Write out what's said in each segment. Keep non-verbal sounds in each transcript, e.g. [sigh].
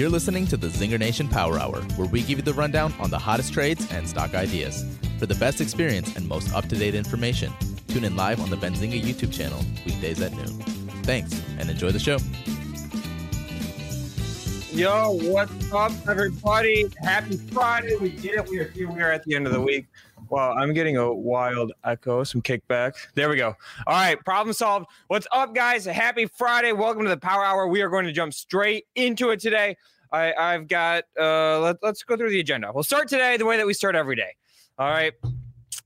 You're listening to the Zinger Nation Power Hour, where we give you the rundown on the hottest trades and stock ideas. For the best experience and most up to date information, tune in live on the Benzinga YouTube channel, weekdays at noon. Thanks, and enjoy the show. Yo, what's up, everybody? Happy Friday. We did it. We are here. We are at the end of the week. Wow, I'm getting a wild echo, some kickback. There we go. All right, problem solved. What's up, guys? Happy Friday. Welcome to the Power Hour. We are going to jump straight into it today. I, I've got, uh, let, let's go through the agenda. We'll start today the way that we start every day. All right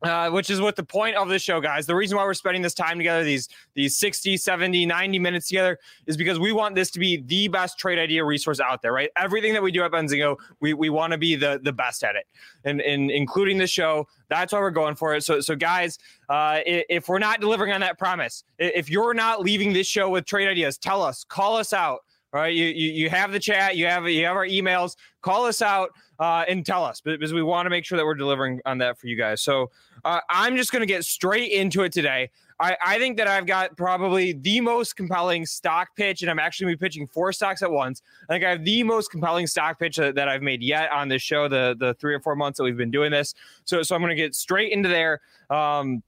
uh, which is what the point of the show, guys. The reason why we're spending this time together, these these 60, 70, 90 minutes together, is because we want this to be the best trade idea resource out there, right? Everything that we do at Benzinga we, we want to be the, the best at it. And, and including the show, that's why we're going for it. So, so guys, uh, if we're not delivering on that promise, if you're not leaving this show with trade ideas, tell us, call us out. All right, you, you you have the chat, you have you have our emails. Call us out uh, and tell us because we want to make sure that we're delivering on that for you guys. So uh, I'm just going to get straight into it today. I, I think that I've got probably the most compelling stock pitch, and I'm actually be pitching four stocks at once. I think I have the most compelling stock pitch that, that I've made yet on this show, the the three or four months that we've been doing this. So so I'm going to get straight into there. Um,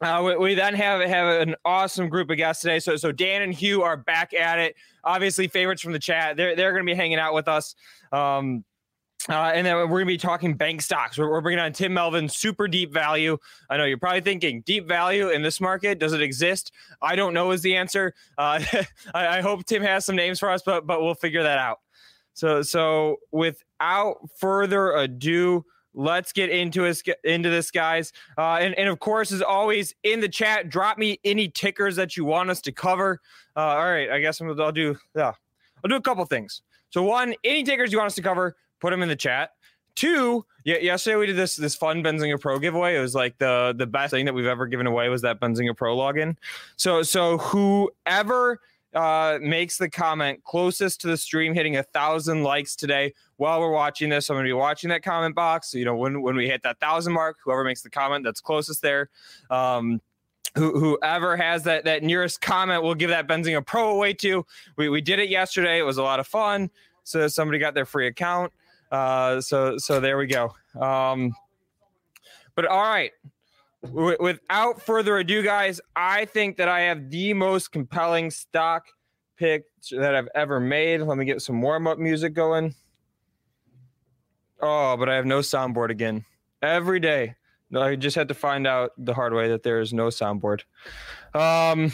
uh, we, we, then have have an awesome group of guests today. So so Dan and Hugh are back at it. Obviously, favorites from the chat. They're they're going to be hanging out with us. Um, uh, and then we're going to be talking bank stocks. We're, we're, bringing on Tim Melvin, super deep value. I know you're probably thinking deep value in this market. Does it exist? I don't know is the answer. Uh, [laughs] I, I, hope Tim has some names for us, but but we'll figure that out. So so without further ado, let's get into this into this, guys. Uh, and and of course, as always, in the chat, drop me any tickers that you want us to cover. Uh, all right, I guess i will do yeah, I'll do a couple things. So one, any tickers you want us to cover put them in the chat. Two, yeah, yesterday we did this this fun Benzinga Pro giveaway. It was like the the best thing that we've ever given away was that Benzinga Pro login. So so whoever uh, makes the comment closest to the stream hitting a thousand likes today while we're watching this, I'm going to be watching that comment box. You know, when when we hit that thousand mark, whoever makes the comment that's closest there. Um, who, whoever has that that nearest comment, we'll give that Benzinga Pro away to. We, we did it yesterday. It was a lot of fun. So somebody got their free account. Uh, so so there we go. Um, but all right. W- without further ado, guys, I think that I have the most compelling stock pick that I've ever made. Let me get some warm up music going. Oh, but I have no soundboard again. Every day. I just had to find out the hard way that there is no soundboard. Um,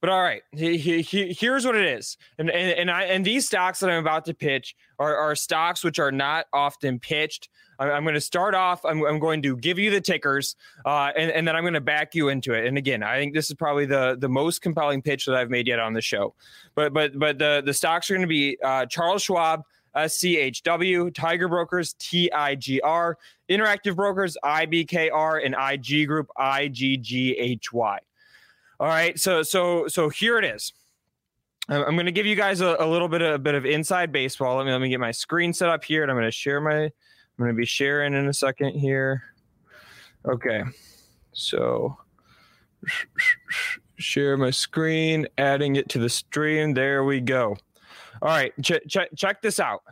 but all right, he, he, he, here's what it is, and and and, I, and these stocks that I'm about to pitch are, are stocks which are not often pitched. I'm, going to start off. I'm, I'm, going to give you the tickers, uh, and and then I'm going to back you into it. And again, I think this is probably the the most compelling pitch that I've made yet on the show. But but but the the stocks are going to be uh, Charles Schwab. SCHW, Tiger Brokers, TIGR, Interactive Brokers, IBKR, and IG Group, IGGHY. All right, so so so here it is. I'm going to give you guys a, a, little bit of a bit of inside baseball. Let me let me get my screen set up here, and I'm going to share my. I'm going to be sharing in a second here. Okay, so share my screen, adding it to the stream. There we go. All right, ch- ch- check this out.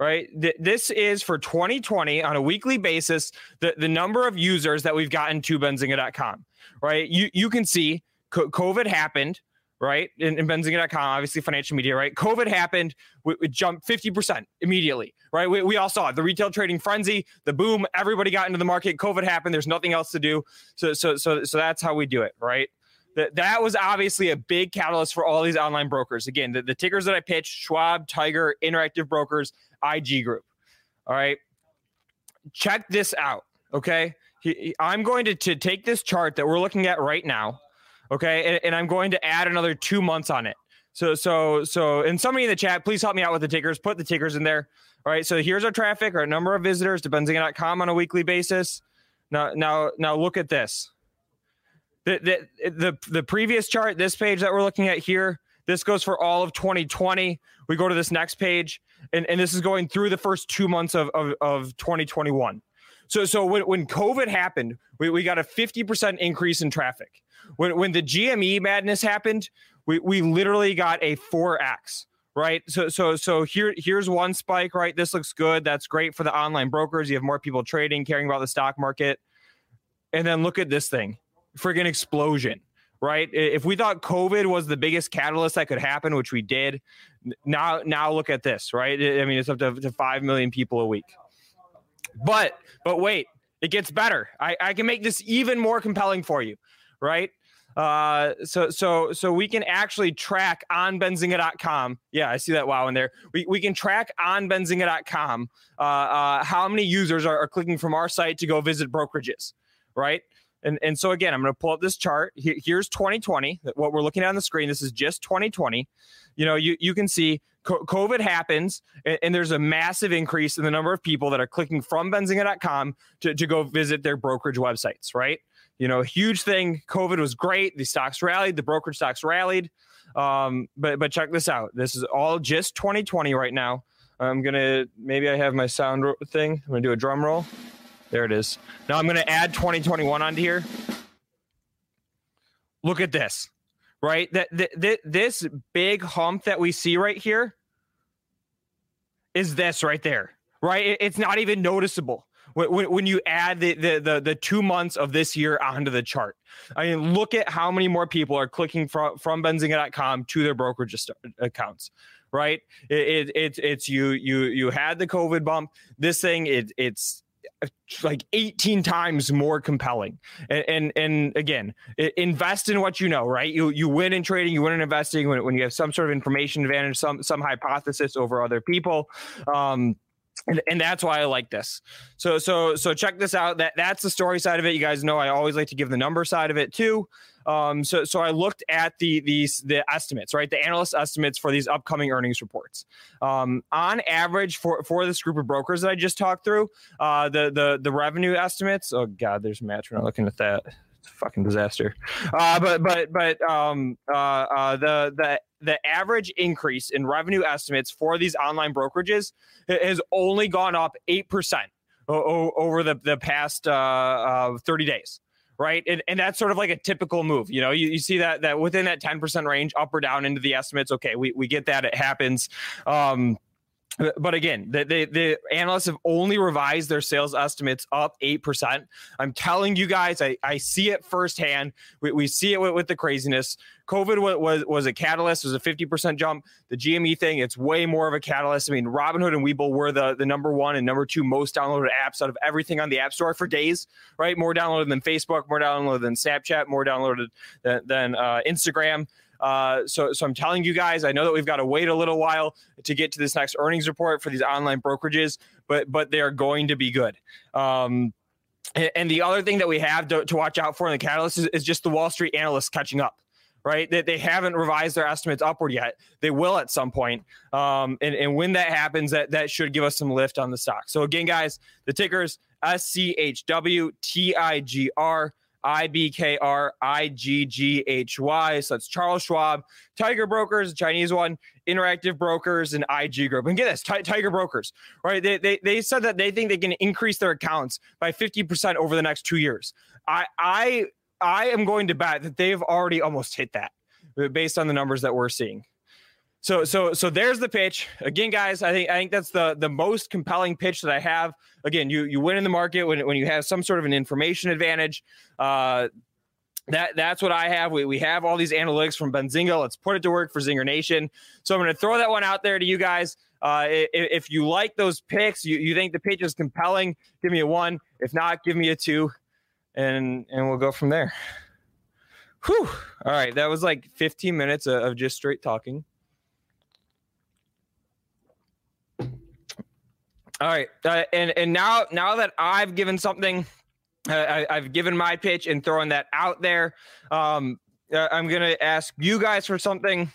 Right, Th- this is for 2020 on a weekly basis. The the number of users that we've gotten to Benzinga.com. Right, you you can see COVID happened, right? In, in Benzinga.com, obviously financial media, right? COVID happened, we, jumped 50% immediately, right? We, we all saw it. The retail trading frenzy, the boom, everybody got into the market. COVID happened. There's nothing else to do. So, so, so, so that's how we do it, right? That, that was obviously a big catalyst for all these online brokers. Again, the, the tickers that I pitched Schwab, Tiger, Interactive Brokers, IG Group. All right. Check this out. Okay. I'm going to, to take this chart that we're looking at right now Okay. And, and I'm going to add another two months on it. So so so and somebody in the chat, please help me out with the tickers. Put the tickers in there. All right. So here's our traffic, our number of visitors to benzinga.com on a weekly basis. Now now now look at this. The the the, the previous chart, this page that we're looking at here, this goes for all of 2020. We go to this next page, and, and this is going through the first two months of, of, of 2021. So so when, when COVID happened, we, we got a 50% increase in traffic. When when the GME madness happened, we, we literally got a 4x right? So so so here here's one spike right? This looks good. That's great for the online brokers. You have more people trading caring about the stock market. And then look at this thing friggin explosion right? If we thought covid was the biggest catalyst that could happen which we did now now look at this right? I mean it's up to, to 5 million people a week but but wait it gets better I, I can make this even more compelling for you right uh, so so so we can actually track on benzinga.com. Yeah, I see that wow in there. We, we can track on benzinga.com uh, uh, how many users are, are clicking from our site to go visit brokerages, right? And and so again, I'm going to pull up this chart. here's 2020. What we're looking at on the screen. This is just 2020. You know, you you can see COVID happens, and, and, there's a massive increase in the number of people that are clicking from benzinga.com to, to go visit their brokerage websites, right? you know, huge thing. COVID was great. The stocks rallied, the brokerage stocks rallied. Um, but but check this out. This is all just 2020 right now. I'm gonna maybe I have my sound thing. I'm gonna do a drum roll. There it is. Now I'm gonna add 2021 onto here. Look at this, right? That, that this big hump that we see right here is this right there, right? It's not even noticeable when, when you add the, the, the the two months of this year onto the chart. I mean, look at how many more people are clicking from from Benzinga.com to their brokerage accounts. Right? It, it, it's it's you you you had the COVID bump. This thing it it's like 18 times more compelling and and, and again invest in what you know right you you win in trading you win in investing when, when you have some sort of information advantage some some hypothesis over other people um and, and that's why I like this. So so so check this out. That that's the story side of it. You guys know I always like to give the number side of it too. Um, so so I looked at the these the estimates, right? The analyst estimates for these upcoming earnings reports. Um, on average, for for this group of brokers that I just talked through, uh, the the the revenue estimates. Oh God, there's a Match. We're not looking at that It's a fucking disaster. Uh, but but but um, uh, uh, the the the average increase in revenue estimates for these online brokerages has only gone up eight percent over the the past uh, uh, thirty days. Right. And, and that's sort of like a typical move. You know, you, you see that that within that 10% range, up or down into the estimates. Okay, we, we get that. It happens. Um, but again, the, the, the, analysts have only revised their sales estimates up 8%. I'm telling you guys, I, I see it firsthand. We, we see it with, with the craziness. COVID was, was, was a catalyst, was a 50% jump. The GME thing, it's way more of a catalyst. I mean, Robinhood and Webull were the, the number one and number two most downloaded apps out of everything on the App Store for days, right? More downloaded than Facebook, more downloaded than Snapchat, more downloaded than, than uh, Instagram. Uh, so, so I'm telling you guys, I know that we've got to wait a little while to get to this next earnings report for these online brokerages, but but they are going to be good. Um, and, and the other thing that we have to, to watch out for in the catalyst is, is just the Wall Street analysts catching up right? That they, they, haven't revised their estimates upward yet. They will at some point. Um, and, and when that happens, that, that should give us some lift on the stock. So again, guys, the tickers S C H W T I G R. I B K R I G G H Y. So that's Charles Schwab, Tiger Brokers, Chinese one, Interactive Brokers, and IG Group. And get this, T- Tiger Brokers, right? They, they, they said that they think they can increase their accounts by 50% over the next two years. I, I, I am going to bet that they've already almost hit that based on the numbers that we're seeing. So so so there's the pitch. Again, guys, I think I think that's the the most compelling pitch that I have. Again, you you win in the market when when you have some sort of an information advantage. Uh, that that's what I have. We, we have all these analytics from Benzinga. Let's put it to work for Zinger Nation. So I'm going to throw that one out there to you guys. Uh, if, if, you like those picks, you, you think the pitch is compelling, give me a one. If not, give me a two, and and we'll go from there. Whew. All right, that was like 15 minutes of, of just straight talking. All right, uh, and and now now that I've given something, uh, I, have given my pitch and throwing that out there. Um, uh, I'm gonna ask you guys for something.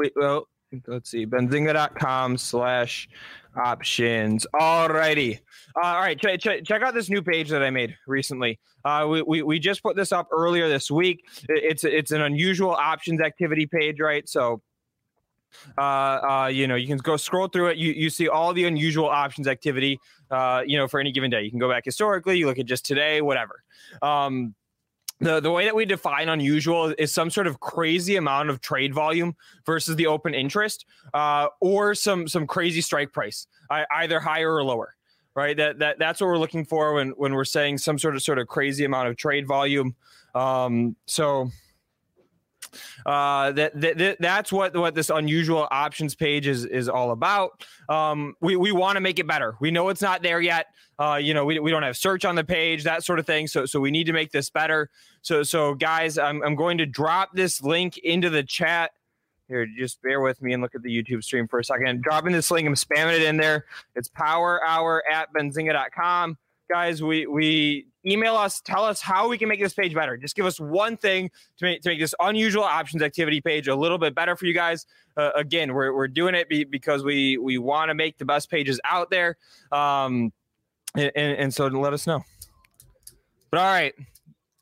Wait, well, let's see, benzinga.com slash options. All righty. Uh, all right, ch- ch- check out this new page that I made recently. Uh, we, we, we just put this up earlier this week. It's it's an unusual options activity page, right? So, uh, uh, you know, you can go scroll through it. You you see all the unusual options activity, uh, you know, for any given day. You can go back historically. You look at just today, whatever. Um, the the way that we define unusual is some sort of crazy amount of trade volume versus the open interest, uh, or some some crazy strike price, either higher or lower. Right. That that that's what we're looking for when when we're saying some sort of sort of crazy amount of trade volume. Um, so uh, that, that that's what what this unusual options page is is all about. Um, we we want to make it better. We know it's not there yet. Uh, you know, we, we don't have search on the page, that sort of thing. So so we need to make this better. So so guys, I'm I'm going to drop this link into the chat. Here, just bear with me and look at the YouTube stream for a second. Dropping this link, I'm spamming it in there. It's power hour at benzinga.com guys, we we email us, tell us how we can make this page better. Just give us one thing to make to make this unusual options activity page a little bit better for you guys. Uh, again, we're we're doing it be, because we we want to make the best pages out there. Um, and, and so let us know. But all right,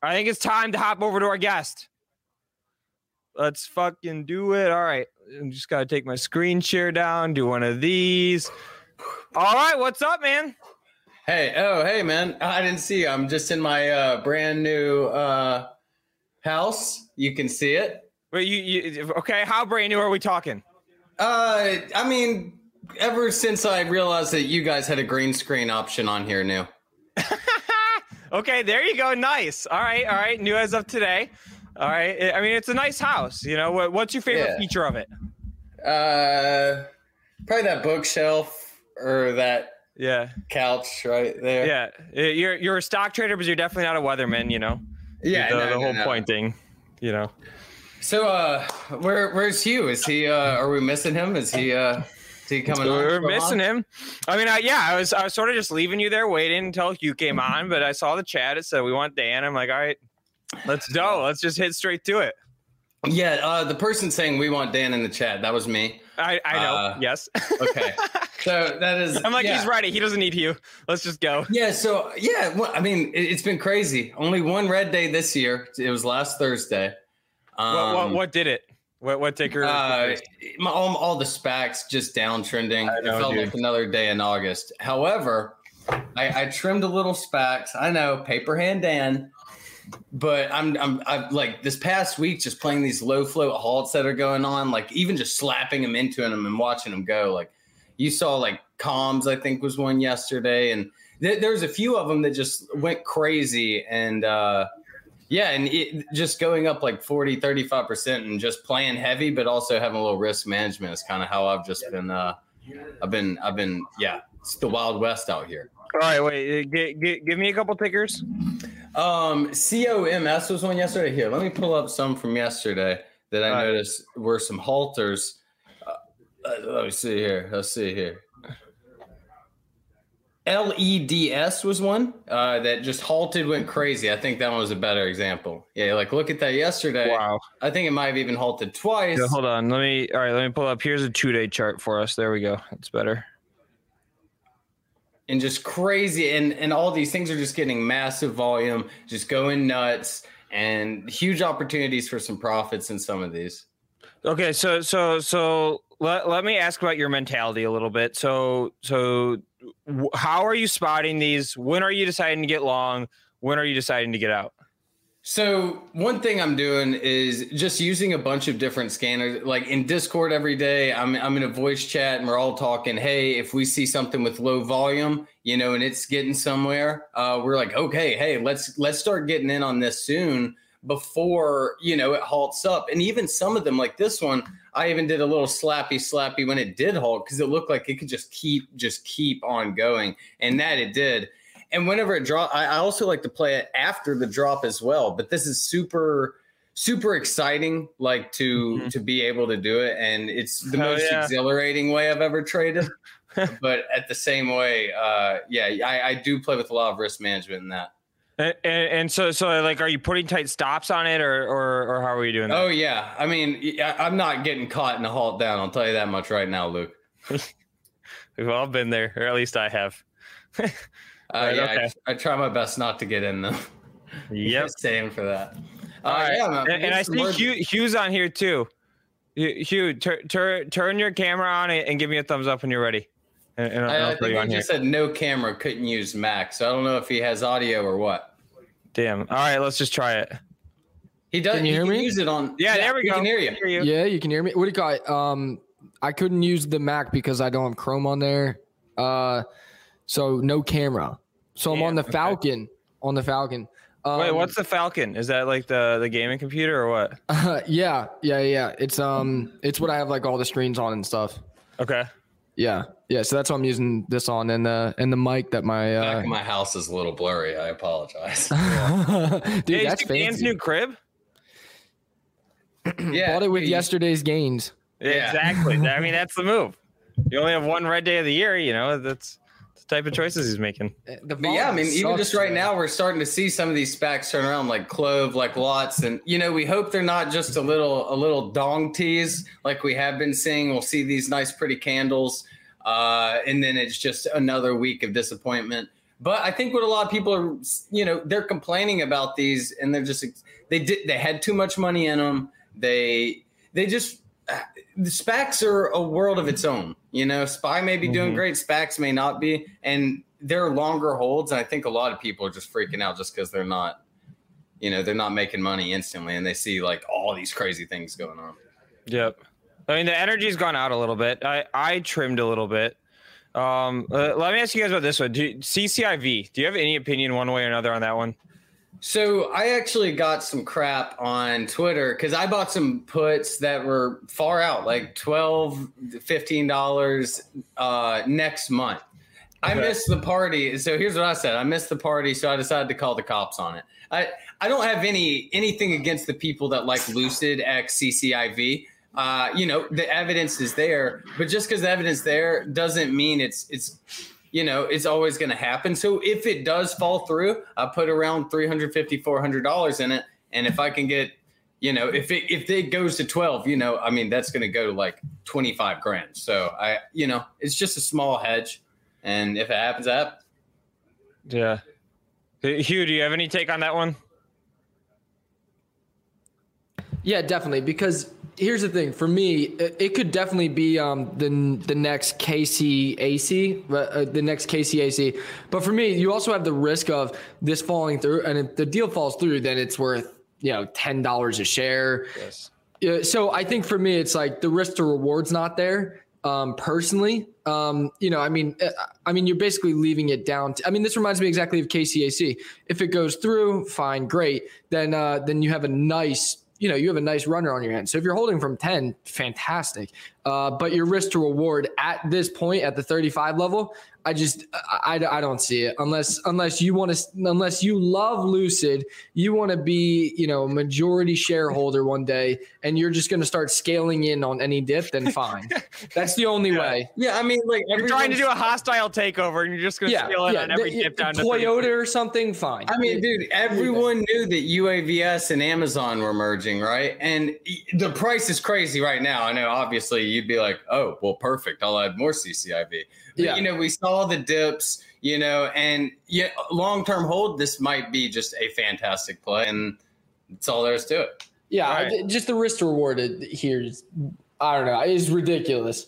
I think it's time to hop over to our guest. Let's fucking do it. All right. I'm just got to take my screen share down, do one of these. All right. What's up, man? Hey, oh, hey, man. I didn't see you. I'm just in my uh, brand new uh, house. You can see it. Wait, you, you okay? How brand new are we talking? Uh, I mean, ever since I realized that you guys had a green screen option on here, new. [laughs] okay, there you go. Nice. All right, all right. New as of today. All right. I mean, it's a nice house. You know, what, what's your favorite yeah. feature of it? Uh, probably that bookshelf or that yeah. Couch right there. Yeah. You're you're a stock trader, but you're definitely not a weatherman, you know? Yeah. The, no, the whole no. point thing, you know. So uh where where's Hugh? Is he uh are we missing him? Is he uh is he coming over? We're on? missing him. I mean, I, yeah, I was I was sort of just leaving you there waiting until Hugh came on, but I saw the chat. It said we want Dan. I'm like, all right, let's go. Let's just hit straight to it. Yeah, uh, the person saying we want Dan in the chat, that was me. I, I know. Uh, yes. [laughs] okay. So that is. I'm like, yeah. he's ready. He doesn't need you. Let's just go. Yeah. So yeah, well, I mean, it, has been crazy. Only one red day this year. It was last Thursday. Um, what, what, what did it? What what ticker? Uh, my, all, all the SPACs just downtrending. Know, it felt dude. like another day in August. However, I, I trimmed a little SPACs. I know, paper hand Dan but I'm I'm I'm like this past week just playing these low float halts that are going on, like even just slapping them into them and watching them go. Like you saw, like Comms, I think was one yesterday, and th- there's a few of them that just went crazy and. uh yeah, and it, just going up like 40, 35% and just playing heavy, but also having a little risk management is kind of how I've just been, uh, I've been, I've been, yeah, it's the Wild West out here. All right, wait, g- give me a couple tickers. Um, COMS was one yesterday. Here, let me pull up some from yesterday that I All noticed right. were some halters. Uh, let me see here. Let's see here. LEDS was one uh, that just halted, went crazy. I think that one was a better example. Yeah, like look at that yesterday. Wow. I think it might have even halted twice. Yeah, hold on. Let me. All right, let me pull up. Here's a two day chart for us. There we go. That's better and just crazy and and all these things are just getting massive volume just going nuts and huge opportunities for some profits in some of these. Okay so so so let, let me ask about your mentality a little bit. So so how are you spotting these? When are you deciding to get long? When are you deciding to get out so one thing I'm doing is just using a bunch of different scanners. Like in Discord every day, I'm I'm in a voice chat and we're all talking. Hey, if we see something with low volume, you know, and it's getting somewhere, uh, we're like, okay, hey, let's let's start getting in on this soon before you know it halts up. And even some of them, like this one, I even did a little slappy slappy when it did halt because it looked like it could just keep just keep on going, and that it did and whenever it drop, I, I also like to play it after the drop as well. But this is super super exciting like to mm-hmm. to be able to do it and it's the oh, most yeah. exhilarating way i've ever traded [laughs] but at the same way uh yeah I, I do play with a lot of risk management in that And, and, and so so like, are you putting tight stops on it, or or, or how are you doing that? Oh yeah, I mean, I- I'm not getting caught in a halt down. I'll tell you that much right now, Luke. [laughs] We've all been there, or at least I have. [laughs] Uh, Right, yeah, okay. I, I try my best not to get in them. [laughs] Yep. Same for that. Uh, All right. yeah, man, and, and I see Hugh, Hugh's on here too. Hugh, Hugh tur- tur- turn your camera on and and give me a thumbs up when you're ready. And, and I'll- I, I I'll you think on he here. just said no camera, couldn't use Mac. So I don't know if he has audio or what. Damn. All right, let's just try it. He does. Can you he hear can me? Use it on. Yeah, there we we go. can hear you. Hear you. Yeah, you can hear me. What do you call it? Um, I couldn't use the Mac because I don't have Chrome on there. Uh, so no camera. So I'm on Damn, the okay. Falcon. On the Falcon. Um, Wait, what's the Falcon? Is that like the the gaming computer or what? [laughs] yeah, yeah, yeah. It's um, it's what I have like all the screens on and stuff. Okay. Yeah, yeah. So that's what I'm using this on, and the and the mic that my uh, of my house is a little blurry. I apologize. [laughs] dude, yeah, that's you see Dan's new crib. [clears throat] yeah, Bought it with you- yesterday's gains. Yeah. Exactly. I mean, that's the move. You only have one red day of the year. You know, that's the type of choices he's making. The But yeah, I mean, volume even just right man. now, we're starting to see some of these SPACs turn around, like Clove, like Lots, and you know, we hope they're not just a little, a little dong tease like we have been seeing. We'll see these nice, pretty candles, uh, and then it's just another week of disappointment. But I think what a lot of people are, you know, they're complaining about these, and they're just they did they had too much money in them. They they just the SPACs are a world of its own. You know, Spy may be doing Mhm. great, SPACs may not be, and they're longer holds. And I think a lot of people are just freaking out just because they're not, you know, they're not making money instantly, and they see like all these crazy things going on. Yep. I mean, the energy's gone out a little bit. I I trimmed a little bit. Um, uh, let me ask you guys about this one. Do, CCIV. Do you have any opinion one way or another on that one? So I actually got some crap on Twitter because I bought some puts that were far out, like 12 $15 uh, next month. I missed the party. So here's what I said. I missed the party, so I decided to call the cops on it. I, I don't have any anything against the people that like Lucid X CCIV. Uh, you know, the evidence is there, but just because the evidence there doesn't mean it's it's you know, it's always going to happen. So if it does fall through, I put around 350 $400 in it. And if I can get, you know, if it, if it goes to 12, you know, I mean, that's going to go to like 25 grand. So I, you know, it's just a small hedge. And if it happens, it happens. Yeah. Hugh, do you have any take on that one? Yeah, definitely. Because here's the thing: for me, it, it could definitely be um, the the next KCAC, uh, the next KCAC. But for me, you also have the risk of this falling through, and if the deal falls through, then it's worth you know ten dollars a share. Yes. Yeah, so I think for me, it's like the risk to reward's not there. Um, personally, um, you know, I mean, uh, I mean, you're basically leaving it down. To, I mean, this reminds me exactly of KCAC. If it goes through, fine, great. Then, uh, then you have a nice, you know, you have a nice runner on your hand. So if you're holding from ten, fantastic. Uh, but your risk to reward at this point at the 35 level, I just, I, I, I don't see it unless, unless you want to, unless you love Lucid, you want to be, you know, majority shareholder one day, and you're just going to start scaling in on any dip. Then fine, that's the only way. Yeah. I mean, like, You're trying to do a hostile takeover, and you're just going to Yeah, scale in yeah. on every the- dip down to Toyota or something, fine. I mean, dude, everyone knew that UAVS and Amazon were merging, right? And the price is crazy right now. I know, obviously, you'd be like, oh, well, perfect. I'll add more CCIV. But, Yeah. you know, we saw the dips, you know, and yeah, long term hold, this might be just a fantastic play. And that's all there is to it. yeah, Right. Just the risk to reward it uh, here is, I don't know, is ridiculous.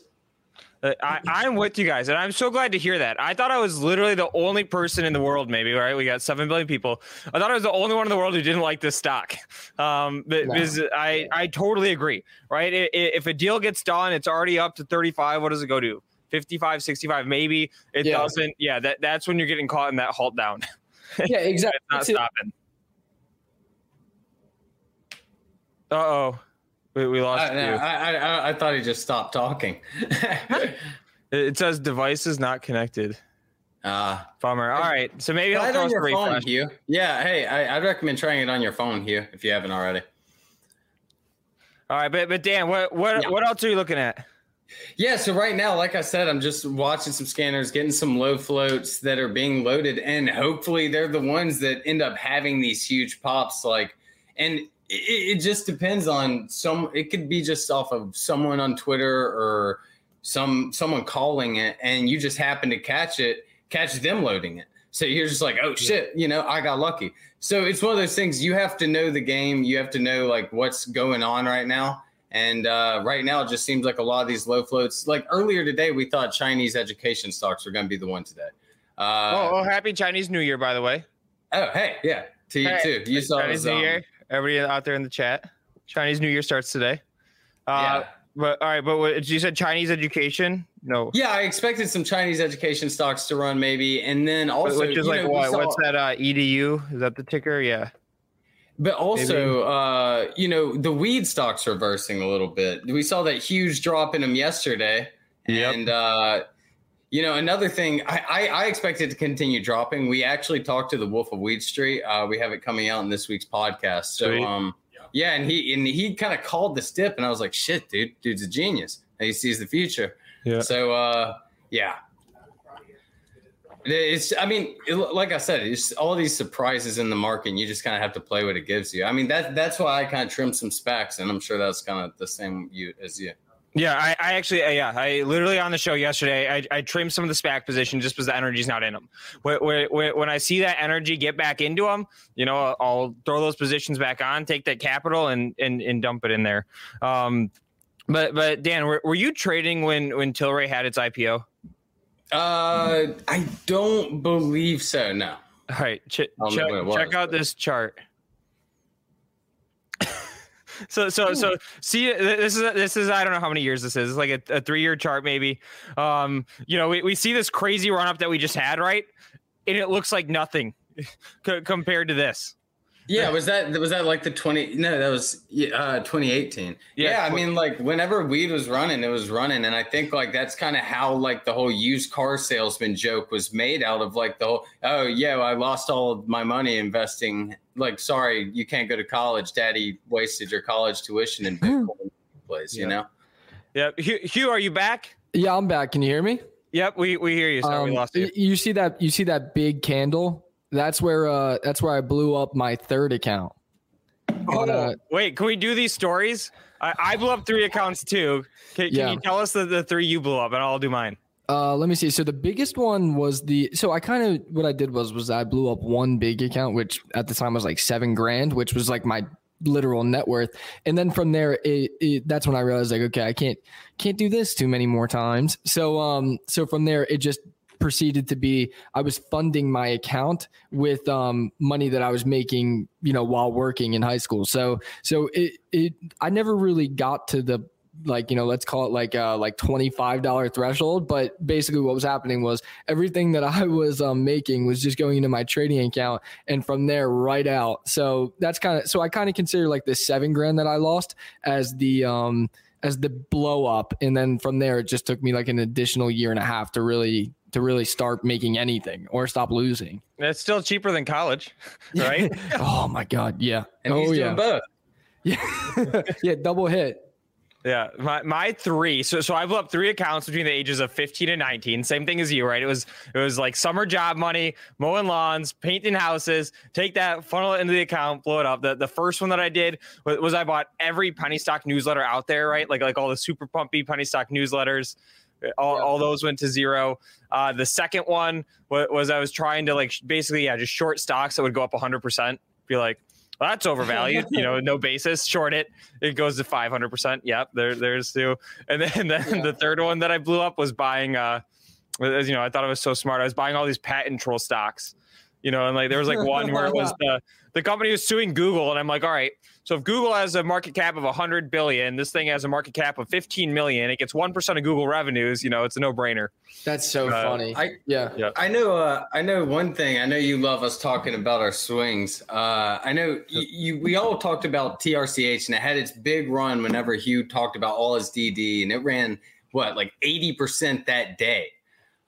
Uh, I, I'm with you guys, and I'm so glad to hear that. I thought I was literally the only person in the world, maybe, right? We got 7 billion people. I thought I was the only one in the world who didn't like this stock. [laughs] Um, but No. I, I totally agree, right? If a deal gets done, it's already up to 35. What does it go to? 55, 65, maybe. It Yeah. doesn't. Yeah, that, that's when you're getting caught in that halt down. [laughs] Yeah, exactly. It's not stopping. Uh oh. We, we lost I, you. I, I, I thought he just stopped talking. [laughs] It says devices not connected. uh, Bummer. All right. So maybe I'll throw on your phone. Hugh. Yeah, hey, I, I'd recommend trying it on your phone, Hugh, if you haven't already. All right, but but Dan, what what Yeah. what else are you looking at? Yeah, so right now, like I said, I'm just watching some scanners, getting some low floats that are being loaded, and hopefully they're the ones that end up having these huge pops. Like, and it, it just depends on some. It could be just off of someone on Twitter or some someone calling it, and you just happen to catch it, catch them loading it. So you're just like, oh shit, you know, I got lucky. So it's one of those things you have to know the game. You have to know like what's going on right now and uh, right now, it just seems like a lot of these low floats. Like earlier today, we thought Chinese education stocks were going to be the one today. Uh, oh, oh, happy Chinese New Year, by the way. Oh, hey, yeah, to you hey, too. You saw Chinese New um, Year. Everybody out there in the chat. Chinese New Year starts today. Uh, yeah. But all right, but what, you said Chinese education? No. Yeah, I expected some Chinese education stocks to run maybe, and then also which is like know, what? Saw, What's that? Uh, edu? Is that the ticker? Yeah. But also, uh, you know, the weed stocks reversing a little bit. We saw that huge drop in them yesterday. Yep. And, uh, you know, another thing, I, I, I it to continue dropping. We actually talked to the Wolf of Weed Street. Uh, we have it coming out in this week's podcast. So, Sweet. um, yeah, and he and he kind of called the dip, and I was like, "Shit, dude, dude's a genius. And he sees the future." Yeah. So, uh, yeah, it's, I mean, it, like I said, it's all these surprises in the market. And you just kind of have to play what it gives you. I mean, that that's why I kind of trimmed some SPACs, and I'm sure that's kind of the same you as you. Yeah, I, I actually, uh, yeah, I literally on the show yesterday, I, I trimmed some of the SPAC position just because the energy's not in them. When, when, when I see that energy get back into them, you know, I'll throw those positions back on, take that capital, and and, and dump it in there. Um, but but Dan, were, were you trading when when Tilray had its IPO? Uh, I don't believe so. No. All right, ch- check, check out this chart. So so so see this is this is I don't know how many years this is. It's like a, a three year chart maybe. Um, you know we, we see this crazy run up that we just had right, and it looks like nothing [laughs] c- compared to this. Yeah, was that was that like the 20 no, that was uh 2018. Yeah, yeah I mean like whenever weed was running, it was running and I think like that's kind of how like the whole used car salesman joke was made out of like the whole oh yeah, well, I lost all of my money investing like sorry, you can't go to college, daddy wasted your college tuition in Bitcoin place, you know. Yeah. Hugh, Hugh, are you back? Yeah, I'm back. Can you hear me? Yep, we, we hear you. Sorry, um, we lost you. You see that you see that big candle that's where uh that's where I blew up my third account. Oh, uh, wait, can we do these stories? I, I blew up three accounts too. Can, can yeah. you tell us the, the three you blew up, and I'll do mine. Uh, let me see. So the biggest one was the. So I kind of what I did was was I blew up one big account, which at the time was like seven grand, which was like my literal net worth. And then from there, it, it, that's when I realized like, okay, I can't can't do this too many more times. So um, so from there, it just proceeded to be I was funding my account with um, money that I was making, you know, while working in high school. So so it it I never really got to the like you know let's call it like like $25 threshold but basically what was happening was everything that [laughs] i was um, making was just going into my trading account and from there right out so that's kind of so i kind of consider like the seven grand that i lost as the um as the blow up and then from there it just took me like an additional year and a half to really to really start making anything or stop losing. It's still cheaper than college, [laughs] right? [laughs] oh my god, yeah. And oh, he's yeah. doing both. [laughs] Yeah, yeah, double hit. Yeah, my, my three. So so I blew up three accounts between the ages of 15 and 19. Same thing as you, right? It was it was like summer job money, mowing lawns, painting houses. Take that, funnel it into the account, blow it up. The the first one that I did was, was I bought every penny stock newsletter out there, right? Like like all the super pumpy penny stock newsletters. All, yeah. all those went to zero. Uh, the second one was, was, I was trying to like basically yeah just short stocks that would go up 100. percent Be like, well, that's overvalued. you know, no basis. Short it. It goes to 500. percent Yep. There there's two. And then, then yeah. the third one that I blew up was buying. Uh, as you know, I thought I was so smart. I was buying all these patent troll stocks. You know, and like there was like one where it was [laughs] the the company was suing Google, and I'm like, all right, so if Google has a market cap of 100 billion, this thing has a market cap of 15 million. It gets one percent of Google revenues. You know, it's a no brainer. That's so uh, funny. I, yeah, yeah. I know. Uh, I know one thing. I know you love us talking about our swings. Uh, I know you, you. We all talked about TRCH, and it had its big run whenever Hugh talked about all his DD, and it ran what like 80 percent that day.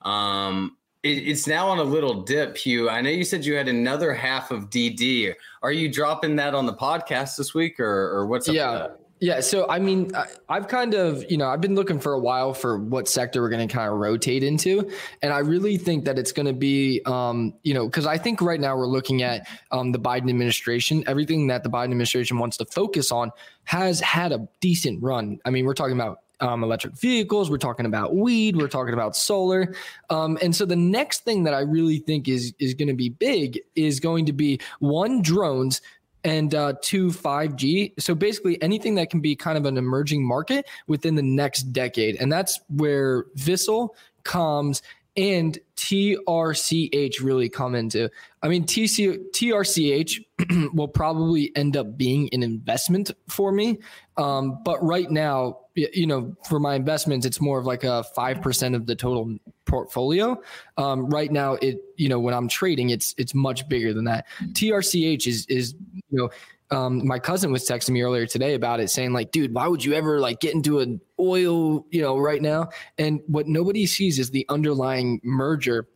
Um, it's now on a little dip, Hugh. I know you said you had another half of DD. Are you dropping that on the podcast this week, or, or what's up? Yeah, Yeah, so I mean, I, I've kind of, you know, I've been looking for a while for what sector we're going to kind of rotate into, and I really think that it's going to be, um, you know, because I think right now we're looking at um, the Biden administration. Everything that the Biden administration wants to focus on has had a decent run. I mean, we're talking about um, electric vehicles. We're talking about weed. We're talking about solar. Um, and so the next thing that I really think is is going to be big is going to be one drones and uh, two 5G. So basically, anything that can be kind of an emerging market within the next decade, and that's where Vissel, Comms, and TRCH really come into. I mean, TC, TRCH [clears throat] will probably end up being an investment for me, um, but right now, you know, for my investments, it's more of like a five percent of the total portfolio. Um, right now, it you know when I'm trading, it's it's much bigger than that. TRCH is is you know. Um, my cousin was texting me earlier today about it, saying like, "Dude, why would you ever like get into an oil, you know, right now?" And what nobody sees is the underlying merger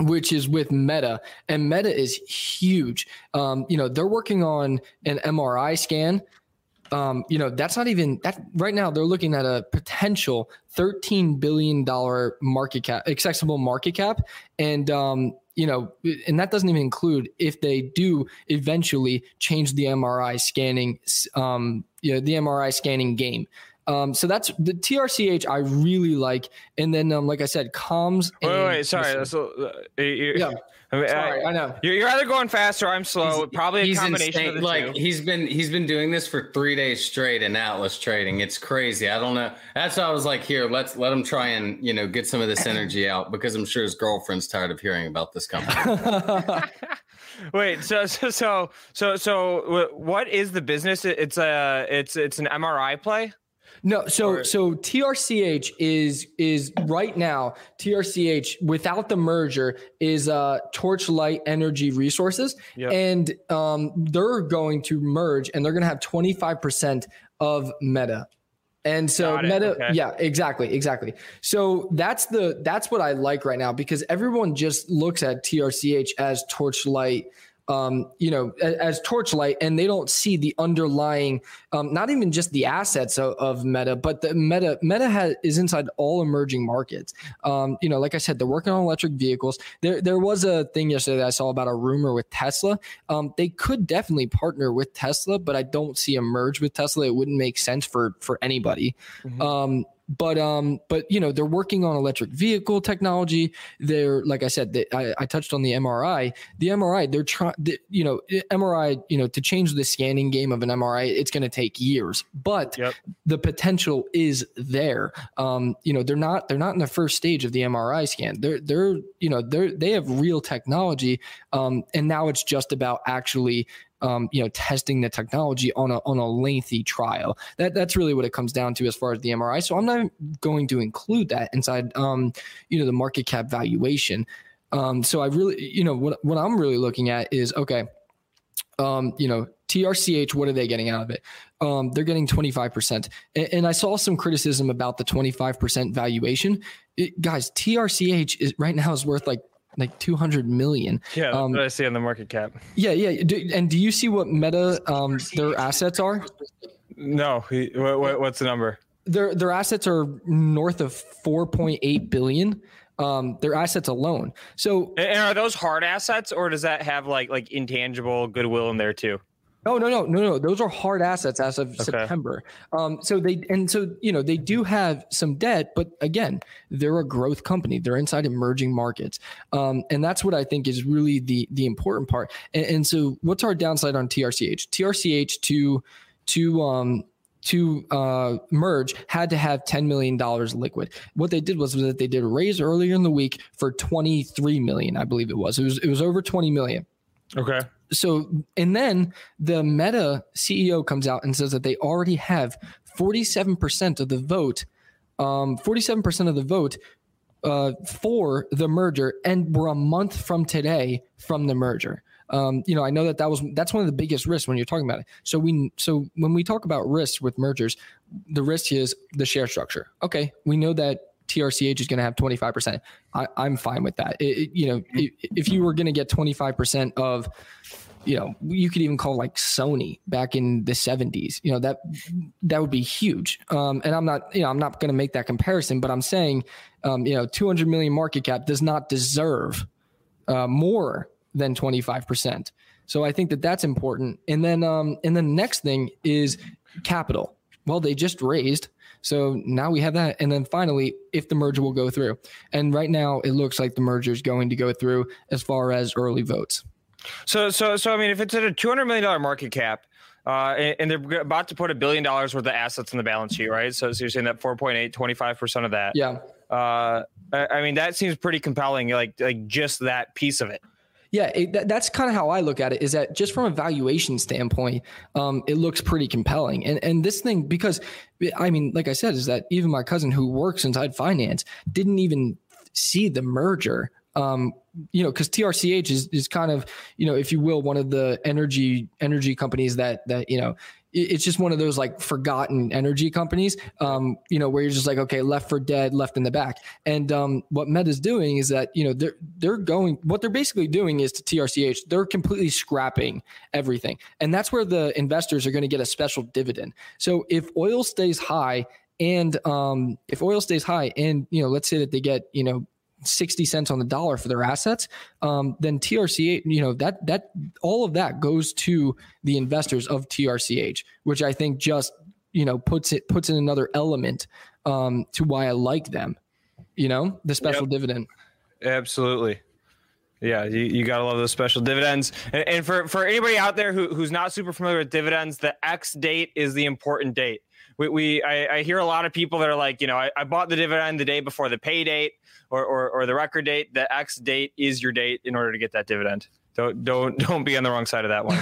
which is with Meta, and Meta is huge. Um, you know, they're working on an MRI scan um, you know, that's not even that right now. They're looking at a potential $13 billion market cap, accessible market cap. And, um, you know, and that doesn't even include if they do eventually change the MRI scanning, um, you know, the MRI scanning game. Um, so that's the TRCH I really like, and then um, like I said, comms. Wait, wait, sorry. So, uh, yeah. I mean, Sorry, I, I, know you're, you're either going fast or I'm slow. He's, Probably a he's combination insane. of the like two. he's been he's been doing this for three days straight in Atlas trading. It's crazy. I don't know. That's why I was like, here, let's let him try and you know get some of this energy out because I'm sure his girlfriend's tired of hearing about this company. [laughs] [laughs] Wait, so so so so so what is the business? It's a it's it's an MRI play. No, so or, so TRCH is is right now TRCH without the merger is uh Torchlight Energy Resources, yep. and um, they're going to merge and they're going to have twenty five percent of Meta. And so Meta, okay. yeah, exactly, exactly. So that's the that's what I like right now because everyone just looks at TRCH as Torchlight um, you know, as, as, Torchlight, and they don't see the underlying, um, not even just the assets of, of, Meta, but the Meta Meta has, is inside all emerging markets. Um, you know, like I said, they're working on electric vehicles. There there was a thing yesterday that I saw about a rumor with Tesla. Um, they could definitely partner with Tesla, but I don't see a merge with Tesla. It wouldn't make sense for for anybody. Mm-hmm. Um, but um but you know they're working on electric vehicle technology. They're like i said they, I, I touched on the mri the mri they're trying the, you know mri you know to change the scanning game of an mri it's going to take years. But yep. the potential is there. Um you know they're not they're not in the first stage of the mri scan. They're they're you know they're they have real technology um and now it's just about actually um, you know, testing the technology on a on a lengthy trial. That that's really what it comes down to as far as the MRI. So I'm not going to include that inside, um, you know, the market cap valuation. Um, so I really, you know, what what I'm really looking at is okay. Um, you know, TRCH, what are they getting out of it? Um, they're getting 25%. And, and, I saw some criticism about the 25% valuation. It, guys, TRCH is right now is worth like like 200 million. Yeah, um, I see on the market cap. Yeah, yeah. Do, and do you see what Meta um, their assets are? No. What, what, what's the number? Their their assets are north of 4.8 billion. Um, their assets alone. So, and are those hard assets, or does that have like like intangible goodwill in there too? No, no, no, no, no. Those are hard assets as of okay. September. Um, so they and so you know they do have some debt, but again, they're a growth company. They're inside emerging markets, um, and that's what I think is really the the important part. And, and so, what's our downside on TRCH? TRCH to to um, to uh, merge had to have $10 million liquid. What they did was, was that they did a raise earlier in the week for 23 million, I believe it was. It was it was over 20 million. Okay so and then the meta ceo comes out and says that they already have 47% of the vote um, 47% of the vote uh, for the merger and we're a month from today from the merger um, you know i know that that was that's one of the biggest risks when you're talking about it so we so when we talk about risks with mergers the risk is the share structure okay we know that TRCH is going to have 25%. I, am fine with that. It, it, you know, if you were going to get 25% of you know, you could even call like Sony back in the 70s. You know, that that would be huge. Um, and I'm not, you know, I'm not going to make that comparison, but I'm saying, um, you know, 200 million market cap does not deserve uh, more than 25%. So I think that that's important. And then, um, and the next thing is capital. Well, they just raised. So now we have that. And then finally, if the merger will go through. And right now, it looks like the merger is going to go through as far as early votes. So, so, so, I mean, if it's at a $200 million market cap, uh, and, and, they're about to put a billion dollars worth of assets on the balance sheet, right? So, so you're saying that 4.8, 25% of that. Yeah. Uh, I, I mean, that seems pretty compelling, like, like just that piece of it. Yeah, it, that, that's kind of how I look at it. Is that just from a valuation standpoint, um, it looks pretty compelling. And and this thing, because I mean, like I said, is that even my cousin who works inside finance didn't even see the merger um, you know, because TRCH is is kind of, you know, if you will, one of the energy energy companies that that you know, it's just one of those like forgotten energy companies, um, you know, where you're just like, okay, left for dead, left in the back. And um, what Meta's is doing is that you know they're they're going, what they're basically doing is to TRCH, they're completely scrapping everything, and that's where the investors are going to get a special dividend. So if oil stays high and um, if oil stays high and you know let's say that they get you know 60 cents on the dollar for their assets, um, then TRCH, you know, that that all of that goes to the investors of TRCH, which I think just, you know, puts it puts in another element um, to why I like them. You know, the special yep. dividend. Absolutely. Yeah, you, you gotta love those special dividends. And, and for, for anybody out there who, who's not super familiar with dividends, the X date is the important date we, we I, I, hear a lot of people that are like, you know, I, I, bought the dividend the day before the pay date or, or, or the record date. The X date is your date in order to get that dividend. Don't don't [laughs] don't be on the wrong side of that one.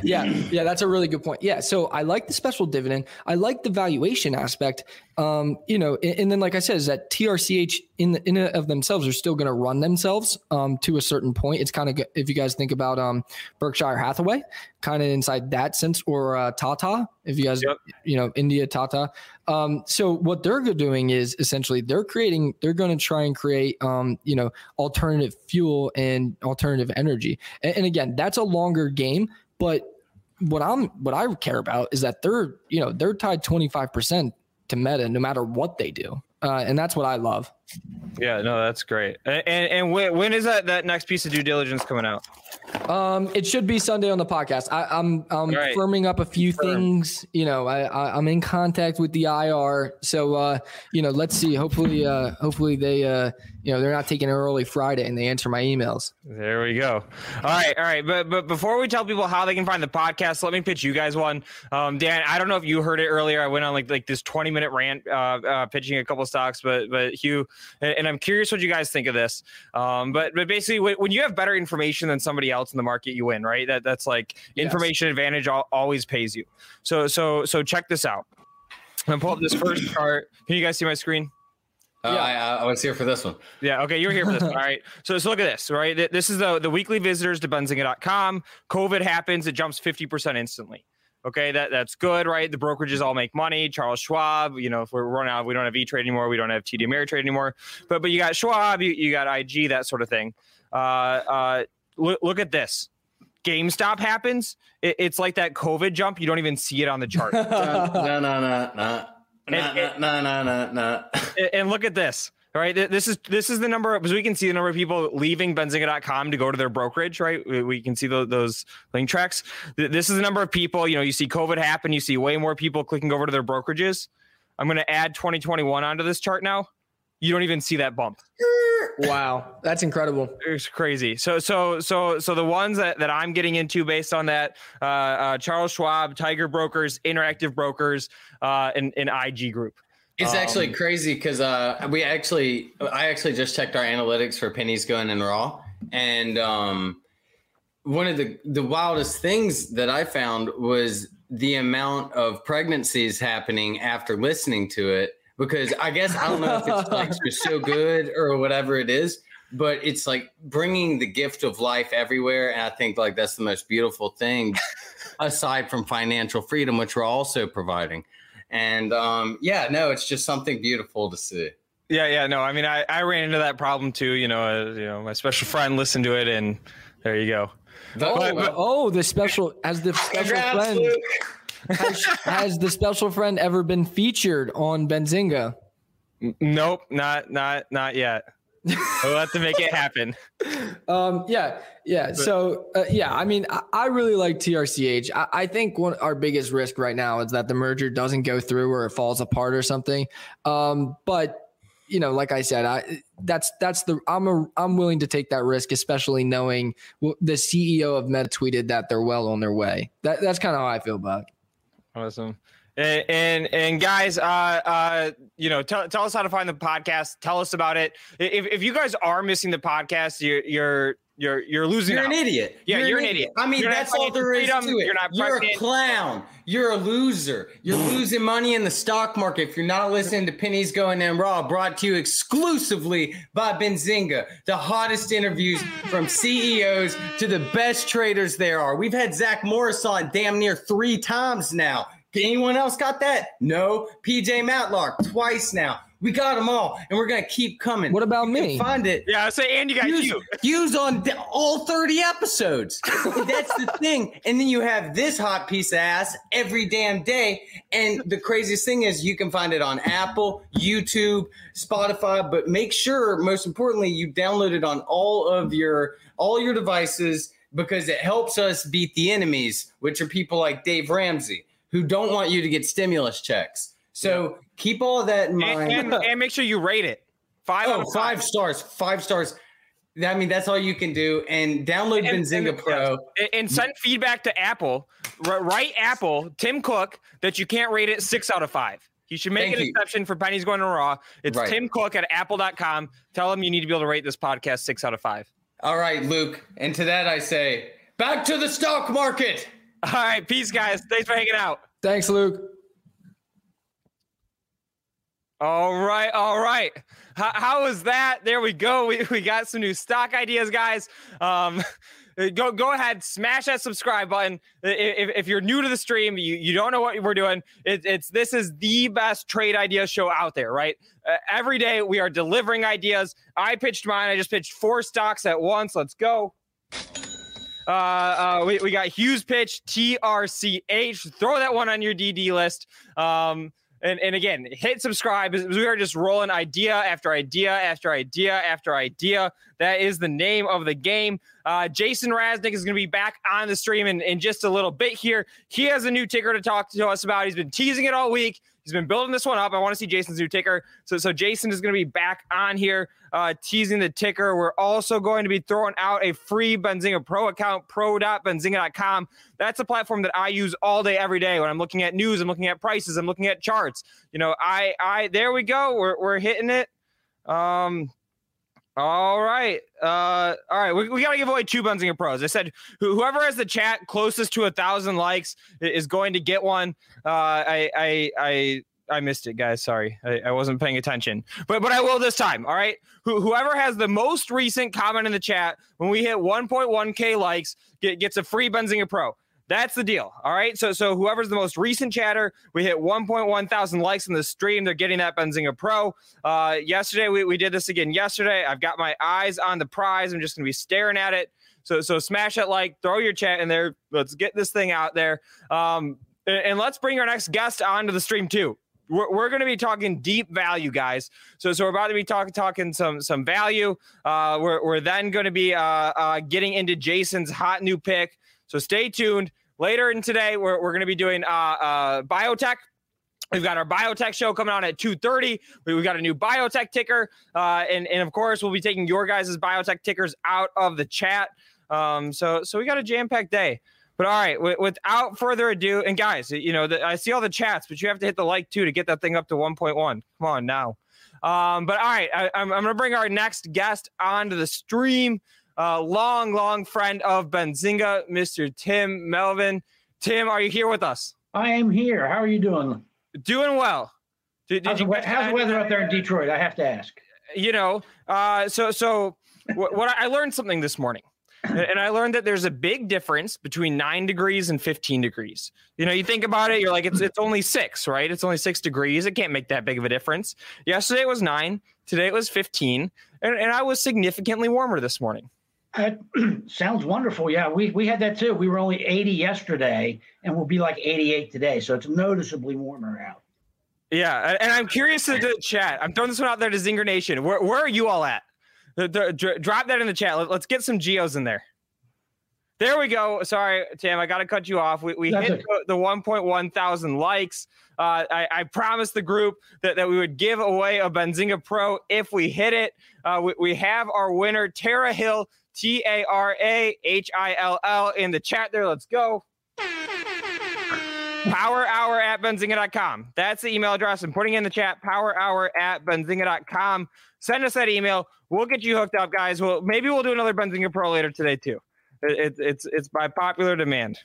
[laughs] yeah, yeah, that's a really good point. Yeah, so I like the special dividend. I like the valuation aspect. Um, you know, and, and then like I said, is that TRCH in the, in of themselves are still going to run themselves um, to a certain point. It's kind of if you guys think about um, Berkshire Hathaway, kind of inside that sense, or uh, Tata. If you guys, yep. you know, India Tata. Um, so what they're doing is essentially they're creating, they're going to try and create, um, you know, alternative fuel and alternative energy. And, and again, that's a longer game, but what I'm, what I care about is that they're, you know, they're tied 25% to meta no matter what they do. Uh, and that's what I love. Yeah, no, that's great. And and, and when, when is that that next piece of due diligence coming out? Um, it should be Sunday on the podcast. I, am I'm, I'm right. firming up a few Firm. things. You know, I, I am in contact with the IR, so uh, you know, let's see. Hopefully, uh, hopefully they uh, you know, they're not taking an early Friday and they answer my emails. There we go. All right, all right. But but before we tell people how they can find the podcast, let me pitch you guys one. Um, Dan, I don't know if you heard it earlier. I went on like like this 20 minute rant uh, uh pitching a couple stocks, but but Hugh, and I'm curious what you guys think of this. Um, but but basically, when you have better information than somebody else in the market, you win, right? That that's like yes. information advantage always pays you. So so so check this out. I'm gonna pull up this first [coughs] chart. Can you guys see my screen? Uh, yeah, I, I, was here for this one. Yeah, okay, you're here for this one. [laughs] All right. So, so look at this, right? This is the, the weekly visitors to benzinga.com. COVID happens, it jumps 50% instantly. Okay, that, that's good, right? The brokerages all make money. Charles Schwab, you know, if we're running out, we don't have E Trade anymore, we don't have TD Ameritrade anymore. But but you got Schwab, you, you got IG, that sort of thing. Uh, uh, look, look at this. GameStop happens. It, it's like that COVID jump. You don't even see it on the chart. [laughs] no, no, no, no. No, no, no, no, no. And look at this. Right? this is this is the number because we can see the number of people leaving benzinga.com to go to their brokerage, right? We, we can see those, those link tracks. This is the number of people, you know, you see COVID happen, you see way more people clicking over to their brokerages. I'm going to add 2021 onto this chart now. You don't even see that bump [laughs] wow, that's incredible. It's crazy. So so so so the ones that, that I'm getting into based on that uh, uh, Charles Schwab, Tiger Brokers, Interactive Brokers, uh, and, and IG Group. It's um, actually crazy because uh, we actually I actually just checked our analytics for pennies going in raw, and um, one of the the wildest things that I found was the amount of pregnancies happening after listening to it because I guess I don't know if it's like just so [laughs] good or whatever it is, but it's like bringing the gift of life everywhere. And I think like that's the most beautiful thing aside from financial freedom, which we're also providing. And um, yeah, no, it's just something beautiful to see. Yeah, yeah, no. I mean, I, I ran into that problem too. You know, uh, you know, my special friend listened to it, and there you go. Oh, But- but- oh, the special has the special Congrats, friend has, has the special friend ever been featured on Benzinga? Nope, not not not yet. we'll have to make it happen. [laughs] Um, yeah, yeah. So, uh, yeah, I mean, I, I really like TRCH. I, I think one our biggest risk right now is that the merger doesn't go through or it falls apart or something. Um, but you know, like I said, I that's that's the I'm a I'm willing to take that risk, especially knowing the CEO of Meta tweeted that they're well on their way. That that's kind of how I feel about. it. Awesome. And, and and guys, uh, uh, you know, tell, tell us how to find the podcast. Tell us about it. If, if you guys are missing the podcast, you're you're you're you're losing. You're an idiot. Yeah, you're an idiot. I mean, You're that's all there is freedom. to it. You're not You're a clown. You're a loser. You're losing money in the stock market if you're not listening to Pennies Going in Raw, brought to you exclusively by Benzinga. The hottest interviews from CEOs to the best traders there are. We've had Zach Morris on damn near three times now. Anyone else got that? No. PJ Matlock twice now. We got them all, and we're gonna keep coming. What about me? Find it. Yeah, I say, and you got Use, you. [laughs] use on th- all 30 episodes. That's the [laughs] thing. And then you have this hot piece of ass every damn day. And the craziest thing is you can find it on Apple, YouTube, Spotify, but make sure, most importantly, you download it on all of your all your devices because it helps us beat the enemies, which are people like Dave Ramsey, who don't want you to get stimulus checks. So keep all that in mind. And, and, and make sure you rate it. Five Oh, of five stars. Five stars. I mean, that's all you can do. And download And- Benzinga Pro. And, send feedback to Apple. R- write Apple, Tim Cook, that you can't rate it six out of five. You should make Thank an you. exception for pennies going to raw. It's Right. Tim Cook at apple.com. Tell him you need to be able to rate this podcast six out of five. All right, Luke. And to that I say, back to the stock market. All right. Peace, guys. Thanks for hanging out. Thanks, Luke. All right, all right. How, how was that? There we go. We, we got some new stock ideas, guys. Um, [laughs] go go ahead, smash that subscribe button. If, if you're new to the stream, you, you don't know what we're doing. It, it's this is the best trade idea show out there, right? Uh, every day we are delivering ideas. I pitched mine. I just pitched four stocks at once. Let's go. Uh, uh, we, we got Hughes pitch TRCH. Throw that one on your DD list. Um, and, and again, hit subscribe. We are just rolling idea after idea after idea after idea. That is the name of the game. Uh, Jason Raznick is going to be back on the stream in, in just a little bit here. He has a new ticker to talk to us about. He's been teasing it all week. He's been building this one up. I want to see Jason's new ticker. So, so Jason is going to be back on here uh, teasing the ticker. We're also going to be throwing out a free Benzinga Pro account, pro.benzinga.com. That's a platform that I use all day, every day. When I'm looking at news, I'm looking at prices, I'm looking at charts. You know, I, I, there we go. We're, we're hitting it. Um, all right. Uh, all right. We, we got to give away two Benzinga Pros. I said who, whoever has the chat closest to a thousand likes is going to get one. Uh, I, I, I, I missed it, guys. Sorry, I, I wasn't paying attention, but but I will this time. All right. Who, whoever has the most recent comment in the chat when we hit 1.1k likes get, gets a free Benzinga Pro. That's the deal. All right. So so whoever's the most recent chatter, we hit 1.1 thousand likes in the stream. They're getting that Benzinga Pro. Uh, yesterday we, we did this again yesterday. I've got my eyes on the prize. I'm just gonna be staring at it. So so smash that like, throw your chat in there. Let's get this thing out there. Um, and, and let's bring our next guest onto the stream too. We're, we're going to be talking deep value, guys. So, so we're about to be talking talking some some value. Uh, we're we're then going to be uh, uh, getting into Jason's hot new pick. So stay tuned. Later in today, we're we're going to be doing uh, uh, biotech. We've got our biotech show coming on at 2.30. We- We've got a new biotech ticker. Uh, and, and of course, we'll be taking your guys' biotech tickers out of the chat. Um, so, so we got a jam-packed day. But all right, w- without further ado, and guys, you know, the, I see all the chats, but you have to hit the like too to get that thing up to 1.1. Come on now. Um, but all right, I, I'm, I'm going to bring our next guest onto the stream. Uh, long, long friend of Benzinga, Mr. Tim Melvin. Tim, are you here with us? I am here. How are you doing? Doing well. Did, did How's, the, you how's the weather up there in Detroit? I have to ask. you know uh so so [laughs] what, what i learned something this morning and i learned that there's a big difference between 9 degrees and 15 degrees you know you think about it you're like it's it's only 6 right it's only 6 degrees it can't make that big of a difference yesterday it was 9 today it was 15 and, and i was significantly warmer this morning That [clears throat] sounds wonderful. Yeah, we, we had that too. We were only 80 yesterday and we'll be like 88 today. So it's noticeably warmer out. Yeah, and I'm curious to the chat. I'm throwing this one out there to Zinger Nation. Where, where are you all at? Drop that in the chat. Let, us get some geos in there. There we go. Sorry, Tim, I got to cut you off. We, we hit the 1.1 thousand likes. Uh, I, I, promised the group that, that we would give away a Benzinga Pro if we hit it. Uh, we, we have our winner, Tara Hill, T A R A H I L L, in the chat there. Let's go. Power hour at benzinga.com. That's the email address. I'm putting in the chat power hour at benzinga.com. Send us that email. We'll get you hooked up, guys. Well, maybe we'll do another Benzinga Pro later today, too. It, it, it's it's by popular demand.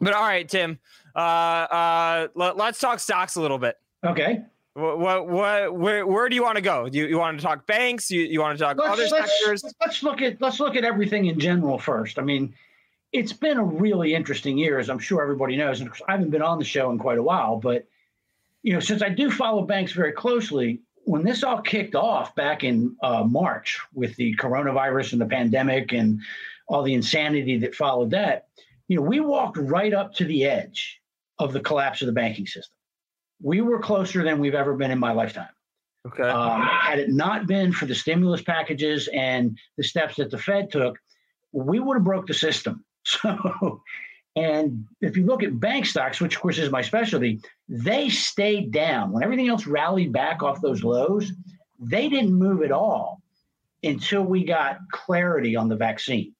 But all right, Tim, uh, uh, let, us talk stocks a little bit. Okay. What, what, what where, where do you want to go? Do you, you want to talk banks? You, you want to talk let's, other let's, sectors? Let's look at let's look at everything in general first. I mean, it's been a really interesting year, as I'm sure everybody knows. And I haven't been on the show in quite a while, but you know, since I do follow banks very closely, when this all kicked off back in uh, March with the coronavirus and the pandemic and all the insanity that followed that, you know, we walked right up to the edge of the collapse of the banking system. We were closer than we've ever been in my lifetime. Okay. Um, had it not been for the stimulus packages and the steps that the Fed took, we would have broke the system. [laughs] So, and if you look at bank stocks, which of course is my specialty, they stayed down. When everything else rallied back off those lows, they didn't move at all until we got clarity on the vaccine.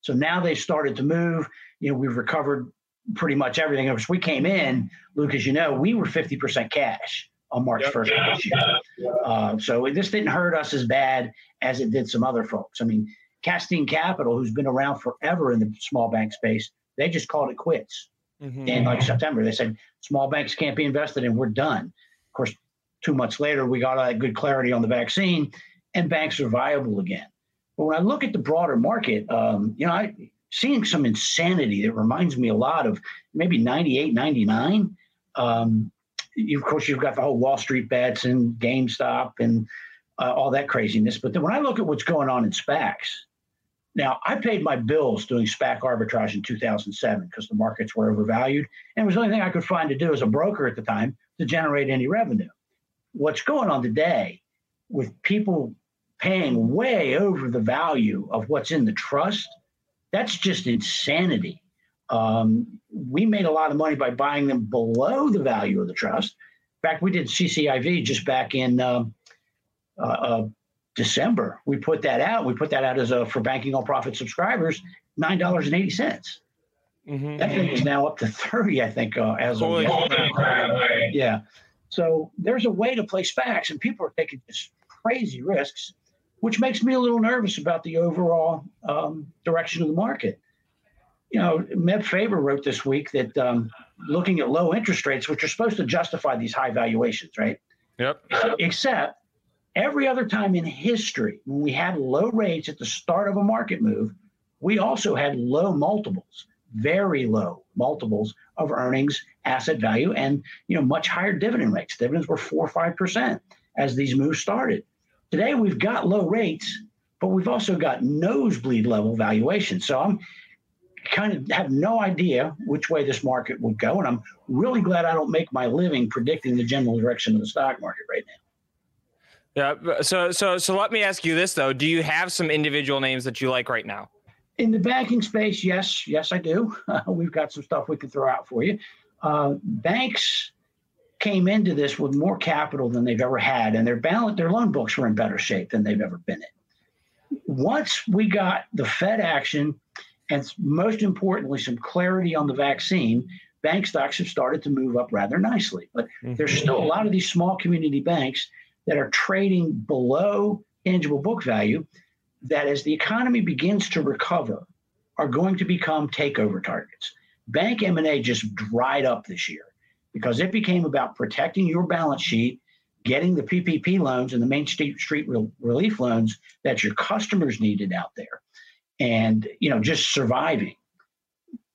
So now they started to move. You know, we've recovered pretty much everything. As we came in, Luke, as you know, we were 50% cash on March yep. 1st of this year. Uh, so this didn't hurt us as bad as it did some other folks. I mean, Castine Capital, who's been around forever in the small bank space, they just called it quits mm-hmm. in like September. They said small banks can't be invested in. We're done. Of course, two months later, we got that good clarity on the vaccine, and banks are viable again. But when I look at the broader market, um, you know, I seeing some insanity that reminds me a lot of maybe 98, 99. Um, you, of course, you've got the whole Wall Street bets and GameStop and uh, all that craziness. But then when I look at what's going on in SPACs, now, I paid my bills doing SPAC arbitrage in 2007 because the markets were overvalued. And it was the only thing I could find to do as a broker at the time to generate any revenue. What's going on today with people paying way over the value of what's in the trust, that's just insanity. Um, we made a lot of money by buying them below the value of the trust. In fact, we did CCIV just back in uh, uh, uh December. We put that out. We put that out as a for banking all profit subscribers, nine dollars and eighty cents. Mm-hmm. That thing is now up to thirty, I think, uh, as Holy of yeah. So there's a way to play SPACs, and people are taking just crazy risks, which makes me a little nervous about the overall um, direction of the market. You know, Meb Faber wrote this week that um, looking at low interest rates, which are supposed to justify these high valuations, right? Yep. Except Every other time in history, when we had low rates at the start of a market move, we also had low multiples, very low multiples of earnings, asset value, and you know much higher dividend rates. Dividends were four or five percent as these moves started. Today we've got low rates, but we've also got nosebleed level valuation. So I'm kind of have no idea which way this market will go, and I'm really glad I don't make my living predicting the general direction of the stock market right now. Yeah. So so so let me ask you this though: Do you have some individual names that you like right now? In the banking space, yes, yes, I do. Uh, [laughs] we've got some stuff we can throw out for you. Uh, banks came into this with more capital than they've ever had, and their balance, their loan books were in better shape than they've ever been in. Once we got the Fed action, and most importantly, some clarity on the vaccine, bank stocks have started to move up rather nicely. But mm-hmm. there's still a lot of these small community banks that are trading below tangible book value that as the economy begins to recover are going to become takeover targets. Bank M&A just dried up this year because it became about protecting your balance sheet, getting the PPP loans and the Main Street, Street relief loans that your customers needed out there and you know just surviving.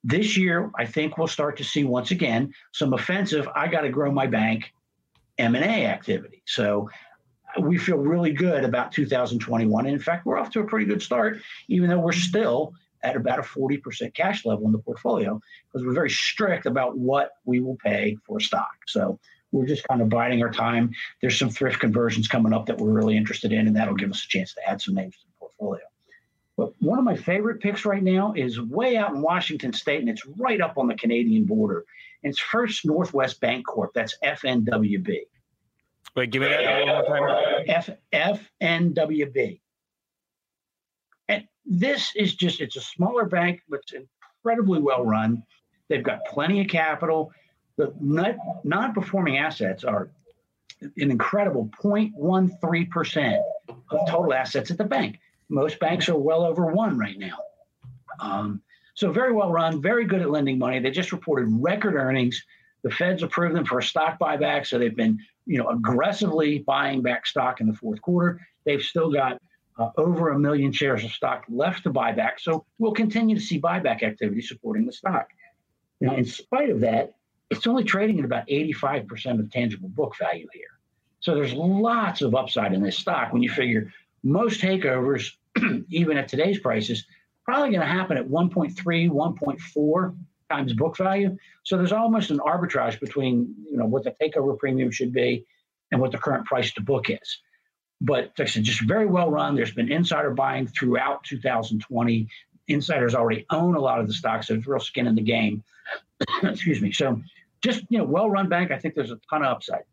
This year, I think we'll start to see once again some offensive. I got to grow my bank M&A activity. So we feel really good about 2021. And in fact, we're off to a pretty good start, even though we're still at about a 40% cash level in the portfolio because we're very strict about what we will pay for stock. So we're just kind of biding our time. There's some thrift conversions coming up that we're really interested in, and that'll give us a chance to add some names to the portfolio. But one of my favorite picks right now is way out in Washington State, and it's right up on the Canadian border. And it's First Northwest Bancorp. That's FNWB. Wait, give me that one more time. F FNWB. This is just, it's a smaller bank, but it's incredibly well run. They've got plenty of capital. The net non-performing assets are an incredible 0.13% of total assets at the bank. Most banks are well over one right now. Um, so very well run, very good at lending money. They just reported record earnings. The Feds approved them for a stock buyback, so they've been, you know, aggressively buying back stock in the fourth quarter. They've still got uh, over a million shares of stock left to buy back, so we'll continue to see buyback activity supporting the stock. Now, in spite of that, it's only trading at about 85% of tangible book value here. So there's lots of upside in this stock when you figure most takeovers, [clears throat] even at today's prices, probably going to happen at 1.3, 1.4 times book value. So there's almost an arbitrage between you know what the takeover premium should be and what the current price to book is. But like I said, just very well run. There's been insider buying throughout 2020. Insiders already own a lot of the stocks, so it's real skin in the game. [coughs] Excuse me. So just you know, well run bank. I think there's a ton of upside.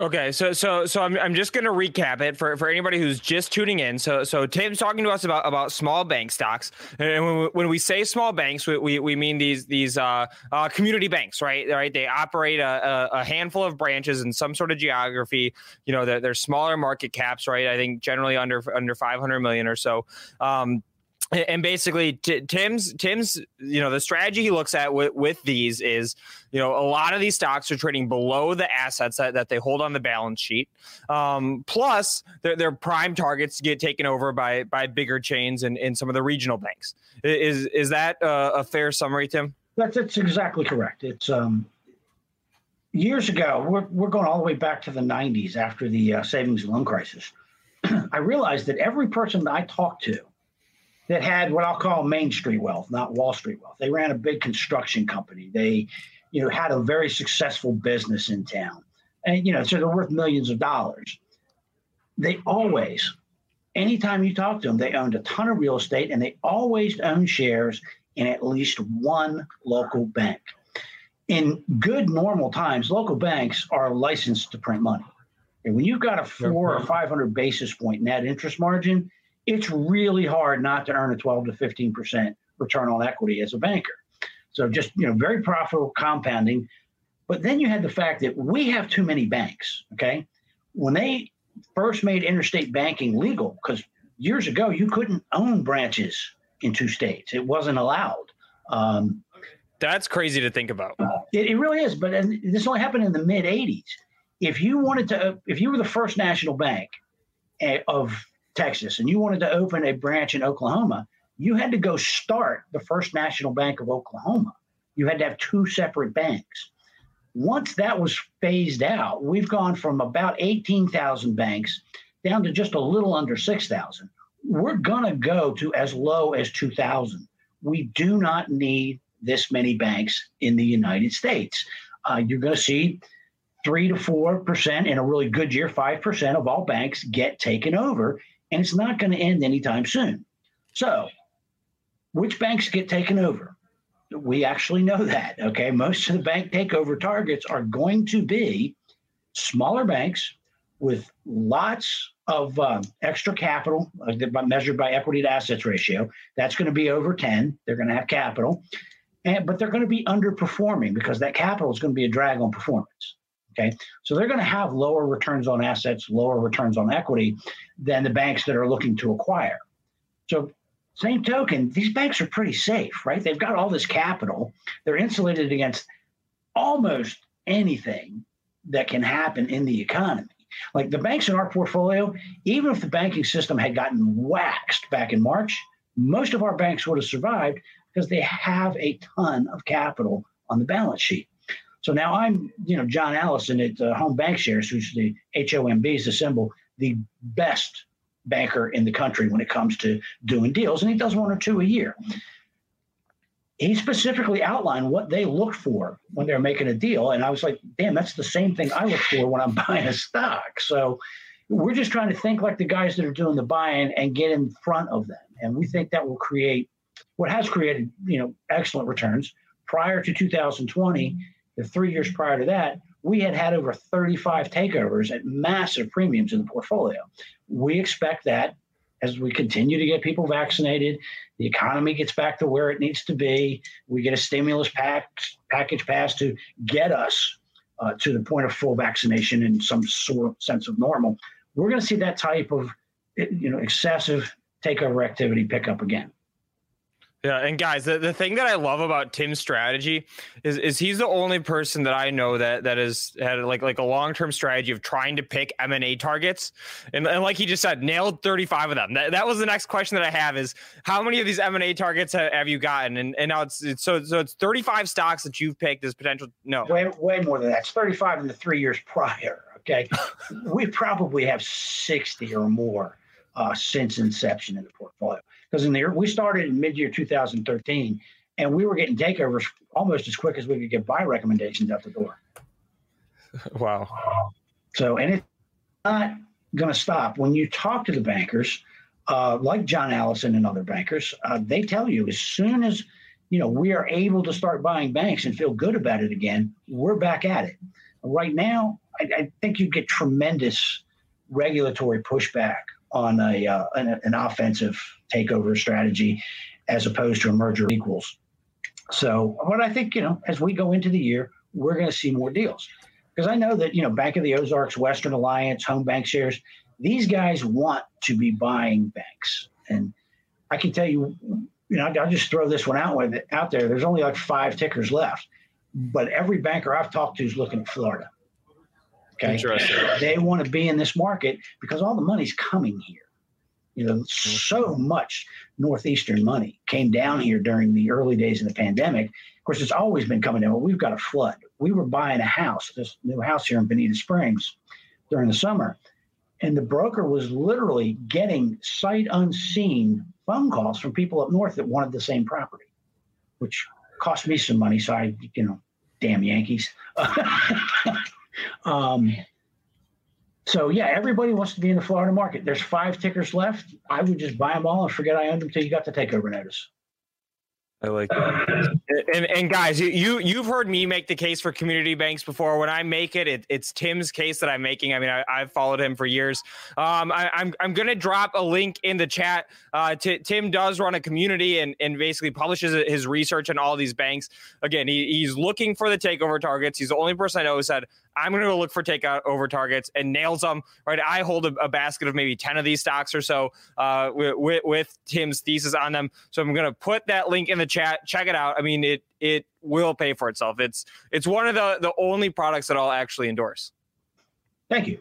Okay, so so so I'm I'm just gonna recap it for, for anybody who's just tuning in. So so Tim's talking to us about about small bank stocks, and when we, when we say small banks, we, we, we mean these these uh, uh, community banks, right? Right? They operate a, a, handful of branches in some sort of geography. You know, they're, they're smaller market caps, right? I think generally under under 500 million or so. Um, and basically tim's tim's you know the strategy he looks at with, with these is you know a lot of these stocks are trading below the assets that, that they hold on the balance sheet. Um, plus their, prime targets get taken over by by bigger chains and, and some of the regional banks. Is is that a, a fair summary tim? That's, that's exactly correct. It's um years ago we're, we're going all the way back to the 90s after the uh, savings and loan crisis. [clears throat] I realized that every person that i talked to that had what I'll call Main Street wealth, not Wall Street wealth. They ran a big construction company. They, you know, had a very successful business in town. And, you know, so they're worth millions of dollars. They always, anytime you talk to them, they owned a ton of real estate and they always owned shares in at least one local bank. In good normal times, local banks are licensed to print money. And when you've got a four or 500 basis point net interest margin, it's really hard not to earn a 12 to 15 percent return on equity as a banker. So just you know, very profitable compounding. But then you had the fact that we have too many banks. Okay, when they first made interstate banking legal, because years ago you couldn't own branches in two states; it wasn't allowed. Um, That's crazy to think about. It, it really is. But this only happened in the mid '80s. If you wanted to, if you were the first national bank eh, of Texas and you wanted to open a branch in Oklahoma, you had to go start the First National Bank of Oklahoma. You had to have two separate banks. Once that was phased out, we've gone from about 18,000 banks down to just a little under 6,000. We're going to go to as low as 2,000. We do not need this many banks in the United States. Uh, you're going to see three to four percent in a really good year, five percent of all banks get taken over, and it's not going to end anytime soon. So, which banks get taken over? We actually know that. Okay. Most of the bank takeover targets are going to be smaller banks with lots of uh, extra capital uh, measured by equity to assets ratio. That's going to be over 10. They're going to have capital, and, but they're going to be underperforming because that capital is going to be a drag on performance. Okay. So they're going to have lower returns on assets, lower returns on equity than the banks that are looking to acquire. So, same token, these banks are pretty safe, right? They've got all this capital, they're insulated against almost anything that can happen in the economy. Like the banks in our portfolio, even if the banking system had gotten waxed back in March, most of our banks would have survived because they have a ton of capital on the balance sheet. So now I'm, you know, John Allison at uh, Home BancShares, who's the HOMB is the symbol, the best banker in the country when it comes to doing deals, and he does one or two a year. He specifically outlined what they look for when they're making a deal, and I was like, "Damn, that's the same thing I look for when I'm [laughs] buying a stock." So we're just trying to think like the guys that are doing the buying and get in front of them, and we think that will create what has created, you know, excellent returns. Prior to 2020, the three years prior to that, we had had over 35 takeovers at massive premiums in the portfolio. We expect that as we continue to get people vaccinated, the economy gets back to where it needs to be. We get a stimulus pack, package passed to get us uh, to the point of full vaccination in some sort of sense of normal. We're going to see that type of you know excessive takeover activity pick up again. Yeah, and guys, the, the thing that I love about Tim's strategy is is he's the only person that I know that that has had like like a long term strategy of trying to pick M and A targets, and, and like he just said, nailed thirty five of them. That, that was the next question that I have is how many of these M and A targets have, have, you gotten? And and now it's, it's so so it's thirty five stocks that you've picked as potential. No, way way more than that. It's thirty five in the three years prior. Okay, [laughs] we probably have sixty or more uh, since inception in the portfolio. Because in the we started in mid year 2013, and we were getting takeovers almost as quick as we could get buy recommendations out the door. [laughs] Wow. So, and it's not going to stop. When you talk to the bankers, uh, like John Allison and other bankers, uh, they tell you as soon as you know we are able to start buying banks and feel good about it again, we're back at it. Right now, I, I think you get tremendous regulatory pushback on a uh, an, an, offensive takeover strategy as opposed to a merger of equals. So, what I think, you know, as we go into the year, we're going to see more deals because I know that you know Bank of the Ozarks, Western Alliance, Home BancShares, these guys want to be buying banks, and I can tell you, you know, I'll just throw this one out with it out there. There's only like five tickers left, but every banker I've talked to is looking at Florida. Okay. Interesting. They want to be in this market because all the money's coming here. You know, so much northeastern money came down here during the early days of the pandemic. Of course, it's always been coming down. Well, we've got a flood. We were buying a house, this new house here in Bonita Springs during the summer. And the broker was literally getting sight unseen phone calls from people up north that wanted the same property, which cost me some money. So I, you know, damn Yankees. [laughs] Um, so yeah, everybody wants to be in the Florida market. There's five tickers left. I would just buy them all and forget I owned them until you got the takeover notice. I like that. [sighs] and, and guys, you you've heard me make the case for community banks before. When I make it, it it's Tim's case that I'm making. I mean, I, have followed him for years. Um, I, am I'm, I'm gonna drop a link in the chat. Uh, t- Tim does run a community and and basically publishes his research on all these banks. Again, he, he's looking for the takeover targets. He's the only person I know who said I'm going to go look for takeout over targets and nails them. Right, I hold a, a basket of maybe ten of these stocks or so uh, with, with Tim's thesis on them. So I'm going to put that link in the chat. Check it out. I mean, it it will pay for itself. It's it's one of the the only products that I'll actually endorse. Thank you.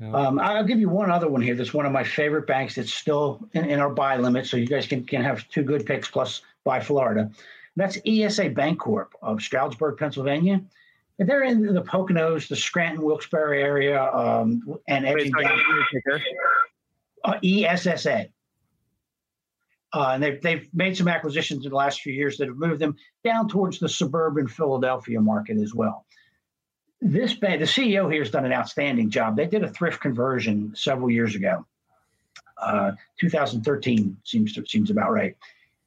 Um, I'll give you one other one here. That's one of my favorite banks. It's still in, in, our buy limit, so you guys can, can have two good picks plus buy Florida. That's ESSA Bancorp of Stroudsburg, Pennsylvania. They're in the Poconos, the Scranton, Wilkes-Barre area, um, and Wait, uh, ESSA. Uh, and they've, they've made some acquisitions in the last few years that have moved them down towards the suburban Philadelphia market as well. This bank, the CEO here has done an outstanding job. They did a thrift conversion several years ago. Uh, 2013 seems to, seems about right,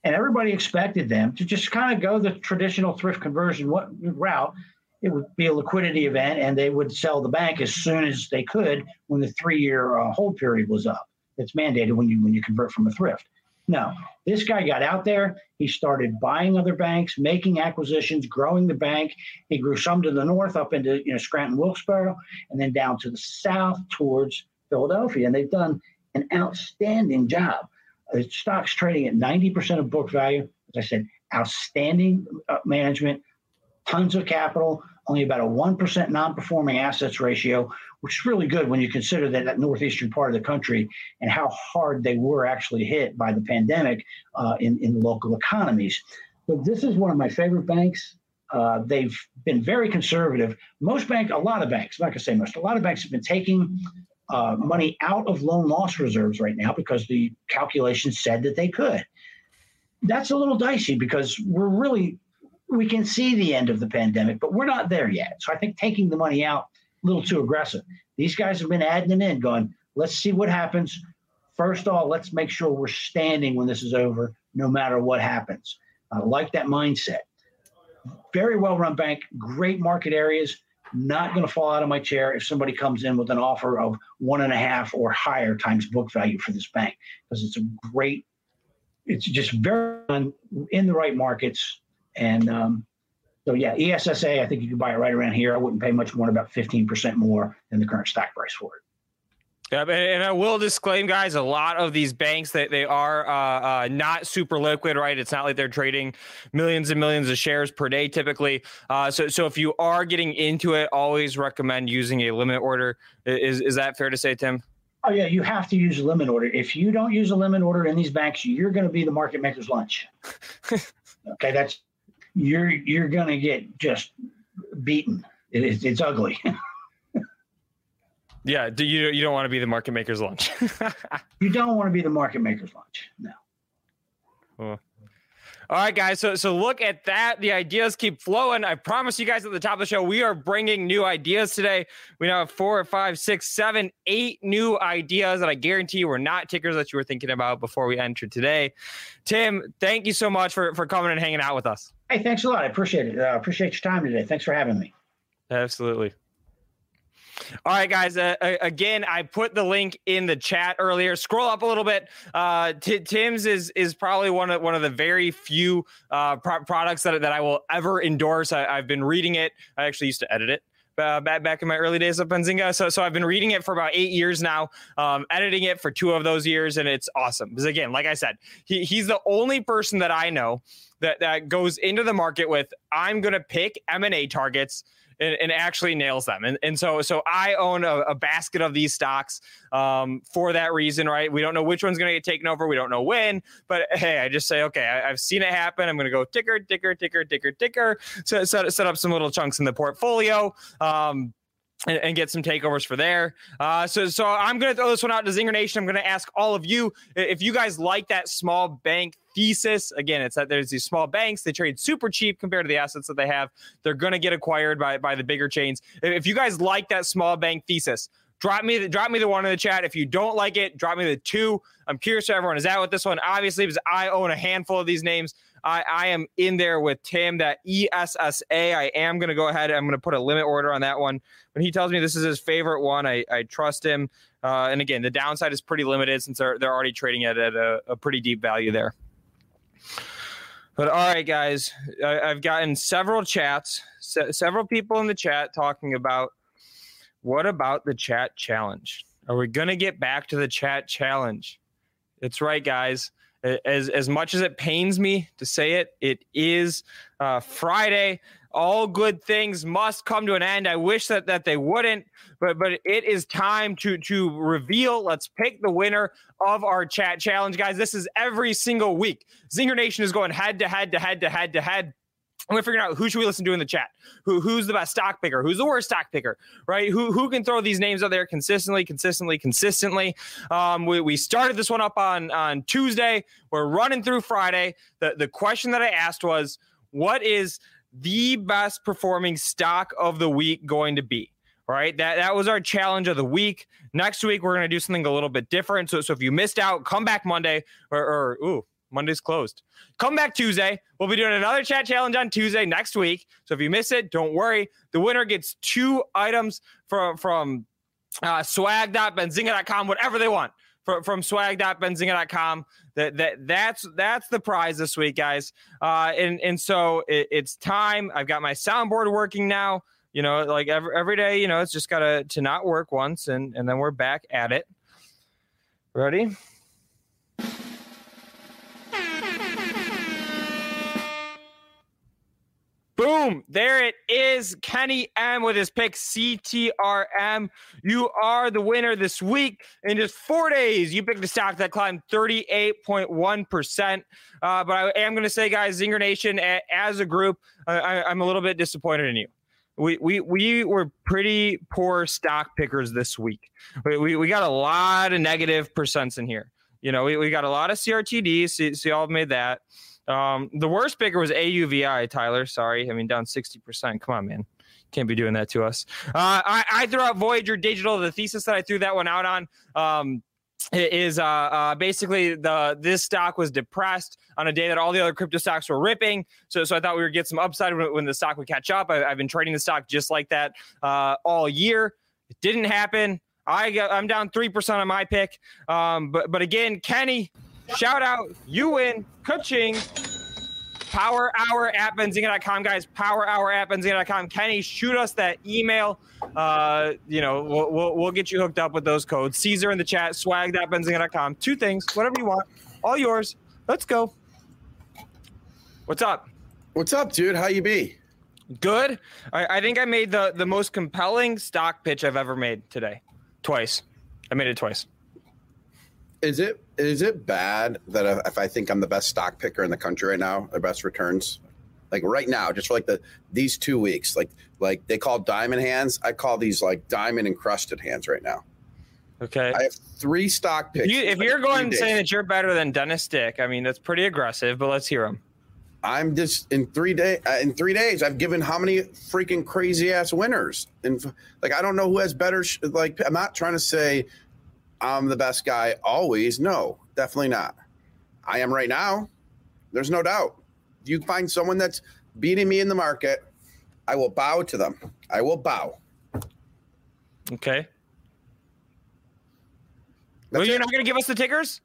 and everybody expected them to just kind of go the traditional thrift conversion route it would be a liquidity event and they would sell the bank as soon as they could when the three-year uh, hold period was up. It's mandated when you when you convert from a thrift. No, this guy got out there. He started buying other banks, making acquisitions, growing the bank. He grew some to the north up into you know Scranton, Wilkes-Barre, and then down to the south towards Philadelphia. And they've done an outstanding job. The stock's trading at 90% of book value. As I said, outstanding uh, management, tons of capital, only about a 1% non performing assets ratio, which is really good when you consider that that northeastern part of the country and how hard they were actually hit by the pandemic uh, in, in local economies. So, this is one of my favorite banks. Uh, they've been very conservative. Most bank, a lot of banks, I'm not going to say most, a lot of banks have been taking uh, money out of loan loss reserves right now because the calculations said that they could. That's a little dicey because we're really we can see the end of the pandemic, but we're not there yet. So I think taking the money out a little too aggressive. These guys have been adding it in, going, let's see what happens. First of all, let's make sure we're standing when this is over, no matter what happens. I like that mindset. Very well run bank, great market areas. Not going to fall out of my chair if somebody comes in with an offer of one and a half or higher times book value for this bank because it's a great, it's just very in the right markets. And um, so, yeah, ESSA, I think you can buy it right around here. I wouldn't pay much more about 15% more than the current stock price for it. Yeah, and I will disclaim, guys, a lot of these banks that they are uh, uh, not super liquid, right? It's not like they're trading millions and millions of shares per day, typically. Uh, so, so if you are getting into it, always recommend using a limit order. Is is that fair to say, Tim? Oh yeah, you have to use a limit order. If you don't use a limit order in these banks, you're going to be the market maker's lunch. [laughs] okay, that's you're you're going to get just beaten. It is it's ugly. [laughs] Yeah, do you you don't want to be the market maker's lunch. [laughs] you don't want to be the market maker's lunch. No. Well, all right, guys. So so look at that. The ideas keep flowing. I promise you guys at the top of the show, we are bringing new ideas today. We now have four, five, six, seven, eight new ideas that I guarantee you were not tickers that you were thinking about before we entered today. Tim, thank you so much for for coming and hanging out with us. Hey, thanks a lot. I appreciate it. I uh, appreciate your time today. Thanks for having me. Absolutely. All right, guys. Uh, again, I put the link in the chat earlier. Scroll up a little bit. Uh, T- Tim's is is probably one of one of the very few uh, pro- products that, that I will ever endorse. I, have been reading it. I actually used to edit it. Uh, back in my early days of Benzinga. So so I've been reading it for about eight years now, um, editing it for two of those years, and it's awesome. Because again, like I said, he, he's the only person that I know that that goes into the market with I'm going to pick M and A targets and, and, actually nails them. And, and so so I own a, a basket of these stocks um, for that reason, right? We don't know which one's going to get taken over. We don't know when, but hey, I just say, okay, I, have seen it happen. I'm going to go ticker, ticker, ticker, ticker, ticker. So set, set up some little chunks in the portfolio. Um, and, and, get some takeovers for there. Uh, so, so I'm going to throw this one out to Zinger Nation. I'm going to ask all of you if you guys like that small bank thesis. Again, it's that there's these small banks they trade super cheap compared to the assets that they have. They're going to get acquired by by the bigger chains. If you guys like that small bank thesis, drop me the drop me the one in the chat. If you don't like it, drop me the two. I'm curious where everyone is at with this one. Obviously, because I own a handful of these names. I, I am in there with Tim, that ESSA. I am going to go ahead. I'm going to put a limit order on that one. When he tells me this is his favorite one, I, I trust him. Uh, and again, the downside is pretty limited since they're, they're already trading it at a, a pretty deep value there. But all right, guys, I, have gotten several chats, se- several people in the chat talking about what about the chat challenge? Are we going to get back to the chat challenge? It's right, guys as as much as it pains me to say it, it is uh, Friday. All good things must come to an end. I wish that that they wouldn't, but but it is time to to reveal. Let's pick the winner of our chat challenge, guys. This is every single week. Zinger Nation is going head to head to head to head to head we're figuring out who should we listen to in the chat. Who who's the best stock picker? Who's the worst stock picker? Right? Who who can throw these names out there consistently, consistently, consistently? Um, we, we started this one up on on Tuesday. We're running through Friday. The the question that I asked was, what is the best performing stock of the week going to be? Right. That that was our challenge of the week. Next week we're going to do something a little bit different. So so if you missed out, come back Monday or, or ooh Monday's closed. Come back Tuesday. We'll be doing another chat challenge on Tuesday next week. So if you miss it, don't worry. The winner gets two items from from uh, swag.benzinga.com, whatever they want. From, from swag.benzinga.com. That that that's that's the prize this week, guys. Uh, and and so it, it's time. I've got my soundboard working now. You know, like every every day, you know, it's just gotta to not work once and and then we're back at it. Ready? Boom. There it is. Kenny M with his pick CTRM. You are the winner this week. In just four days, you picked a stock that climbed 38.1%. Uh, but I am going to say, guys, Zinger Nation, as a group, I, I'm a little bit disappointed in you. We, we, we were pretty poor stock pickers this week. We, we, we got a lot of negative percents in here. You know, we, we got a lot of CRTDs. So y'all made that. Um, the worst picker was AUVI, Tyler. Sorry. I mean, down 60%. Come on, man. Can't be doing that to us. Uh, I, I threw out Voyager Digital. The thesis that I threw that one out on um, is uh, uh, basically the this stock was depressed on a day that all the other crypto stocks were ripping. So, so I thought we would get some upside when, when the stock would catch up. I, have been trading the stock just like that uh, all year. It didn't happen. I I'm down three percent on my pick. Um, but but again, Kenny, Shout out, you win, coaching. Power Hour at benzinga.com, guys. Power Hour at benzinga.com. Kenny, shoot us that email. Uh, you know, we'll, we'll, we'll, get you hooked up with those codes. Caesar in the chat, swag at benzinga.com. Two things, whatever you want, all yours. Let's go. What's up? What's up, dude? How you be? Good. I, I think I made the the most compelling stock pitch I've ever made today. Twice. I made it twice. Is it is it bad that if I think I'm the best stock picker in the country right now, the best returns, like right now, just for like the these two weeks, like like they call diamond hands, I call these like diamond encrusted hands right now. Okay. I have three stock picks. You, if you're going saying that you're better than Dennis Dick, I mean that's pretty aggressive, but let's hear him. I'm just in three day uh, in three days. I've given how many freaking crazy ass winners, and like I don't know who has better. Sh- like I'm not trying to say I'm the best guy always. No, definitely not. I am right now. There's no doubt. If you find someone that's beating me in the market, I will bow to them. I will bow. Okay. That's well, you're it. not going to give us the tickers?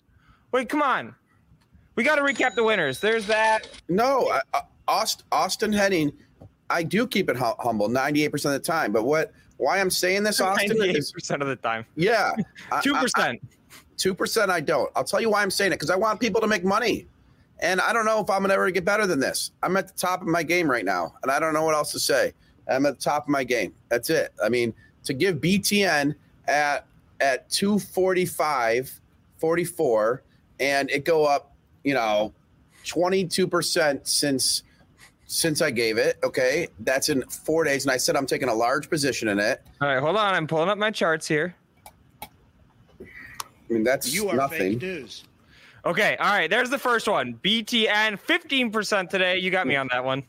Wait, come on. We got to recap the winners. There's that. No, uh, Austin, Austin Henning, I do keep it humble 98% of the time. But what why I'm saying this, [laughs] Austin, is percent of the time. Yeah, [laughs] two percent. Two percent. I don't. I'll tell you why I'm saying it because I want people to make money, and I don't know if I'm gonna ever get better than this. I'm at the top of my game right now, and I don't know what else to say. I'm at the top of my game. That's it. I mean, to give BTN at at 245, 44, and it go up, you know, 22% since since I gave it. Okay, that's in four days, and I said I'm taking a large position in it. All right, hold on. I'm pulling up my charts here. I mean, that's you are nothing. Fake news. Okay, all right. There's the first one. BTN 15% today. You got me on that one.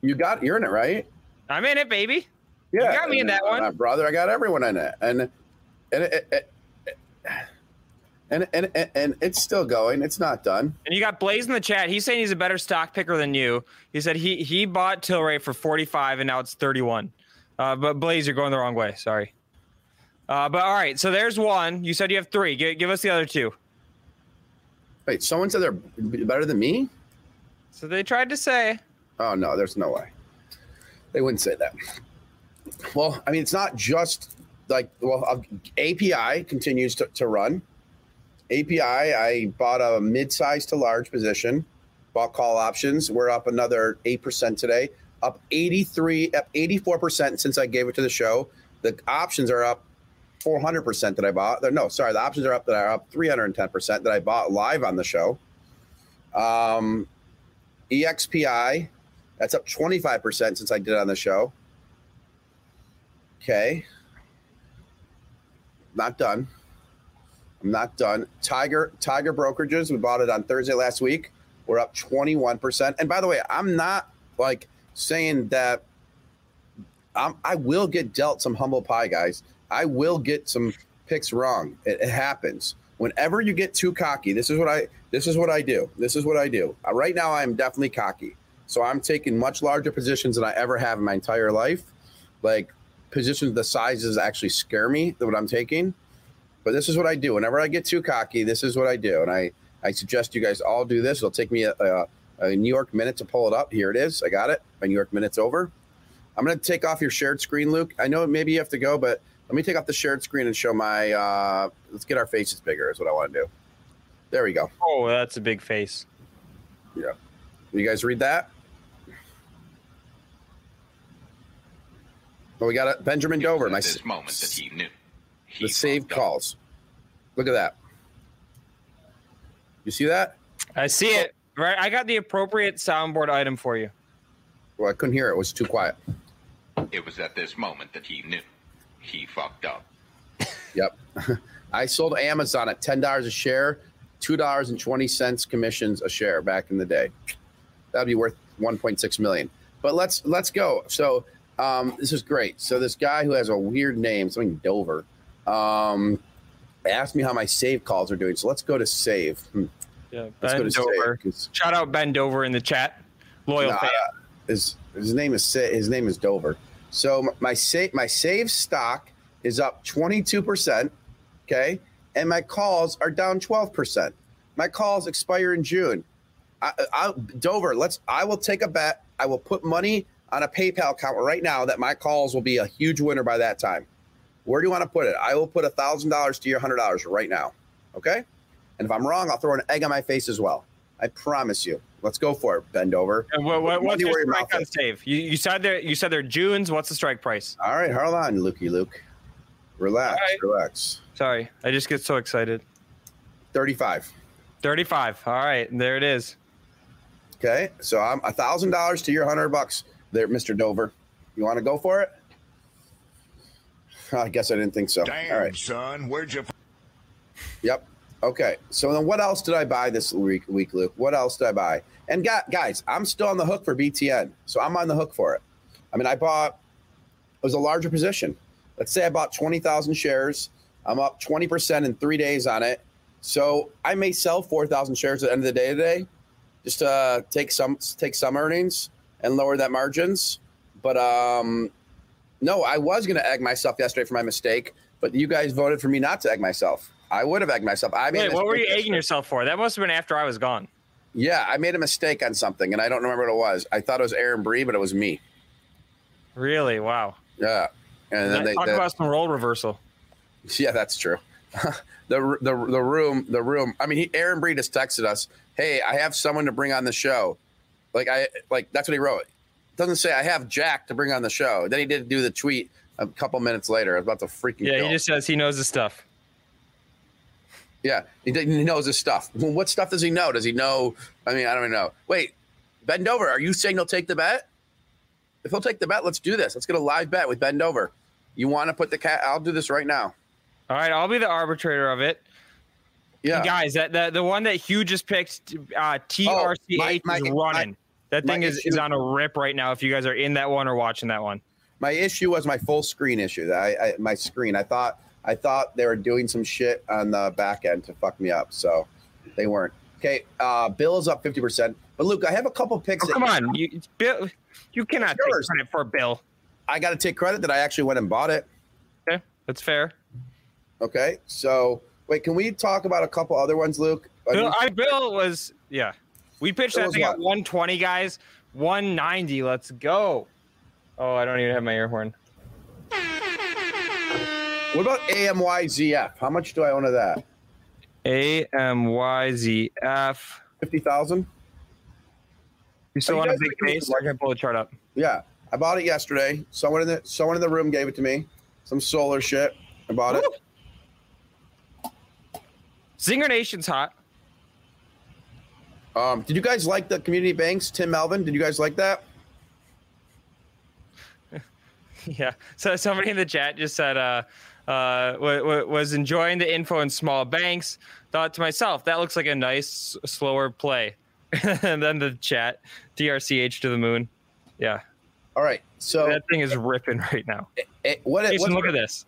You got you're in it, right? I'm in it, baby. Yeah, you got me in that one, brother. I got everyone in it, and and it, it, it, and, and and and it's still going. It's not done. And you got Blaze in the chat. He's saying he's a better stock picker than you. He said he he bought Tilray for 45 and now it's 31. Uh, but Blaze, you're going the wrong way. Sorry. Uh, but all right, so there's one. You said you have three. Give, give us the other two. Wait, someone said they're better than me. So they tried to say. Oh no, there's no way. They wouldn't say that. Well, I mean, it's not just like well, API continues to, to run. API, I bought a mid-size to large position, bought call options. We're up another 8% today, up 83, up 84% since I gave it to the show. The options are up 400% that I bought. No, sorry, the options are up that are up 310% that I bought live on the show. Um, EXPI, that's up 25% since I did on the show. Okay. Not done. I'm not done. Tiger Tiger brokerages. We bought it on Thursday last week. We're up 21%. And by the way, I'm not like saying that I'm, I will get dealt some humble pie, guys. I will get some picks wrong. It, it, happens. Whenever you get too cocky, this is what I this is what I do. This is what I do. Uh, right now, I'm definitely cocky. So I'm taking much larger positions than I ever have in my entire life. Like positions the sizes actually scare me than what I'm taking. But this is what I do. Whenever I get too cocky, this is what I do. And I, I suggest you guys all do this. It'll take me a, a, a New York minute to pull it up. Here it is. I got it. My New York minute's over. I'm going to take off your shared screen, Luke. I know maybe you have to go, but let me take off the shared screen and show my. Uh, let's get our faces bigger, is what I want to do. There we go. Oh, that's a big face. Yeah. You guys read that? Well, we got a Benjamin Dover. At My this moment that he knew. He the saved fucked up. calls. Look at that. You see that? I see it. Right. I got the appropriate soundboard item for you. Well, I couldn't hear it. It was too quiet. It was at this moment that he knew. He fucked up. [laughs] Yep. [laughs] I sold Amazon at ten dollars a share, two dollars and twenty cents commissions a share back in the day. That'd be worth one point six million. But let's let's go. So um, this is great. So this guy who has a weird name, something Dover, um, asked me how my save calls are doing. So let's go to save. Hmm. Yeah. Let's go Ben Dover. save. Shout out Ben Dover in the chat. Loyal Nah, fan. his his name is his name is Dover. So my save my save stock is up 22%, okay? And my calls are down 12%. My calls expire in June. I, I, Dover, let's I will take a bet. I will put money on a PayPal account right now that my calls will be a huge winner by that time. Where do you want to put it? I will put a thousand dollars to your hundred dollars right now. Okay? And if I'm wrong, I'll throw an egg on my face as well. I promise you. Let's go for it, bend over. And what, what, what's your where your strike mouth on is. save? You, you said there. You said they're Junes. What's the strike price? All right, hold on, Lukey Luke. Relax, All right. relax. Sorry, I just get so excited. 35. Thirty-five. All right, there it is. Okay, so I'm a thousand dollars to your hundred bucks there, Mr. Dover. You want to go for it? I guess I didn't think so. Damn, All right. son, where'd you? Yep. Okay. So then, what else did I buy this week, week, Luke? What else did I buy? And gu- guys, I'm still on the hook for BTN, so I'm on the hook for it. I mean, I bought it was a larger position. Let's say I bought twenty thousand shares. I'm up twenty percent in three days on it. So I may sell four thousand shares at the end of the day today, just to uh, take some take some earnings and lower that margins. But um, no, I was going to egg myself yesterday for my mistake, but you guys voted for me not to egg myself. I would have egged myself. I made Wait, what were you egging yourself for? That must have been after I was gone. Yeah, I made a mistake on something, and I don't remember what it was. I thought it was Aaron Bree, but it was me. Really? Wow. Yeah, and then they, Talk the- about some role reversal. [laughs] yeah, that's true. [laughs] the the the room the room. I mean, he, Aaron Bree just texted us, "Hey, I have someone to bring on the show." Like I like that's what he wrote. Doesn't say I have Jack to bring on the show. Then he did do the tweet a couple minutes later. I was about to freaking Yeah, kill. he just says he knows his stuff. Yeah, he, he knows his stuff. Well, what stuff does he know? Does he know? I mean, I don't even know. Wait, Ben Dover, are you saying he'll take the bet? If he'll take the bet, let's do this. Let's get a live bet with Ben Dover. You want to put the cat? I'll do this right now. All right, I'll be the arbitrator of it. Yeah, And guys, that the, the one that Hugh just picked, uh, TRCH Oh, my- my- is running. That thing is, is issue- on a rip right now. If you guys are in that one or watching that one, my issue was my full screen issue. I, I my screen. I thought I thought they were doing some shit on the back end to fuck me up. So they weren't. Okay, uh, Bill is up fifty percent. But Luke, I have a couple picks. oh, that- come on, you Bill, you cannot take credit for Bill. I got to take credit that I actually went and bought it. Okay, that's fair. Okay, so wait, can we talk about a couple other ones, Luke? Bill, I, Bill was yeah. We pitched that thing at 120, guys. 190. Let's go. Oh, I don't even have my air horn. What about AMYZF? How much do I own of that? A M Y Z F. Fifty thousand. You still want a big for- I can pull the chart up. Yeah, I bought it yesterday. Someone in the someone in the room gave it to me. Some solar shit. I bought it. Zinger Nation's hot. Um, did you guys like the community banks, Tim Melvin? Did you guys like that? [laughs] Yeah. So somebody in the chat just said, uh, uh, w- w- was enjoying the info in small banks. Thought to myself, that looks like a nice, slower play. [laughs] and then the chat, TRCH to the moon. Yeah. All right. So That thing is ripping right now. eh, what? Jason, what look at this.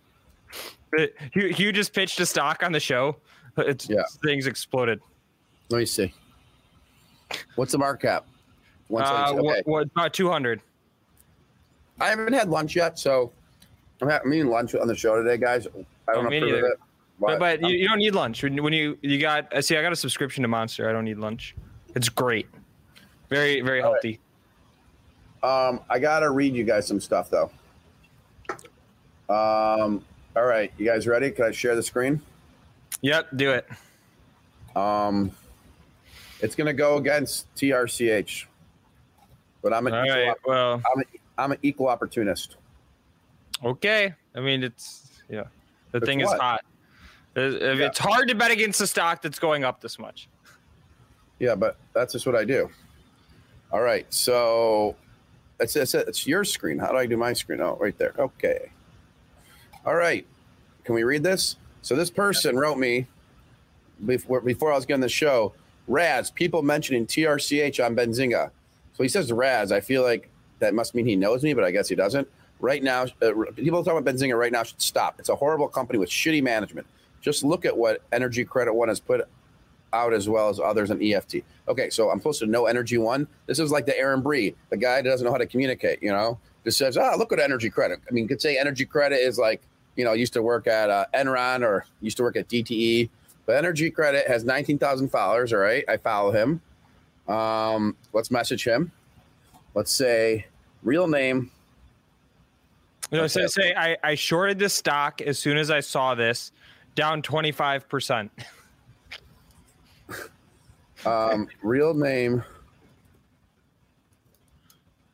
It- Hugh, Hugh just pitched a stock on the show. It's, Yeah. Things exploded. Let me see. What's the mark cap? One Uh, okay. what, what, about 200. I haven't had lunch yet, so I'm, ha- I'm eating lunch on the show today, guys. I don't Oh, approve of it. But, but um, you, you don't need lunch when, when you you got uh, see I got a subscription to Monster. I don't need lunch. It's great. Very very All right. healthy. Um, I gotta read you guys some stuff though. Um, all right, you guys ready? Can I share the screen? Yep, do it. Um, it's gonna go against TRCH, but I'm an All equal, right. Well, I'm, a, I'm an equal opportunist. Okay. I mean, it's yeah. The It's thing what? is hot. If if Yeah. It's hard to bet against a stock that's going up this much. Yeah, but that's just what I do. All right, so it's it's, it's your screen. How do I do my screen? Oh, right there. Okay. All right. Can we read this? So this person wrote me before before I was getting the show. Raz, people mentioning TRCH on Benzinga. So he says Raz. I feel like that must mean he knows me, but I guess he doesn't. Right now, uh, people talking about Benzinga right now should stop. It's a horrible company with shitty management. Just look at what Energy Credit One has put out as well as others in EFT. Okay, so I'm supposed to know Energy One. This is like the Aaron Bree, the guy that doesn't know how to communicate. You know, just says, "Ah, look at Energy Credit." I mean, you could say Energy Credit is like, you know, used to work at uh, Enron or used to work at DTE, but Energy Credit has 19,000 followers. All right, I follow him. Um, let's message him. Let's say real name. You know, say, say I, I shorted this stock as soon as I saw this, down 25%. [laughs] Um, real name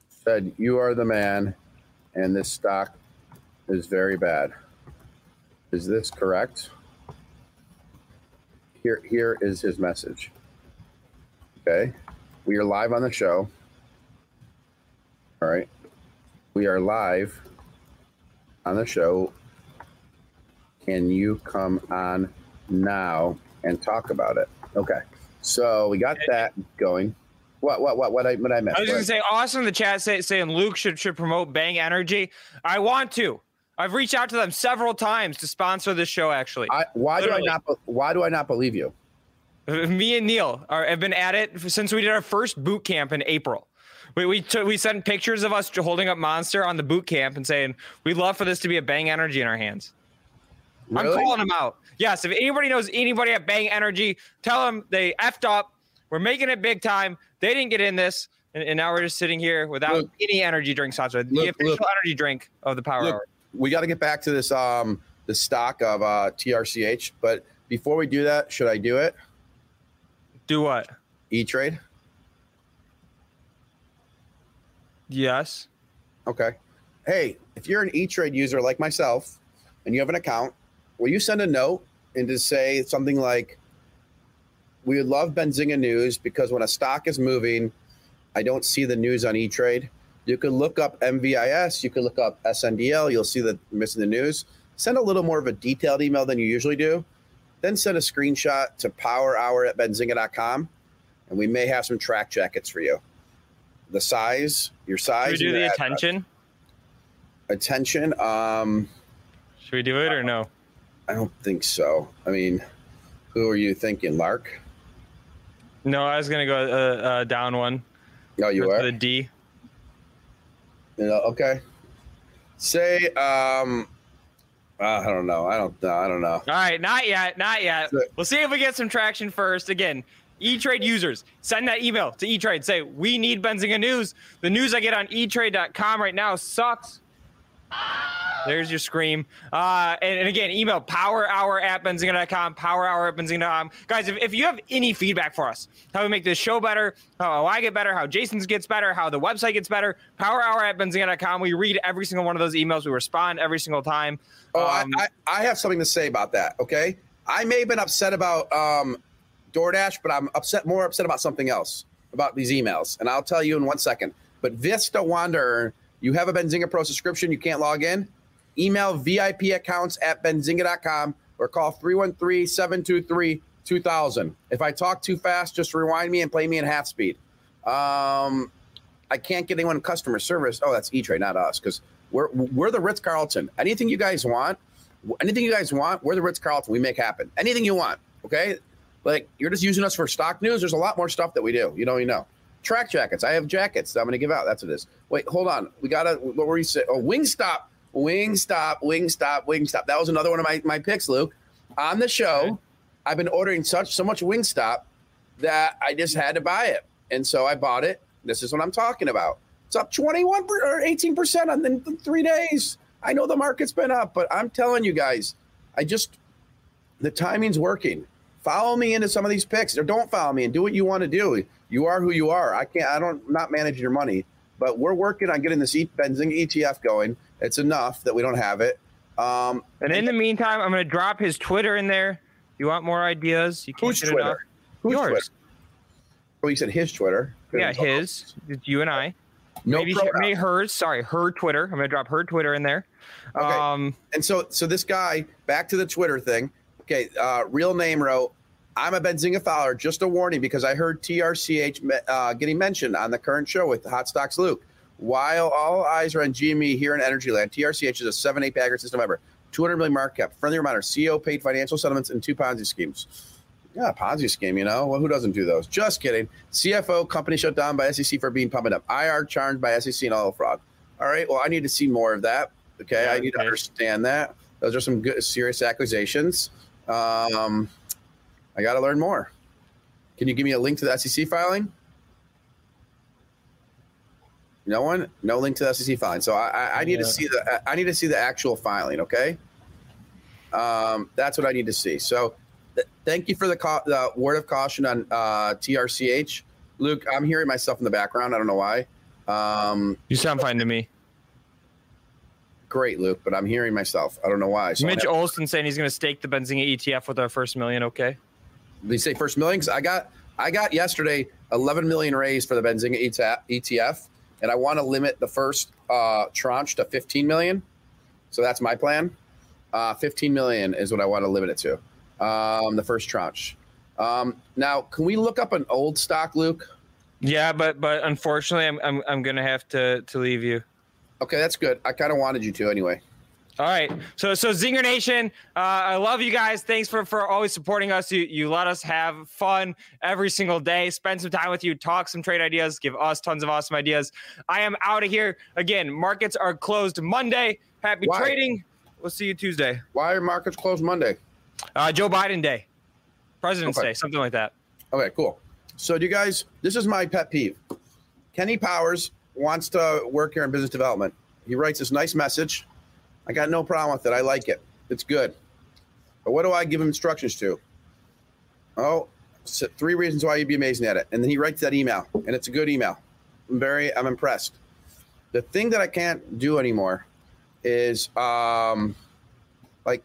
said, You are the man, and this stock is very bad. Is this correct? Here, here is his message. Okay. We are live on the show. All right. We are live on the show. Can you come on now and talk about it? Okay. So we got that going. What what what what I what I missed? I was going to say, in the chat say, saying Luke should should promote Bang Energy. I want to. I've reached out to them several times to sponsor this show. Actually, I, why Literally. do I not why do I not believe you? [laughs] me and Neil are, have been at it since we did our first boot camp in April. We we took, we sent pictures of us holding up Monster on the boot camp and saying we'd love for this to be a Bang Energy in our hands. I'm calling them out. Yes, if anybody knows anybody at Bang Energy, tell them they effed up. We're making it big time. They didn't get in this, and, and now we're just sitting here without Look. any energy drink sponsor. The Look, official look. energy drink of the Power Hour. We got to get back to this um the stock of uh TRCH, but before we do that, should I do it? Do what? E Trade. Yes. Okay. Hey, if you're an E Trade user like myself and you have an account, will you send a note and just say something like, "We would love Benzinga news because when a stock is moving, I don't see the news on E Trade." You could look up MVIS, you could look up SNDL, you'll see that you're missing the news. Send a little more of a detailed email than you usually do. Then send a screenshot to powerhour at benzinga.com and we may have some track jackets for you. The size, your size, Should we do the your address attention? attention um Should we do it or no? i don't think so i mean who are you thinking lark No, I was gonna go uh, uh, down one. no you for are the D. you know, okay say um i don't know i don't know i don't know All right, not yet, not yet. We'll see if we get some traction first. Again, E-Trade users, send that email to E-Trade. Say, we need Benzinga news. The news I get on eTrade.com right now sucks. There's your scream. Uh, and, and again, email power hour at benzinga.com, power hour at benzinga.com. Guys, if, if you have any feedback for us, how we make this show better, how I get better, how Jason's gets better, how the website gets better, power hour at benzinga.com. We read every single one of those emails. We respond every single time. oh Um, I, I i have something to say about that okay i may have been upset about um doordash but i'm upset more upset about something else about these emails and i'll tell you in one second but vista wanderer you have a benzinga pro subscription you can't log in? Email vip accounts at benzinga.com or call 313-723-2000 if i talk too fast just rewind me and play me in half speed. Um i can't get anyone customer service. Oh that's e-trade not us because we're we're the ritz-carlton. Anything you guys want anything you guys want we're the ritz-carlton. We make happen. Anything you want okay? Like you're just using us for stock news. There's a lot more stuff that we do. You know you know track jackets. I have jackets. That i'm going to give out. That's what it is. Wait hold on. We gotta what were you saying oh wingstop wingstop wingstop wingstop that was another one of my, my picks luke. On the show Okay. i've been ordering such so much wingstop that i just had to buy it. And so i bought it. This is what i'm talking about. It's up 21 per, or 18 percent on in three days. I know the market's been up but i'm telling you guys i just the timing's working. Follow me into some of these picks, or don't follow me and do what you want to do. You are who you are. I can't. I don't. Not managing your money, but we're working on getting this e- Benzinga ETF going. It's enough that we don't have it. Um, And in the meantime, I'm going to drop his Twitter in there. You want more ideas? You can't who's get enough. Twitter? Who's Yours. Twitter? Oh, you said his Twitter. Yeah, his. It's you and I. No maybe, maybe hers. Sorry, her Twitter. I'm going to drop her Twitter in there. Okay. Um, And so, so this guy, back to the Twitter thing. Okay, uh, real name wrote, "I'm a Benzinga Fowler. Just a warning because I heard TRCH uh, getting mentioned on the current show with Hot Stocks Luke. While all eyes are on GME here in Energyland, TRCH is a seven eight bagger system November, 200 million market cap. Friendly reminder: CEO paid financial settlements and two Ponzi schemes. Yeah, Ponzi scheme. You know, well, who doesn't do those? Just kidding. CFO company shut down by SEC for being pumping up. IR charged by SEC and oil fraud. All right. Well, I need to see more of that. Okay, I need to understand that. Those are some good, serious accusations. Um, I got to learn more. Can you give me a link to the SEC filing? No one, no link to the SEC filing. So I, I, I need to see the, I need to see the actual filing. Okay, um, that's what I need to see. So, th- thank you for the, the word of caution on uh, TRCH, Luke. I'm hearing myself in the background. I don't know why. Um, you sound fine to me. great, Luke, but I'm hearing myself. I don't know why. So Mitch Olson saying he's going to stake the Benzinga ETF with our first million. Okay. You say first millions? I got I got yesterday 11 million raised for the Benzinga ETF, and I want to limit the first uh, tranche to 15 million. So that's my plan. Uh, 15 million is what I want to limit it to. Um, the first tranche. Um, now, can we look up an old stock, Luke? Yeah, but but unfortunately, I'm I'm, I'm going to have to to leave you. Okay, that's good. I kind of wanted you to anyway. All right. So so Zinger Nation, uh, I love you guys. Thanks for for always supporting us. You you let us have fun every single day. Spend some time with you. Talk some trade ideas. Give us tons of awesome ideas. I am out of here again. Markets are closed Monday. Happy Why? trading. We'll see you Tuesday. Why are markets closed Monday? Uh, Joe Biden Day, President's Okay. Day, something like that. Okay, cool. So, do you guys, this is my pet peeve. Kenny Powers wants to work here in business development. He writes this nice message. I got no problem with it. I like it. It's good. But what do I give him instructions to? Oh, s- three reasons why you'd be amazing at it. And then he writes that email, and it's a good email. I'm very, I'm impressed. The thing that I can't do anymore is um, like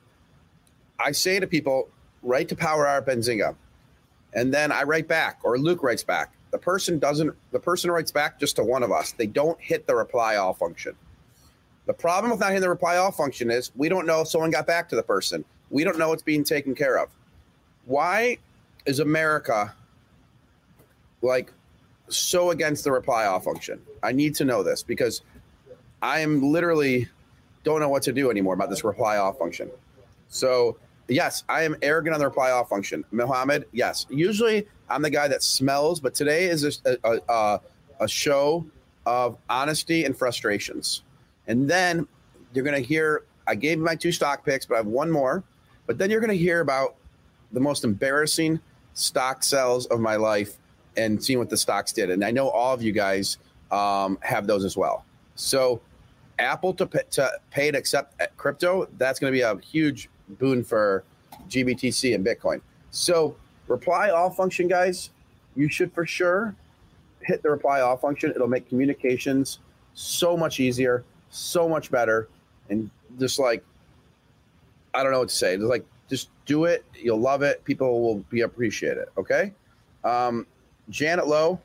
I say to people, write to Power Hour Benzinga and then I write back or Luke writes back. The person doesn't the person writes back just to one of us. They don't hit the reply all function. The problem with not hitting the reply all function is we don't know if someone got back to the person. We don't know it's being taken care of. Why is America like so against the reply all function? I need to know this because I am literally don't know what to do anymore about this reply all function. So yes, I am arrogant on the reply all function. Mohammed, yes. Usually I'm the guy that smells, but today is a, a, a, a show of honesty and frustrations. And then you're going to hear, I gave my two stock picks, but I have one more. But then you're going to hear about the most embarrassing stock sells of my life and seeing what the stocks did. And I know all of you guys um, have those as well. So Apple to, pay, to pay to accept crypto, that's going to be a huge boon for GBTC and Bitcoin. So reply all function, guys, you should for sure hit the reply all function. It'll make communications so much easier, so much better, and just like I don't know what to say. Just like just do it. You'll love it. People will be appreciate it. Okay. Um, Janet Lowe,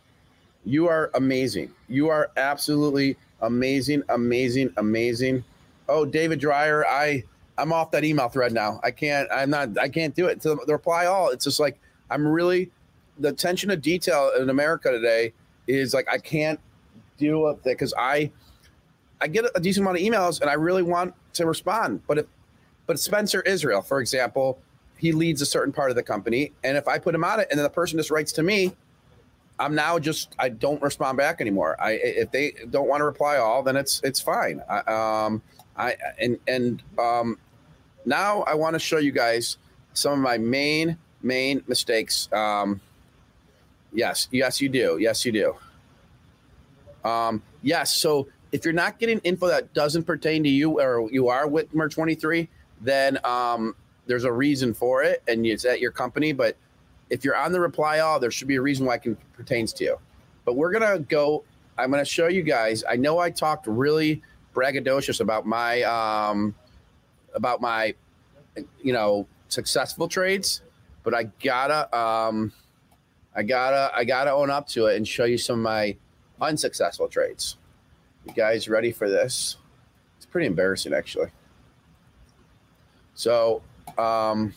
you are amazing. You are absolutely amazing, amazing, amazing. Oh, David Dreyer, I I'm off that email thread now. I can't. I'm not. I can't do it. To the reply all, it's just like I'm really the attention to detail in America today is like I can't deal with it because I I get a decent amount of emails and I really want to respond. But if but Spencer Israel, for example, he leads a certain part of the company, and if I put him on it, and then the person just writes to me, I'm now just I don't respond back anymore. I if they don't want to reply all, then it's it's fine. I, um, I and and um, now I want to show you guys some of my main main mistakes. Um, yes, yes, you do. Yes, you do. Um, yes. So if you're not getting info that doesn't pertain to you or you are Whitmer 23, then um, there's a reason for it and it's at your company. But if you're on the reply all, there should be a reason why it can, pertains to you. But we're going to go, I'm going to show you guys. I know I talked really braggadocious about my um, about my you know successful trades, but I gotta um, I gotta I gotta own up to it and show you some of my unsuccessful trades. You guys ready for this? It's pretty embarrassing actually. So um,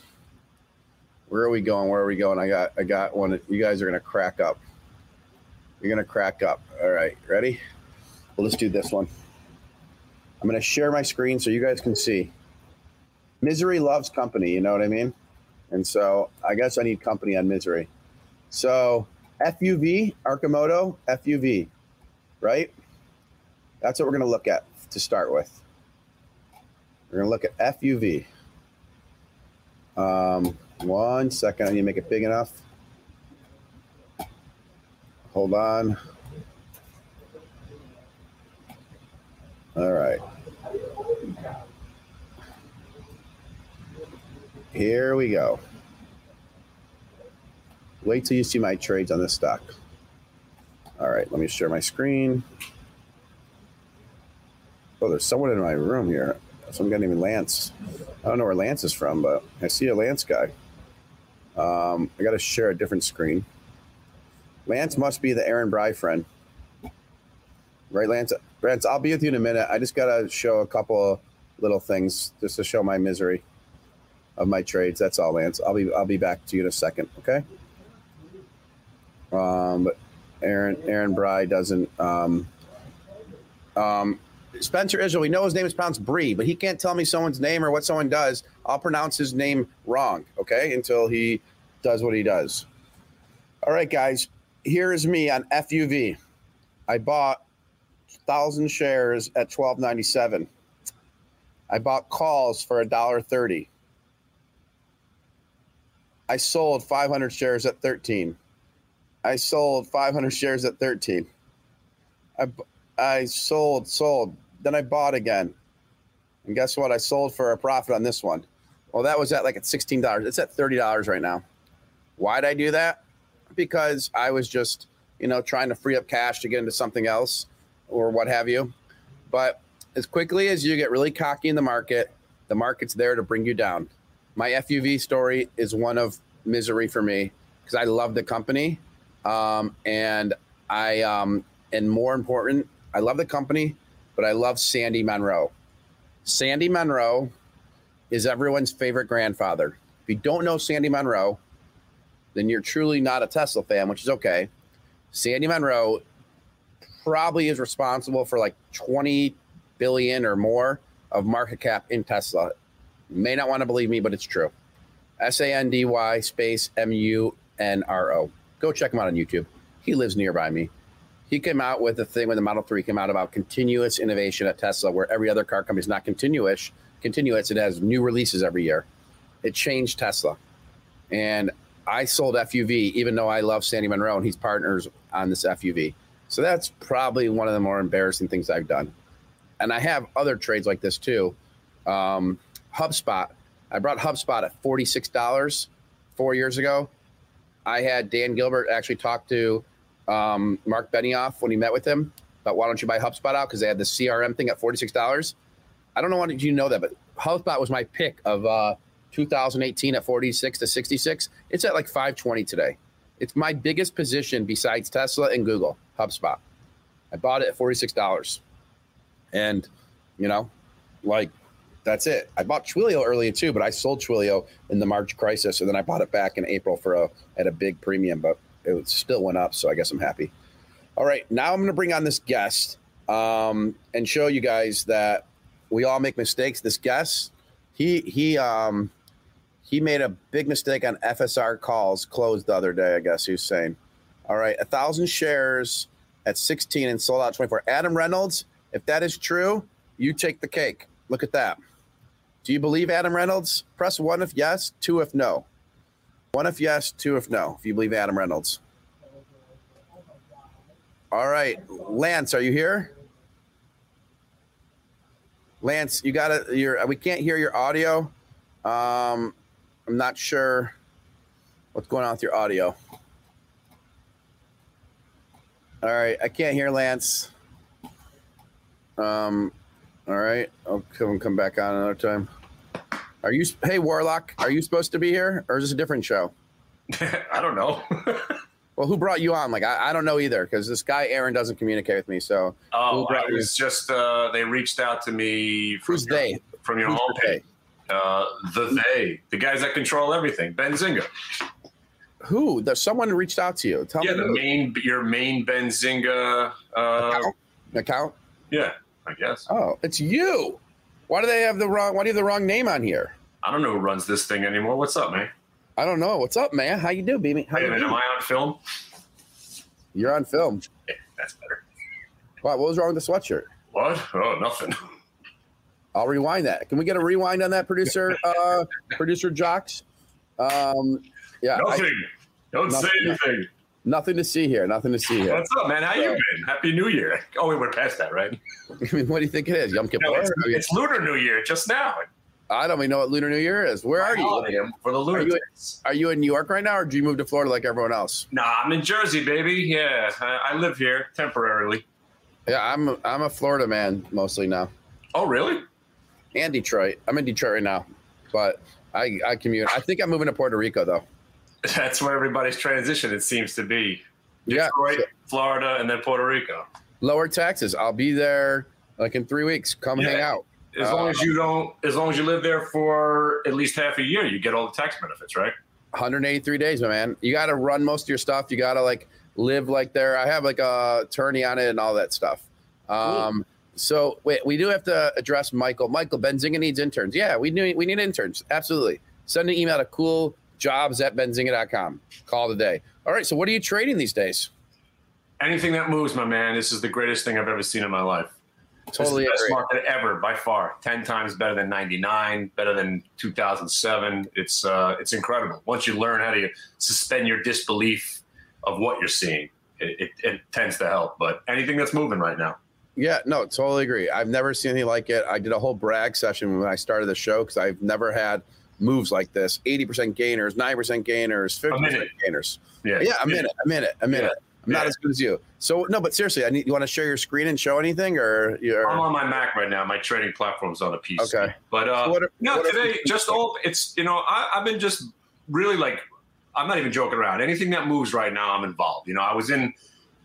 where are we going? Where are we going? I got I got one. You guys are gonna crack up. You're gonna crack up. All right, ready? Well, let's do this one. I'm gonna share my screen so you guys can see. Misery loves company, you know what I mean? And so I guess I need company on misery. So FUV, Arcimoto, FUV, right? That's what we're gonna look at to start with. We're gonna look at FUV. Um, one second, I need to make it big enough. Hold on. All right. Here we go. Wait till you see my trades on this stock. All right, let me share my screen. Oh, there's someone in my room here. Some guy named Lance. I don't know where Lance is from, but I see a Lance guy. Um, I got to share a different screen. Lance must be the Aaron Bry friend. Right, Lance? Lance, I'll be with you in a minute. I just got to show a couple little things just to show my misery of my trades. That's all, Lance. I'll be I'll be back to you in a second. Okay. Um, but Aaron Aaron Bry doesn't. Um, um, Spencer Israel, we know his name is pronounced Bree, but he can't tell me someone's name or what someone does. I'll pronounce his name wrong, okay, until he does what he does. All right, guys, here is me on FUV. I bought thousand shares at twelve ninety seven. I bought calls for a dollar thirty. I sold five hundred shares at thirteen. I sold five hundred shares at thirteen. I I sold sold then I bought again. And guess what? I sold for a profit on this one. Well, that was at like at $16. It's at $30 right now. Why'd I do that? Because I was just, you know, trying to free up cash to get into something else or what have you. But as quickly as you get really cocky in the market, the market's there to bring you down. My FUV story is one of misery for me because I love the company. Um, and I, um, and more important, I love the company, but I love Sandy Munro. Sandy Munro is everyone's favorite grandfather. If you don't know Sandy Munro, then you're truly not a Tesla fan, which is okay. Sandy Munro probably is responsible for like 20 billion or more of market cap in Tesla. You may not want to believe me, but it's true. S A N D Y space M U N R O. Go check him out on YouTube. He lives nearby me he came out with a thing when the Model 3 came out about continuous innovation at Tesla, where every other car company is not continuous, continuous, it has new releases every year. It changed Tesla. And I sold FUV, even though I love Sandy Munro and he's partners on this FUV. So that's probably one of the more embarrassing things I've done. And I have other trades like this too. Um, HubSpot, I brought HubSpot at $46 four years ago. I had Dan Gilbert actually talk to um, Mark Benioff when he met with him about why don't you buy HubSpot out because they had the CRM thing at forty six dollars. I don't know why did you know that, but HubSpot was my pick of uh, 2018 at 46 to 66. It's at like 520 today. It's my biggest position besides Tesla and Google. HubSpot. I bought it at forty six dollars, and you know, like that's it. I bought Twilio earlier too, but I sold Twilio in the March crisis, and then I bought it back in April for a at a big premium. But it still went up, so I guess I'm happy. All right, now I'm going to bring on this guest um, and show you guys that we all make mistakes. This guest, he he um, he made a big mistake on FSR calls closed the other day. I guess he was saying, all right, a thousand shares at 16 and sold out 24. Adam Reynolds, if that is true, you take the cake. Look at that. Do you believe Adam Reynolds? Press one if yes, two if no. One if yes, two if no, if you believe Adam Reynolds. All right. Lance, are you here? Lance, you got it. You're, we can't hear your audio. Um, I'm not sure what's going on with your audio. All right. I can't hear Lance. Um, All right, I'll come come back on another time. Are you? Hey, Warlock, are you supposed to be here, or is this a different show? [laughs] I don't know. [laughs] Well, who brought you on? Like, I, I don't know either because this guy Aaron doesn't communicate with me. So, oh, Who brought I was just uh, they reached out to me from who's your, they? from your Who's homepage. Uh, the they, the guys that control everything. Ben Zinga. Who? There's someone reached out to you. Tell Yeah, me. Yeah, the main your main Ben Zinga. Uh, account. account. yeah, I guess. Oh, it's you. Why do they have the wrong? Why do you have the wrong name on here? I don't know who runs this thing anymore. What's up, man? I don't know. What's up, man? How you do, baby? How Wait a you minute, am? I on film? You're on film. [laughs] Yeah, that's better. Wow, what was wrong with the sweatshirt? What? Oh, nothing. I'll rewind that. Can we get a rewind on that, producer? [laughs] Uh, producer Jocks. Um, yeah, I- Nothing. Don't say anything. Nothing to see here. Nothing to see here. What's up, man? How you been? Happy New Year. [laughs] Oh, we went past that, right? [laughs] I mean, what do you think it is? Yom Kippur? No, it's, I, mean, it's Lunar New Year just now. I don't even know what Lunar New Year is. Where are you? For the Are you, are you in New York right now, or do you move to Florida like everyone else? Nah, I'm in Jersey, baby. Yeah, I, I live here temporarily. Yeah, I'm. I'm a Florida man mostly now, Oh, really? and Detroit. I'm in Detroit right now, but I I commute. I think I'm moving to Puerto Rico though. That's where everybody's transition, it seems to be. Yeah, Detroit, Florida, and then Puerto Rico. lower taxes. I'll be there like in three weeks. Come Yeah. hang out. As long Uh, as you don't, as long as you live there for at least half a year, you get all the tax benefits, right? 183 days, my man. You got to run most of your stuff. You got to like live like there. I have like a attorney on it and all that stuff. Um, so wait, we do have to address Michael. Michael Benzinga needs interns. Yeah, we need we need interns. Absolutely. Send an email to cooljobs at benzinga.com. Call today. All right. So what are you trading these days? Anything that moves, my man. This is the greatest thing I've ever seen in my life. Totally it's the best agree. market ever by far. Ten times better than '99, better than 2007. It's uh, it's incredible. Once you learn how to suspend your disbelief of what you're seeing, it, it, it tends to help. But anything that's moving right now, Yeah, no, totally agree. I've never seen anything like it. I did a whole brag session when I started the show because I've never had moves like this 80% gainers, 9% gainers, 50% gainers. yeah, Yeah, a minute, a minute, a minute. I'm not Yeah. as good as you. So, no, but seriously, I need you want to share your screen and show anything or you're. I'm on my Mac right now. My trading platform's on a PC. Okay. But uh, So what are- no, what today just all it's you know I, I've been just really like I'm not even joking around. Anything that moves right now, I'm involved. You know, I was in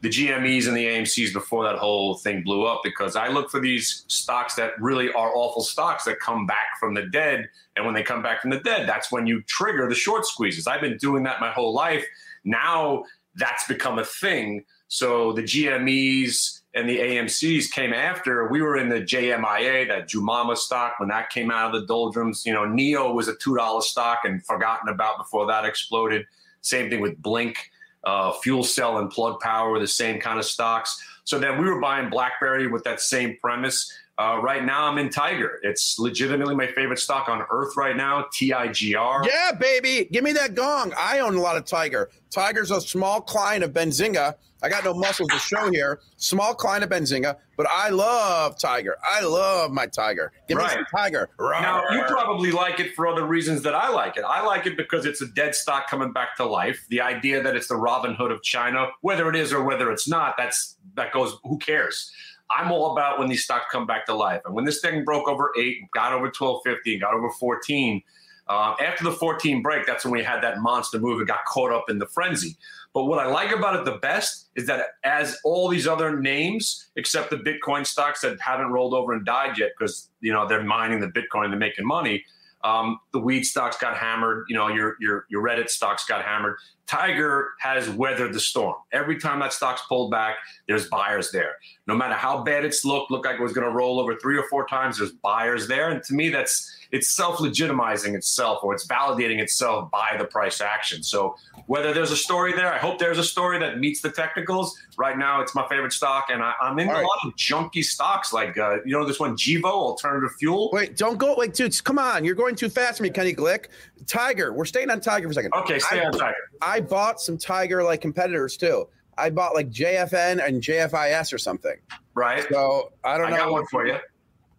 the GMEs and the AMC's before that whole thing blew up because I look for these stocks that really are awful stocks that come back from the dead. And when they come back from the dead, that's when you trigger the short squeezes. I've been doing that my whole life. Now that's become a thing. So the GMEs and the AMCs came after. We were in the JMIA, that Jumama stock, when that came out of the doldrums. You know, NIO was a $2 stock and forgotten about before that exploded. Same thing with Blink. Uh, Fuel Cell and Plug Power the same kind of stocks. So then we were buying BlackBerry with that same premise. Uh, right now, I'm in Tiger. It's legitimately my favorite stock on earth right now, TIGR. Yeah, baby. Give me that gong. I own a lot of Tiger. Tiger's a small client of Benzinga. I got no muscles to show here. Small client of Benzinga, but I love Tiger. I love my Tiger. Give me Right. some Tiger. Now, you probably like it for other reasons that I like it. I like it because it's a dead stock coming back to life. The idea that it's the Robinhood of China, whether it is or whether it's not, that's that goes. Who cares? I'm all about when these stocks come back to life. And when this thing broke over eight, got over 1250, got over 14. Uh, after the 14 break, that's when we had that monster move and got caught up in the frenzy. But what I like about it the best is that as all these other names, except the Bitcoin stocks that haven't rolled over and died yet, because you know they're mining the Bitcoin, they're making money. Um, the weed stocks got hammered. You know your your your Reddit stocks got hammered. Tiger has weathered the storm. Every time that stock's pulled back, there's buyers there. No matter how bad it's looked, looked like it was going to roll over three or four times. There's buyers there, and to me, that's it's self-legitimizing itself or it's validating itself by the price action. So whether there's a story there, I hope there's a story that meets the technicals. Right now, it's my favorite stock, and I, I'm in All a right. lot of junky stocks like uh, you know this one Gevo Alternative Fuel. Wait, don't go. Wait, dude, come on. You're going too fast for me, Kenny Glick. Tiger. We're staying on Tiger for a second. Okay, stay I, on Tiger. I bought some Tiger like competitors too. I bought like JFN and JFIS or something. Right, So I don't I know. got one for you.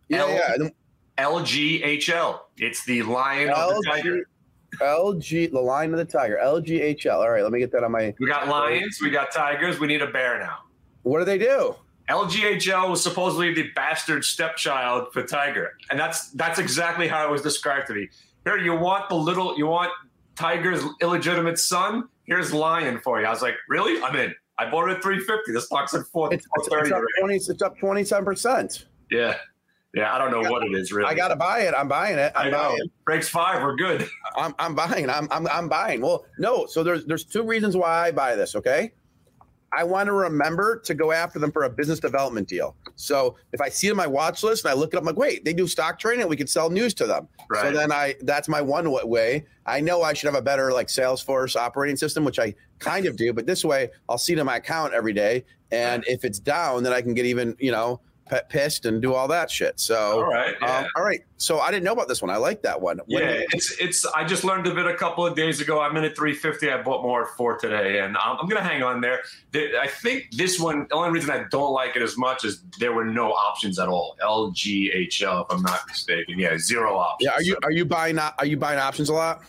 Yeah, L- yeah. LGHL. It's the Lion of the Tiger. LG, LG, the line of the Tiger. LGHL. All right, let me get that on my. We got lions, we got tigers, we need a bear now. What do they do? LGHL was supposedly the bastard stepchild for Tiger, and that's that's exactly how it was described to me. Here, you want the little, you want Tiger's illegitimate son. Here's Lion for you. I was like, really? I'm in. I bought it at 350. The stock's at 4, It's, it's, it's up twenty. It's up twenty seven percent. Yeah. Yeah, I don't know what it is really. I gotta buy it. I'm buying it. I'm I know. buying. Breaks five, we're good. I'm I'm buying. I'm I'm I'm buying. Well, no. So there's there's two reasons why I buy this. Okay. I want to remember to go after them for a business development deal. So if I see it on my watch list and I look it up, I'm like, wait, they do stock trading, we could sell news to them. Right. So then I that's my one way. I know I should have a better like Salesforce operating system, which I kind of do, but this way I'll see it in my account every day. And if it's down, then I can get even, you know, pissed and do all that shit. So All right. Yeah. um, all right. So I didn't know about this one. I like that one. When- yeah, it's it's. I just learned of it a couple of days ago. I'm in at 350. I bought more at four today, and I'm, I'm gonna hang on there. The- I think this one. The only reason I don't like it as much is there were no options at all. LGHL, if I'm not mistaken. Yeah, zero options. yeah. Are you are you buying are you buying options a lot?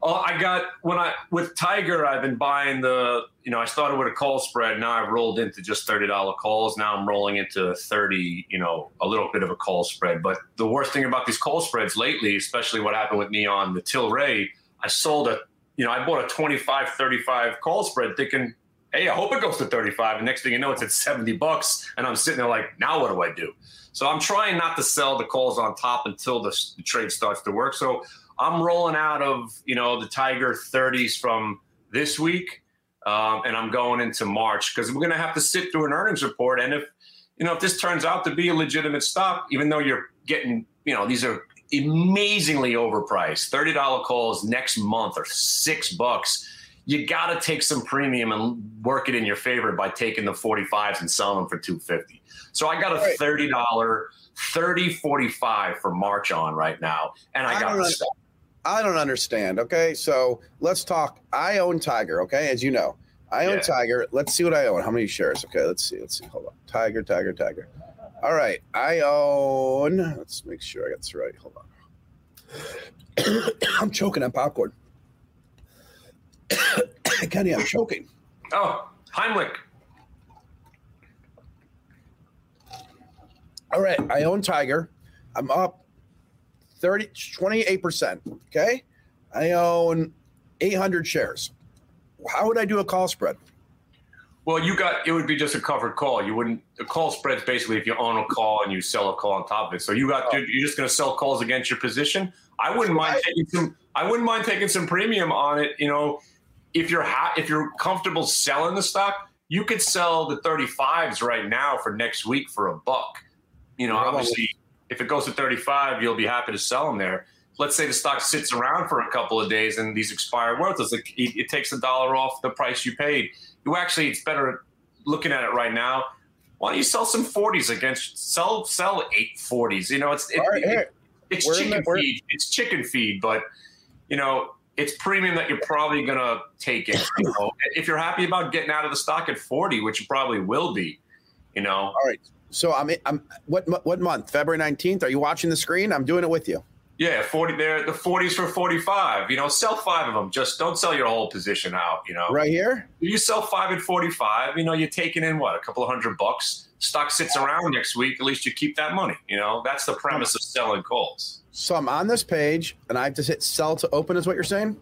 Oh, I got when I with Tiger, I've been buying the. You know, I started with a call spread. Now I've rolled into just thirty dollar calls. Now I'm rolling into thirty. You know, a little bit of a call spread. But the worst thing about these call spreads lately, especially what happened with me on the Tilray, I sold a. You know, I bought a 25, 35 call spread, thinking, "Hey, I hope it goes to 35." And next thing you know, it's at 70 bucks, and I'm sitting there like, "Now what do I do?" So I'm trying not to sell the calls on top until the, the trade starts to work. So I'm rolling out of you know the Tiger 30s from this week, um, and I'm going into March because we're going to have to sit through an earnings report. And if you know if this turns out to be a legitimate stock, even though you're getting you know these are amazingly overpriced, thirty dollar calls next month are six bucks. You got to take some premium and work it in your favor by taking the 45s and selling them for 250. So I got a $30 30 45 for March on right now and I I got the stock. I don't understand. Okay, so let's talk. I own Tiger. Okay, as you know, I own Yeah. Tiger. Let's see what I own. How many shares? Okay, let's see. Let's see. Hold on. Tiger, Tiger, Tiger. All right, I own. Let's make sure I got this right. Hold on. [coughs] I'm choking on popcorn. [coughs] Kenny, I'm choking. Oh, Heimlich. All right, I own Tiger. I'm up 30, 28%. Okay. I own 800 shares. How would I do a call spread? Well, you got it would be just a covered call. You wouldn't the call spreads basically if you own a call and you sell a call on top of it. So you got you're you're just going to sell calls against your position. I wouldn't mind Right. taking some. I wouldn't mind taking some premium on it. You know, if you're ha- if you're comfortable selling the stock, you could sell the 35s right now for next week for a buck. You know, obviously, if it goes to 35, you'll be happy to sell them there. Let's say the stock sits around for a couple of days and these expire worthless. It, it takes a dollar off the price you paid. You actually, it's better looking at it right now. Why don't you sell some 40s against sell sell eight 40s? You know, it's it, right, here. it's We're chicken the- feed. It's chicken feed, but you know, it's premium that you're probably gonna take it. You know, if you're happy about getting out of the stock at 40, which you probably will be, you know. All right. So I'm I'm what what month? February 19th. Are you watching the screen? I'm doing it with you. Yeah, 40 there, the 40s for 45. You know, sell five of them. Just don't sell your whole position out, you know. Right here. You sell five at 45, you know, you're taking in what, a couple of hundred bucks. Stock sits around next week, at least you keep that money. You know, that's the premise of selling calls. So I'm on this page and I have to hit sell to open is what you're saying?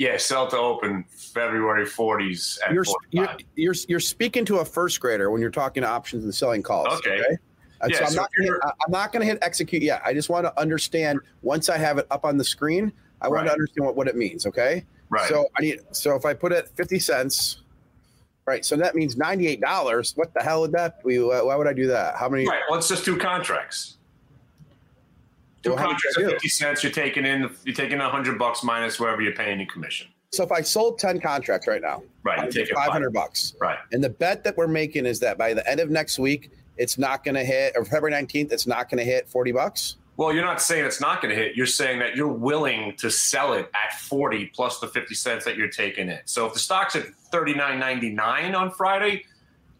Yeah, sell to open February 40s at You're 45. you're, you're you're speaking to a first grader when you're talking to options and selling calls. Okay. And uh, Yeah, so I'm so not gonna hit, I'm not going to hit execute yet. I just want to understand once I have it up on the screen. I want to understand what, what it means. Okay. right. So I need so if I put it 50 cents, right? So that means $98. What the hell would that be? Why why would I do that? How many? right. Let's just do contracts. Two contracts 50 cents. You're taking in, you're taking a 100 bucks minus wherever you're paying your commission. So if I sold 10 contracts right now, Right. You take 500 bucks. Right. And the bet that we're making is that by the end of next week, it's not going to hit, or February 19th, it's not going to hit 40 bucks. Well, you're not saying it's not going to hit. You're saying that you're willing to sell it at 40 plus the 50 cents that you're taking in. So if the stock's at 39.99 on Friday,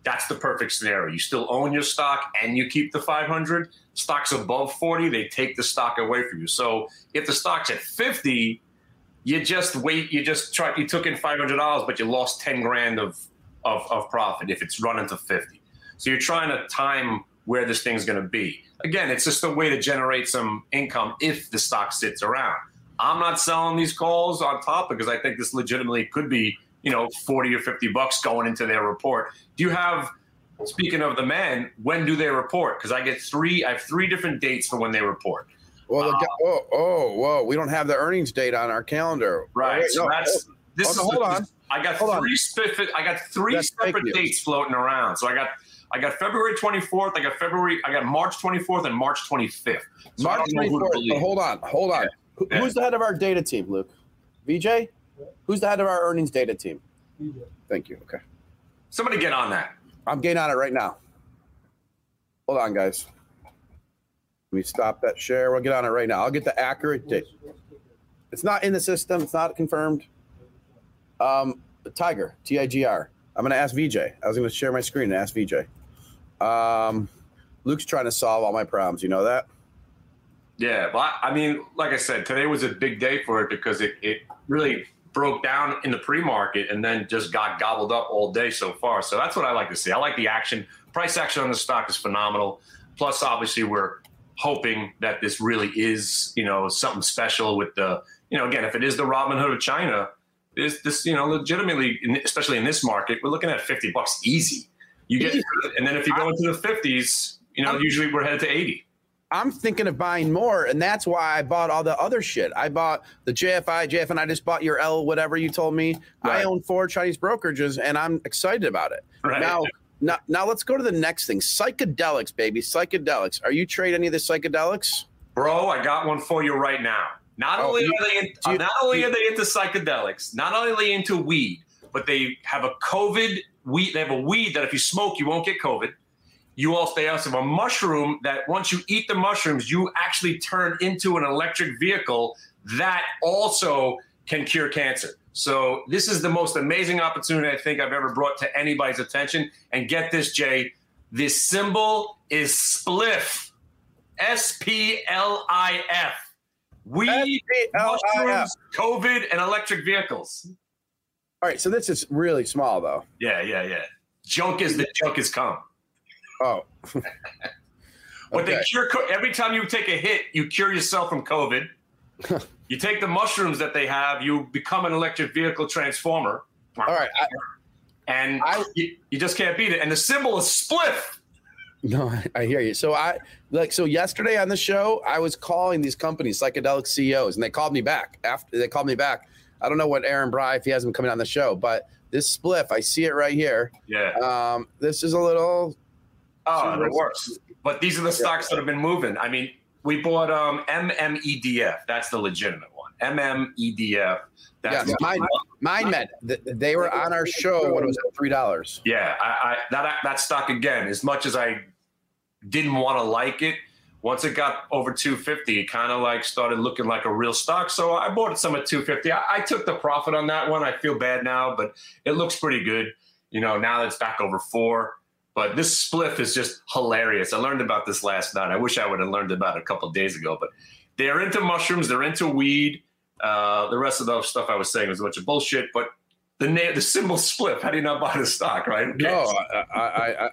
that's the perfect scenario. You still own your stock and you keep the 500. Stock's above 40, they take the stock away from you. So if the stock's at 50, you just wait. You just try. You took in $500, but you lost 10 grand of of, of profit if it's running to 50. So you're trying to time where this thing's going to be. Again, it's just a way to generate some income if the stock sits around. I'm not selling these calls on top because I think this legitimately could be, you know, 40 or 50 bucks going into their report. Do you have speaking of the men, when do they report? Because I get three, I have three different dates for when they report. Well, the, uh, oh, oh, whoa, we don't have the earnings date on our calendar. Right. Oh, wait, so no, that's oh, oh, hold- this hold is on, hold the- on. I got Hold three specific. I got three Yes, separate dates floating around. So I got I got February 24th. I got February. I got March 24th and March 25th. So March don't know who to 24th. But hold on, hold on. Who- Yeah. Who's the head of our data team, Luke? VJ? Who's the head of our earnings data team? Thank you. Okay. Somebody get on that. I'm getting on it right now. Hold on, guys. Let me stop that share. We'll get on it right now. I'll get the accurate date. It's not in the system. It's not confirmed. Um, Tiger, T I G R. I'm going to ask VJ. I was going to share my screen and ask VJ. Um, Luke's trying to solve all my problems. You know that? Yeah, but I- mean, like I said, today was a big day for it because it, it really broke down in the pre-market and then just got gobbled up all day so far. So that's what I like to see. I like the action. Price action on the stock is phenomenal. Plus, obviously, we're hoping that this really is, you know, something special with the, you know, again, if it is the Robinhood of China, is this, you know, legitimately, especially in this market, we're looking at 50 bucks easy. You get, and then if you go into the 50s, you know, um, usually we're headed to 80. I'm thinking of buying more, and that's why I bought all the other shit. I bought the JFI, JF, and I just bought your L, whatever you told me. I own four Chinese brokerages, and I'm excited about it. Right. Now, now, now let's go to the next thing. Psychedelics, baby, psychedelics. Are you trade any of the psychedelics? Bro, I got one for you right now. Not Oh, only you- are they in, you- not only you- are they into psychedelics, not only are they into weed, but they have a COVID weed. They have a weed that if you smoke, you won't get COVID. You also they also of a mushroom that once you eat the mushrooms, you actually turn into an electric vehicle that also can cure cancer. So this is the most amazing opportunity I think I've ever brought to anybody's attention. And get this, Jay, this symbol is spliff. S P L I F. S-P-L-I-F. mushrooms, COVID, and electric vehicles. All right, so this is really small, though. Yeah, yeah, yeah. Junk is the junk is come. Oh, [laughs] But they cure every time you take a hit, you cure yourself from COVID. [laughs] you take the mushrooms that they have, you become an electric vehicle transformer. all right. I, And I- you, you just can't beat it. And the symbol is spliff. No, I, [laughs] I hear you. So I like so yesterday on the show, I was calling these companies psychedelic CEOs, and they called me back after they called me back. I don't know what Aaron Bry if he hasn't coming on the show, but this spliff, I see it right here. Yeah. Um, this is a little. Oh, the worst. But these are the stocks that have been moving. I mean, we bought um, MMEDF. That's the legitimate one. MMEDF. That's Yes, mine, MindMed. They were on our show when it was at three dollars. Yeah, I, I that that stock again. As much as I didn't want to like it, once it got over 250, it kind of like started looking like a real stock. So I bought some at 250. I, I took the profit on that one. I feel bad now, but it looks pretty good. You know, now that it's back over four. But this spliff is just hilarious. I learned about this last night. I wish I would have learned about it a couple of days ago. But they're into mushrooms. They're into weed. Uh, the rest of the stuff I was saying was a bunch of bullshit. But the name, the symbol spliff. How do you not buy the stock, right? Who No. I, I, I,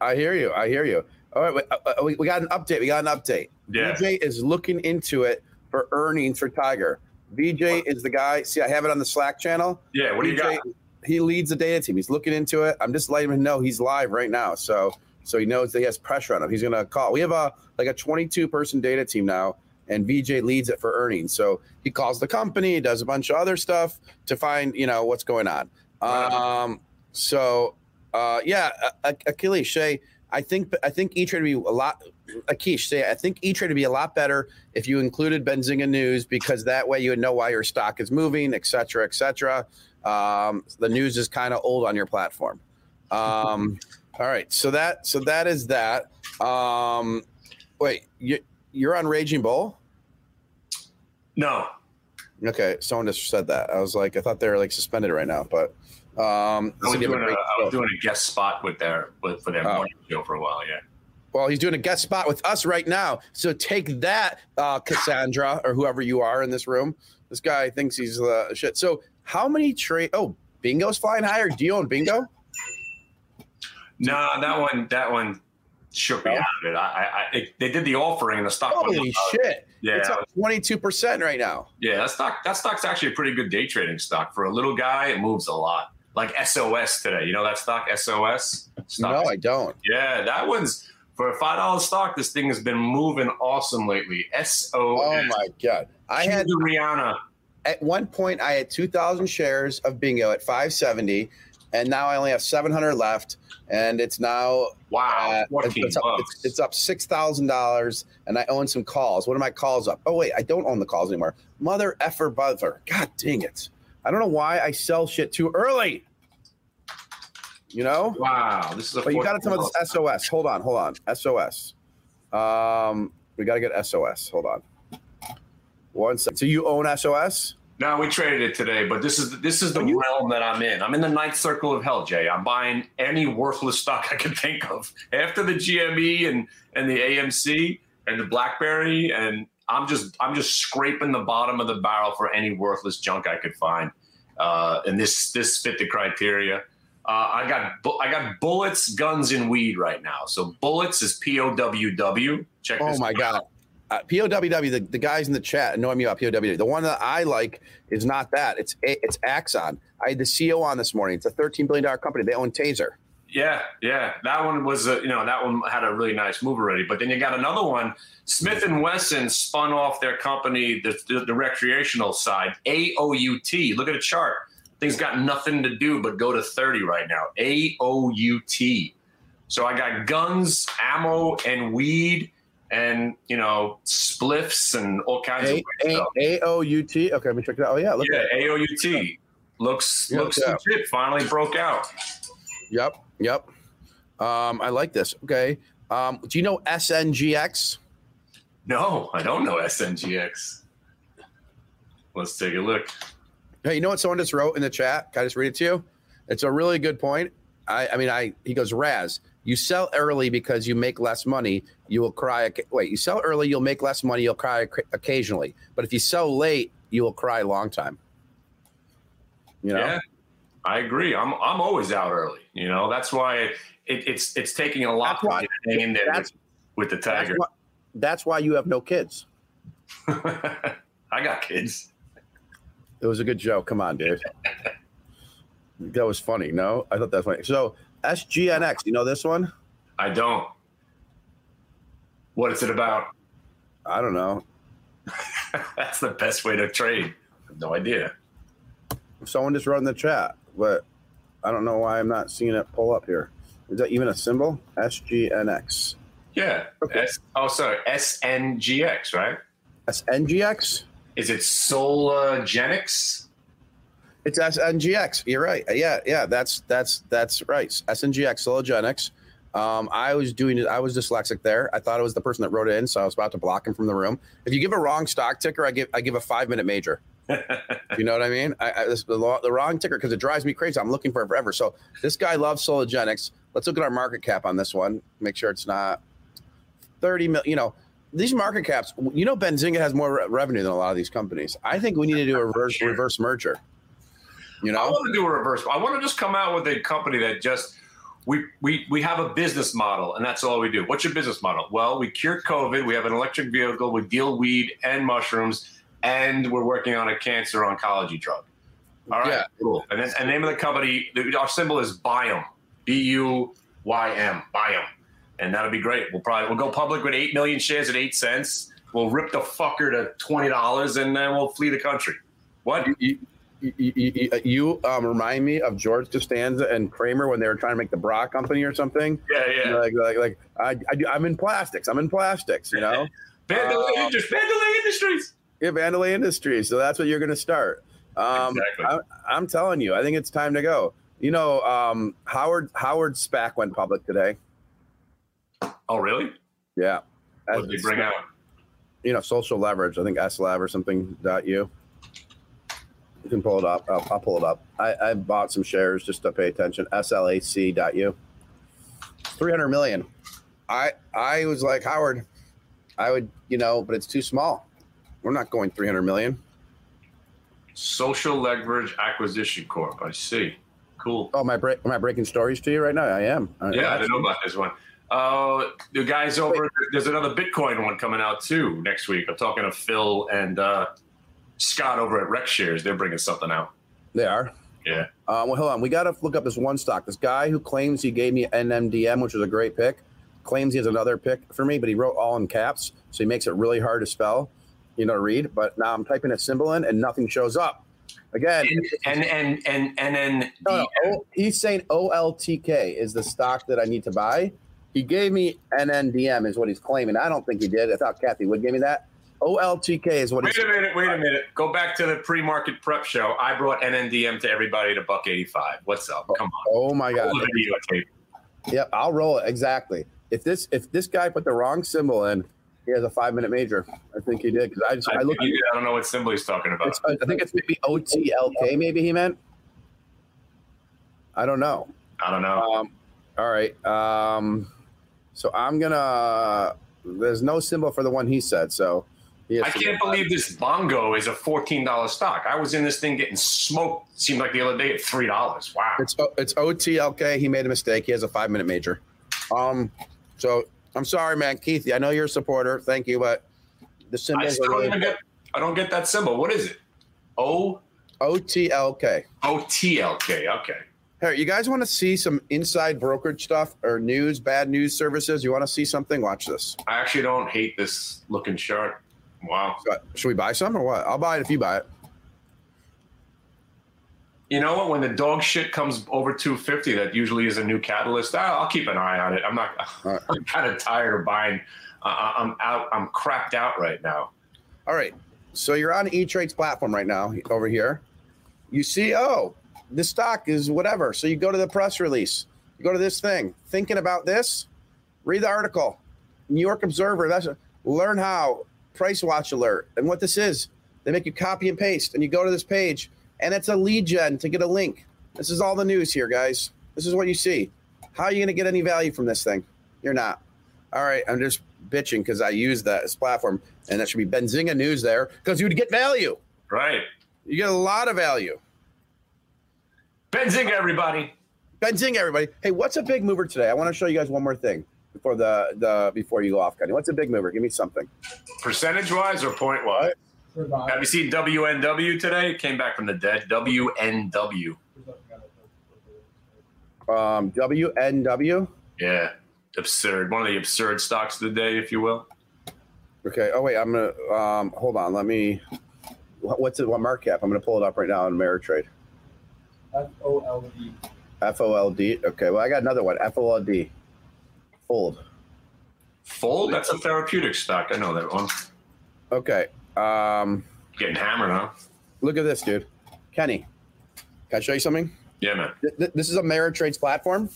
I, hear you. I hear you. All right, uh, uh, we, we got an update. We got an update. Yeah. VJ is looking into it for earnings for Tiger. VJ is the guy. See, I have it on the Slack channel. Yeah, what do you VJ, got? He leads the data team. He's looking into it. I'm just letting him know he's live right now. So so he knows that he has pressure on him. He's gonna call. We have a like a 22 person data team now, and VJ leads it for earnings. So he calls the company, does a bunch of other stuff to find you know what's going on. Um. So uh, yeah, Achilles Shay. I think I think E Trade would be a lot. Akish say I think E Trade would be a lot better if you included Benzinga News because that way you would know why your stock is moving, et cetera, et cetera. Um, the news is kind of old on your platform. Um, [laughs] all right, so that so that is that. Um, wait, you you're on Raging Bull? No. Okay, someone just said that. I was like, I thought they were like suspended right now, but um, I was, doing a, a- I was doing a guest spot with their with for their Oh. morning show for a while. Yeah. Well, he's doing a guest spot with us right now. So take that, uh, Cassandra, or whoever you are in this room. This guy thinks he's uh, shit. So how many trade? Oh, Bingo's flying higher. Do you own Bingo? No, that one that one shook me out of it. I, I, it, they did the offering and the stock. went Holy shit! Yeah, It's up twenty two percent right now. yeah. That stock that stock's actually a pretty good day trading stock for a little guy. It moves a lot. Like SOS today, you know that stock SOS. Stock No, I don't. Yeah, that one's for a five dollar stock. This thing has been moving awesome lately. S O. Oh my god! I had Rihanna. At one point I had two thousand shares of Bingo at five seventy, and now I only have seven hundred left, and it's now Wow, uh, it's, up, it's, it's up six thousand dollars, and I own some calls. What are my calls up? Oh wait, I don't own the calls anymore. Mother effer bother. God dang it! I don't know why I sell shit too early. You know. Wow, this is a. But you got to tell me this SOS. Hold on, hold on. SOS. Um, we got to get SOS. Hold on. One second. So you own SOS? No, we traded it today, but this is this is the realm that I'm in. I'm in the ninth circle of hell, Jay. I'm buying any worthless stock I can think of. After the GME and and the AMC and the BlackBerry, and I'm just I'm just scraping the bottom of the barrel for any worthless junk I could find. Uh, and this this fit the criteria. Uh, I got bu- I got bullets, guns, and weed right now. So bullets is P O W W. Check. This out. Oh my out. god. Uh, POWW, the, the guys in the chat know me about POWW. The one that I like is not that. It's it's Axon. I had the CEO on this morning. It's a $13 billion company. They own Taser. Yeah, yeah, that one was a, you know that one had a really nice move already. But then you got another one. Smith and Wesson spun off their company, the, the, the recreational side, AOUT. Look at the chart. Things got nothing to do but go to thirty right now. AOUT. So I got guns, ammo, and weed, and you know spliffs and all kinds of A- stuff. A- AOUT. Okay, let me check it out. Oh, yeah. Look Yeah. AOUT looks Yeah, looks yeah. legit. Finally broke out. Yep. Yep. Um, I like this. Okay. Um, do you know SNGX? No, I don't know SNGX. Let's take a look. Hey, you know what someone just wrote in the chat? Can I just read it to you? It's a really good point. I, I mean, I he goes, Raz, you sell early because you make less money. You will cry. Wait, you sell early, you'll make less money. You'll cry occasionally. But if you sell late, you will cry a long time. You know? Yeah, I agree. I'm I'm always out early. You know, that's why it, it's it's taking a lot That's why- to in there with, with the That's tiger. why, that's why you have no kids. [laughs] I got kids. It was a good joke. Come on, dude. [laughs] that was funny. No, I thought that was funny. So SGNX, you know this one? I don't. What is it about? I don't know. [laughs] That's the best way to trade. I have no idea. Someone just wrote in the chat, but I don't know why I'm not seeing it pull up here. Is that even a symbol? SGNX. Yeah. S, oh, sorry. SNGX, right? SNGX? Is it Soligenix? It's SNGX. You're right. Yeah, yeah, that's that's that's right. SNGX Soligenix. Um, I was doing it. I was dyslexic there. I thought it was the person that wrote it in, so I was about to block him from the room. If you give a wrong stock ticker, I give I give a five minute major. [laughs] you know what I mean? I, I this, the, the wrong ticker because it drives me crazy. I'm looking for it forever. So this guy loves Soligenix. Let's look at our market cap on this one. Make sure it's not 30 million. You know, these market caps, you know, Benzinga has more re- revenue than a lot of these companies. I think we need to do a reverse, [laughs] Sure. reverse merger. You know, I want to do a reverse. I want to just come out with a company that just we we we have a business model and that's all we do. What's your business model? Well, we cure COVID. We have an electric vehicle. We deal weed and mushrooms, and we're working on a cancer oncology drug. All right, Yeah. cool. And then and the name of the company, our symbol is Biome, B U Y M, Biome, and that'll be great. We'll probably we'll go public with eight million shares at eight cents. We'll rip the fucker to twenty dollars, and then we'll flee the country. What? you, you, you, you, you um, remind me of George Costanza and Kramer when they were trying to make the bra company or something. Yeah, yeah. Like, like, like I, I do, I'm in plastics. I'm in plastics. You know, [laughs] Vandelay Uh, Industries. Vandelay Industries. yeah, Vandelay Industries. So that's what you're going to start. Um, Exactly. I, I'm telling you, I think it's time to go. You know, um, Howard Howard SPAC went public today. Oh, really? Yeah, What did they bring out? You know, social leverage. I think SLAV or something. Dot you. You can pull it up. I'll, I'll pull it up. I, I bought some shares just to pay attention. SLAC. Dot you. Three hundred million. I I was like Howard. I would, you know, but it's too small. We're not going three hundred million. Social Leverage Acquisition Corp. I see. Cool. Oh, am I, break, am I breaking stories to you right now? I am. I- Yeah, I didn't know about this one. Uh, the guys over there's another Bitcoin one coming out too next week. I'm talking to Phil and uh, Scott over at Rex Shares. They're bringing something out. They are. Yeah. Uh, well, hold on. We got to look up this one stock. This guy who claims he gave me NNDM, which was a great pick, claims he has another pick for me, but he wrote all in caps, so he makes it really hard to spell, you know, to read. But now I'm typing a symbol in, and nothing shows up. Again, And and and and then no, no, he's saying OLTK is the stock that I need to buy. He gave me NNDM, is what he's claiming. I don't think he did. I thought Kathy would give me that. OLTK is what. Wait a minute, wait a minute. Go back to the pre-market prep show. I brought NNDM to everybody to buck 85. What's up? Come on. Oh my God. Yep, I'll roll it exactly. If this if this guy put the wrong symbol in, he has a five minute major. I think he did because I just I, I look. I don't know what symbol he's talking about. I think it's maybe OTLK. Maybe he meant. I don't know. I don't know. Um, all right. Um, so I'm gonna. There's no symbol for the one he said. So I can't believe this bongo is a $14 stock. I was in this thing getting smoked, seemed like the other day at $3. Wow. It's it's OTLK. He made a mistake. He has a five minute major. Um, so I'm sorry, man, Keith. I know you're a supporter. Thank you, but the symbol. I still don't get I don't get that symbol. What is it? O OTLK. O T L K. Okay. Hey, you guys want to see some inside brokerage stuff or news, bad news services? You want to see something? Watch this. I actually don't hate this looking chart. Wow. So, should we buy some or what? I'll buy it if you buy it. You know what? When the dog shit comes over 250, that usually is a new catalyst. I'll, I'll keep an eye on it. I'm not. [laughs] Right. I'm kind of tired of buying. Uh, I'm out. I'm crapped out right now. All right. So you're on E Trade's platform right now over here. You see, oh, this stock is whatever. So you go to the press release. You go to this thing. Thinking about this, read the article. New York Observer. That's a, learn how price watch alert and what this is. They make you copy and paste, and you go to this page, and it's a lead gen to get a link. This is all the news here, guys. This is what you see. How are you going to get any value from this thing? You're not. All right, I'm just bitching because I use that as platform, and that should be Benzinga News there because you would get value. Right. You get a lot of value. Benzinga, everybody. Benzinga, everybody. Hey, what's a big mover today? I want to show you guys one more thing before the the before you go off, Kenny. What's a big mover? Give me something. Percentage wise or point wise? Have you seen WNW today? Came back from the dead. WNW. Um, WNW. Yeah. Absurd. One of the absurd stocks of the day, if you will. Okay. Oh wait, I'm gonna um, hold on. Let me. what- What's it? What market cap? I'm gonna pull it up right now on Ameritrade. F O L D. F O L D. Okay. Well, I got another one. F O L D. Fold. Fold? That's a therapeutic stock. I know that one. Okay. Um, Getting hammered, huh? look at this, dude. Kenny, can I show you something? Yeah, man. Th- th- This is a Ameritrade's platform.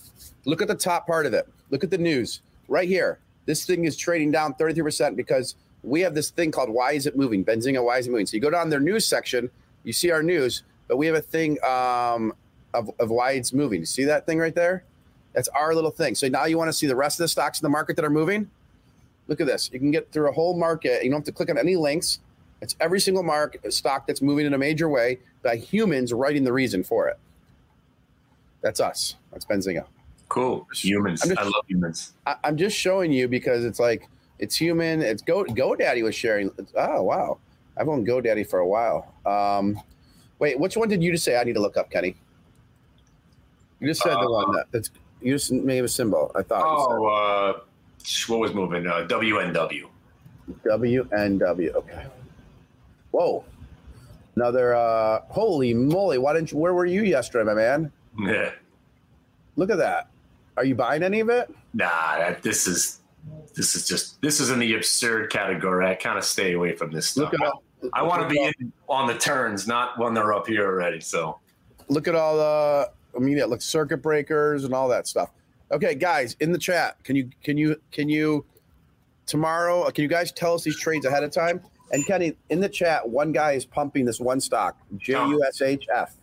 Look at the top part of it. Look at the news right here. This thing is trading down 33% because we have this thing called Why Is It Moving? Benzinga, Why Is It Moving? So you go down their news section, you see our news, but we have a thing um, of, of why it's moving. You see that thing right there? That's our little thing. So now you want to see the rest of the stocks in the market that are moving? Look at this. You can get through a whole market. You don't have to click on any links. It's every single market stock that's moving in a major way by humans writing the reason for it. That's us. That's Benzinga. Cool. Humans. I'm just- I love humans. I, I'm just showing you because it's like it's human. It's Go GoDaddy was sharing. Oh wow, I've owned GoDaddy for a while. Um, wait, which one did you just say I need to look up, Kenny? You just said the one that that's you just made a symbol. I thought. Oh, uh, what was moving? Uh, WNW. WNW. Okay. Whoa. Another. uh Holy moly! Why didn't you? Where were you yesterday, my man? Yeah. Look at that. Are you buying any of it? Nah, that, this is this is just this is in the absurd category. I kind of stay away from this stuff. Look at all. I want to be in on the turns, not when they're up here already. So look at all the I mean, yeah, look circuit breakers and all that stuff. Okay, guys, in the chat, can you can you can you tomorrow? Uh, can you guys tell us these trades ahead of time? And Kenny, in the chat, one guy is pumping this one stock, J U S H F.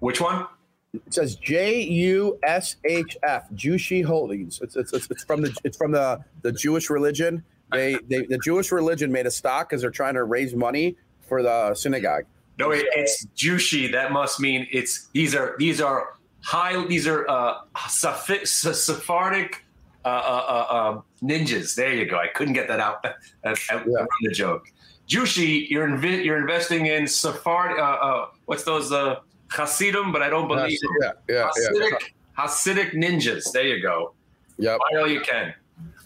which one? It says J U S H F, Jushi Holdings. It's, it's, it's, it's from the it's from the, the Jewish religion. They, they the Jewish religion made a stock because they're trying to raise money for the synagogue. No, it, it's Jushi. That must mean it's these are these are high. These are uh, Sephardic uh, uh, uh, uh, ninjas. There you go. I couldn't get that out. [laughs] I ruined the joke. Jushi, you're invi- you're investing in Sephardic. Uh, uh, what's those uh, Hasidim? But I don't believe Yeah, yeah, yeah. Hasidic, Hasidic ninjas. There you go. Yep. Buy all you can.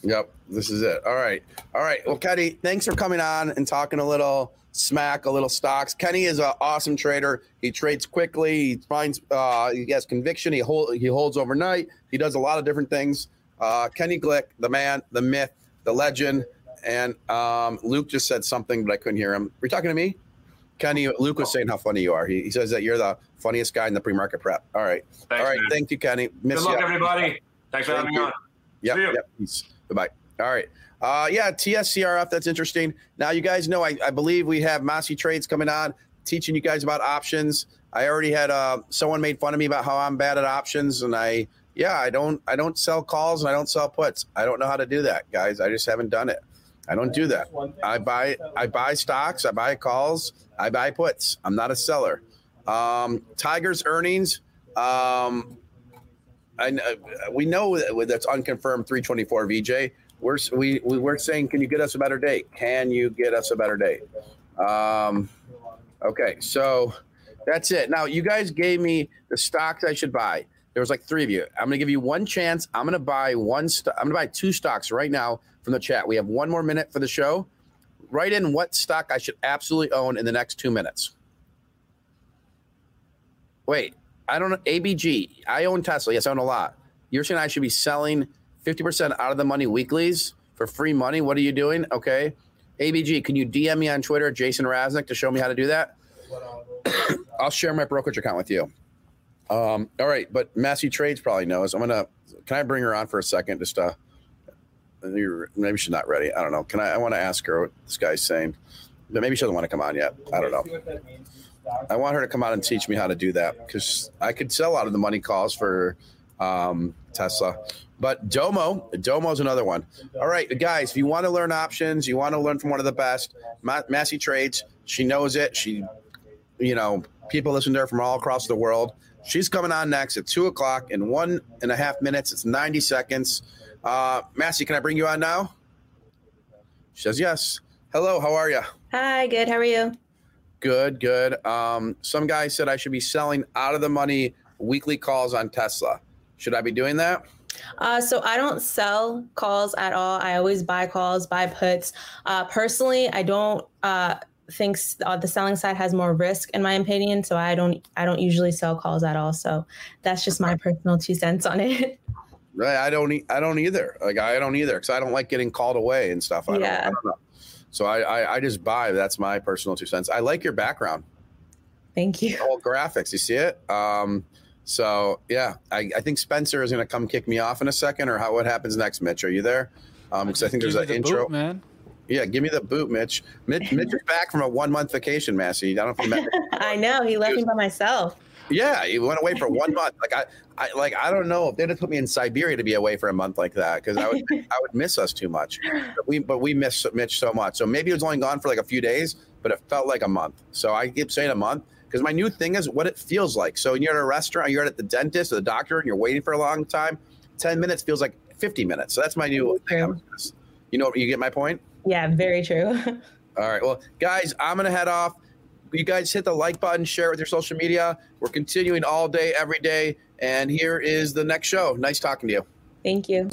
Yep, this is it. All right, all right. Well, Kenny, thanks for coming on and talking a little smack, a little stocks. Kenny is an awesome trader. He trades quickly. He finds uh, he has conviction. He hold he holds overnight. He does a lot of different things. Uh, Kenny Glick, the man, the myth, the legend. And um, Luke just said something, but I couldn't hear him. Were you talking to me? Kenny, Luke was saying how funny you are. He, he says that you're the funniest guy in the pre-market prep. All right, Thanks, all right. man. Thank you, Kenny. Miss Good luck, ya. everybody. Thanks for Thank having you. me on. Yep. See you. Yep. Peace. Bye bye. All right. Uh, yeah, TSCRF. That's interesting. Now, you guys know, I, I believe we have Massey Trades coming on, teaching you guys about options. I already had uh, someone made fun of me about how I'm bad at options, and I, yeah, I don't, I don't sell calls and I don't sell puts. I don't know how to do that, guys. I just haven't done it. I don't do that. I buy, I buy stocks. I buy calls. I buy puts. I'm not a seller. Um, Tigers earnings. Um, I uh, we know that that's unconfirmed 324 VJ. We're we, we we're saying, can you get us a better date? Can you get us a better date? Um, okay, so that's it. Now you guys gave me the stocks I should buy. There was like three of you. I'm gonna give you one chance. I'm gonna buy one. St- I'm gonna buy two stocks right now from the chat. We have one more minute for the show. Write in what stock I should absolutely own in the next two minutes. Wait, I don't know. ABG. I own Tesla. Yes, I own a lot. You're saying I should be selling 50% out of the money weeklies for free money. What are you doing? Okay. ABG, can you DM me on Twitter, Jason Raznick, to show me how to do that? [coughs] I'll share my brokerage account with you. Um, all right, but Massey Trades probably knows. I'm gonna. Can I bring her on for a second? Just uh, maybe she's not ready. I don't know. Can I? I want to ask her what this guy's saying. But maybe she doesn't want to come on yet. I don't know. I want her to come out and teach me how to do that because I could sell out of the money calls for um, Tesla. But Domo, Domo's another one. All right, guys, if you want to learn options, you want to learn from one of the best, Ma- Massey Trades. She knows it. She, you know, people listen to her from all across the world. She's coming on next at two o'clock in one and a half minutes. It's 90 seconds. Uh, Massey, can I bring you on now? She says yes. Hello, how are you? Hi, good. How are you? Good, good. Um, some guy said I should be selling out of the money weekly calls on Tesla. Should I be doing that? Uh, so I don't sell calls at all. I always buy calls, buy puts. Uh, personally, I don't uh, think uh, the selling side has more risk, in my opinion. So I don't, I don't usually sell calls at all. So that's just my personal two cents on it. Right. I don't. I don't either. Like I don't either because I don't like getting called away and stuff. I, don't, I Yeah. don't know. So I, I I just buy. That's my personal two cents. I like your background. Thank you. All graphics. You see it? Um. So yeah, I, I think Spencer is going to come kick me off in a second, or how what happens next? Mitch, are you there? Um, because I think there's an the intro. boot, man. Yeah, give me the boot, Mitch. Mitch, [laughs] Mitch is back from a one month vacation, Massey. I don't know if you met. [laughs] I know he left me by myself. Yeah, he went away for one month. Like I, I like I don't know if they'd have put me in Siberia to be away for a month like that because I would [laughs] I would miss us too much. But we but we miss Mitch so much. So maybe it was only gone for like a few days, but it felt like a month. So I keep saying a month because my new thing is what it feels like. So when you're at a restaurant, you're at the dentist or the doctor, and you're waiting for a long time. Ten minutes feels like fifty minutes. So that's my new thing. You know, you get my point. Yeah, very true. [laughs] All right. Well, guys, I'm going to head off. You guys hit the like button, share it with your social media. We're continuing all day, every day. And here is the next show. Nice talking to you. Thank you.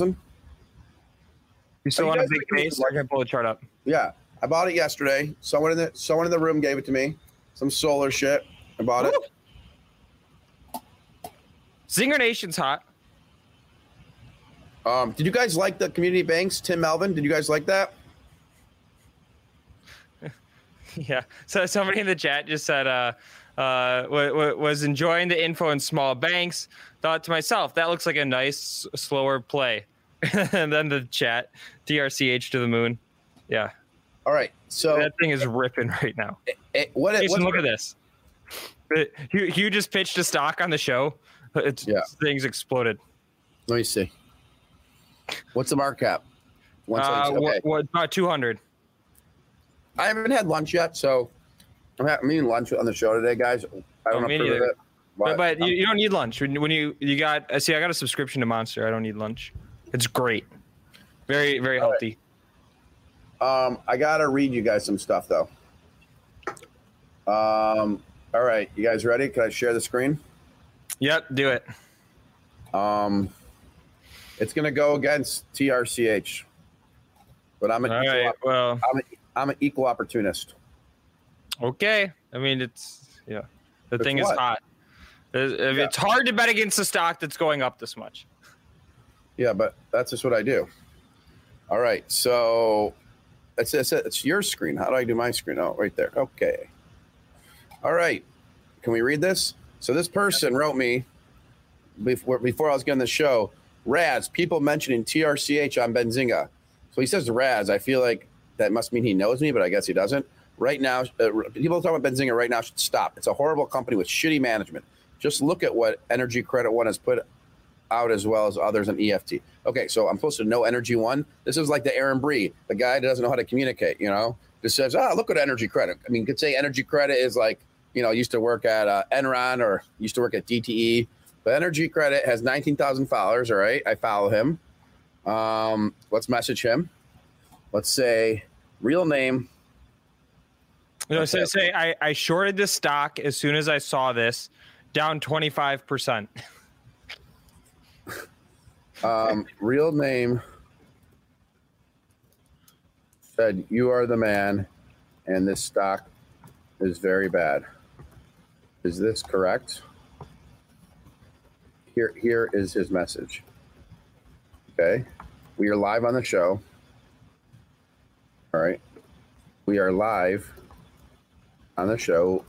You still Are want a guys big looking face? I can pull the chart up. Yeah. I bought it yesterday. Someone in the someone in the room gave it to me. Some solar shit. I bought it. Zinger Nation's hot. Um, did you guys like the community banks, Tim Melvin? Did you guys like that? [laughs] Yeah. So somebody in the chat just said, uh, uh, w- w- was enjoying the info in small banks. Thought to myself, that looks like a nice, slower play. [laughs] and then the chat, TRCH to the moon. Yeah. All right. So that thing is ripping right now. Eh, what? Jason, what's- look at this. It- Hugh, Hugh just pitched a stock on the show. It's, Yeah. Things exploded. Let me see. What's the mark cap? One Uh, seventy- what, what, about 200. I haven't had lunch yet, so I'm, ha- I'm eating lunch on the show today, guys. I don't Oh, me approve of it. But, but you, you don't need lunch when, when you you got. uh, See, I got a subscription to Monster. I don't need lunch. It's great. Very very All right. healthy. Um, I gotta read you guys some stuff though. Um, all right, you guys ready? Can I share the screen? Yep, do it. Um, it's gonna go against TRCH, but I'm an All equal, right. Well, I'm, a, I'm an equal opportunist. okay. I mean, it's yeah. The It's thing is hot. If if Yeah. It's hard to bet against a stock that's going up this much. Yeah, but that's just what I do. All right, so it's, it's it's your screen. How do I do my screen? Oh, right there. Okay. All right. Can we read this? So this person wrote me before before I was getting the show. Raz, people mentioning TRCH on Benzinga. So he says Raz. I feel like that must mean he knows me, but I guess he doesn't. Right now, uh, people talking about Benzinga right now should stop. It's a horrible company with shitty management. Just look at what Energy Credit One has put out as well as others in EFT. Okay, so I'm supposed to know Energy One. This is like the Aaron Bree, the guy that doesn't know how to communicate. You know, just says, "Ah, look at Energy Credit." I mean, could say Energy Credit is like, you know, used to work at uh, Enron or used to work at DTE, but Energy Credit has 19,000 followers. All right, I follow him. Um, let's message him. Let's say real name. You know, say, say I, I shorted this stock as soon as I saw this, down 25%. [laughs] Um, real name said, You are the man, and this stock is very bad. Is this correct? Here, here is his message. Okay. We are live on the show. All right. We are live on the show.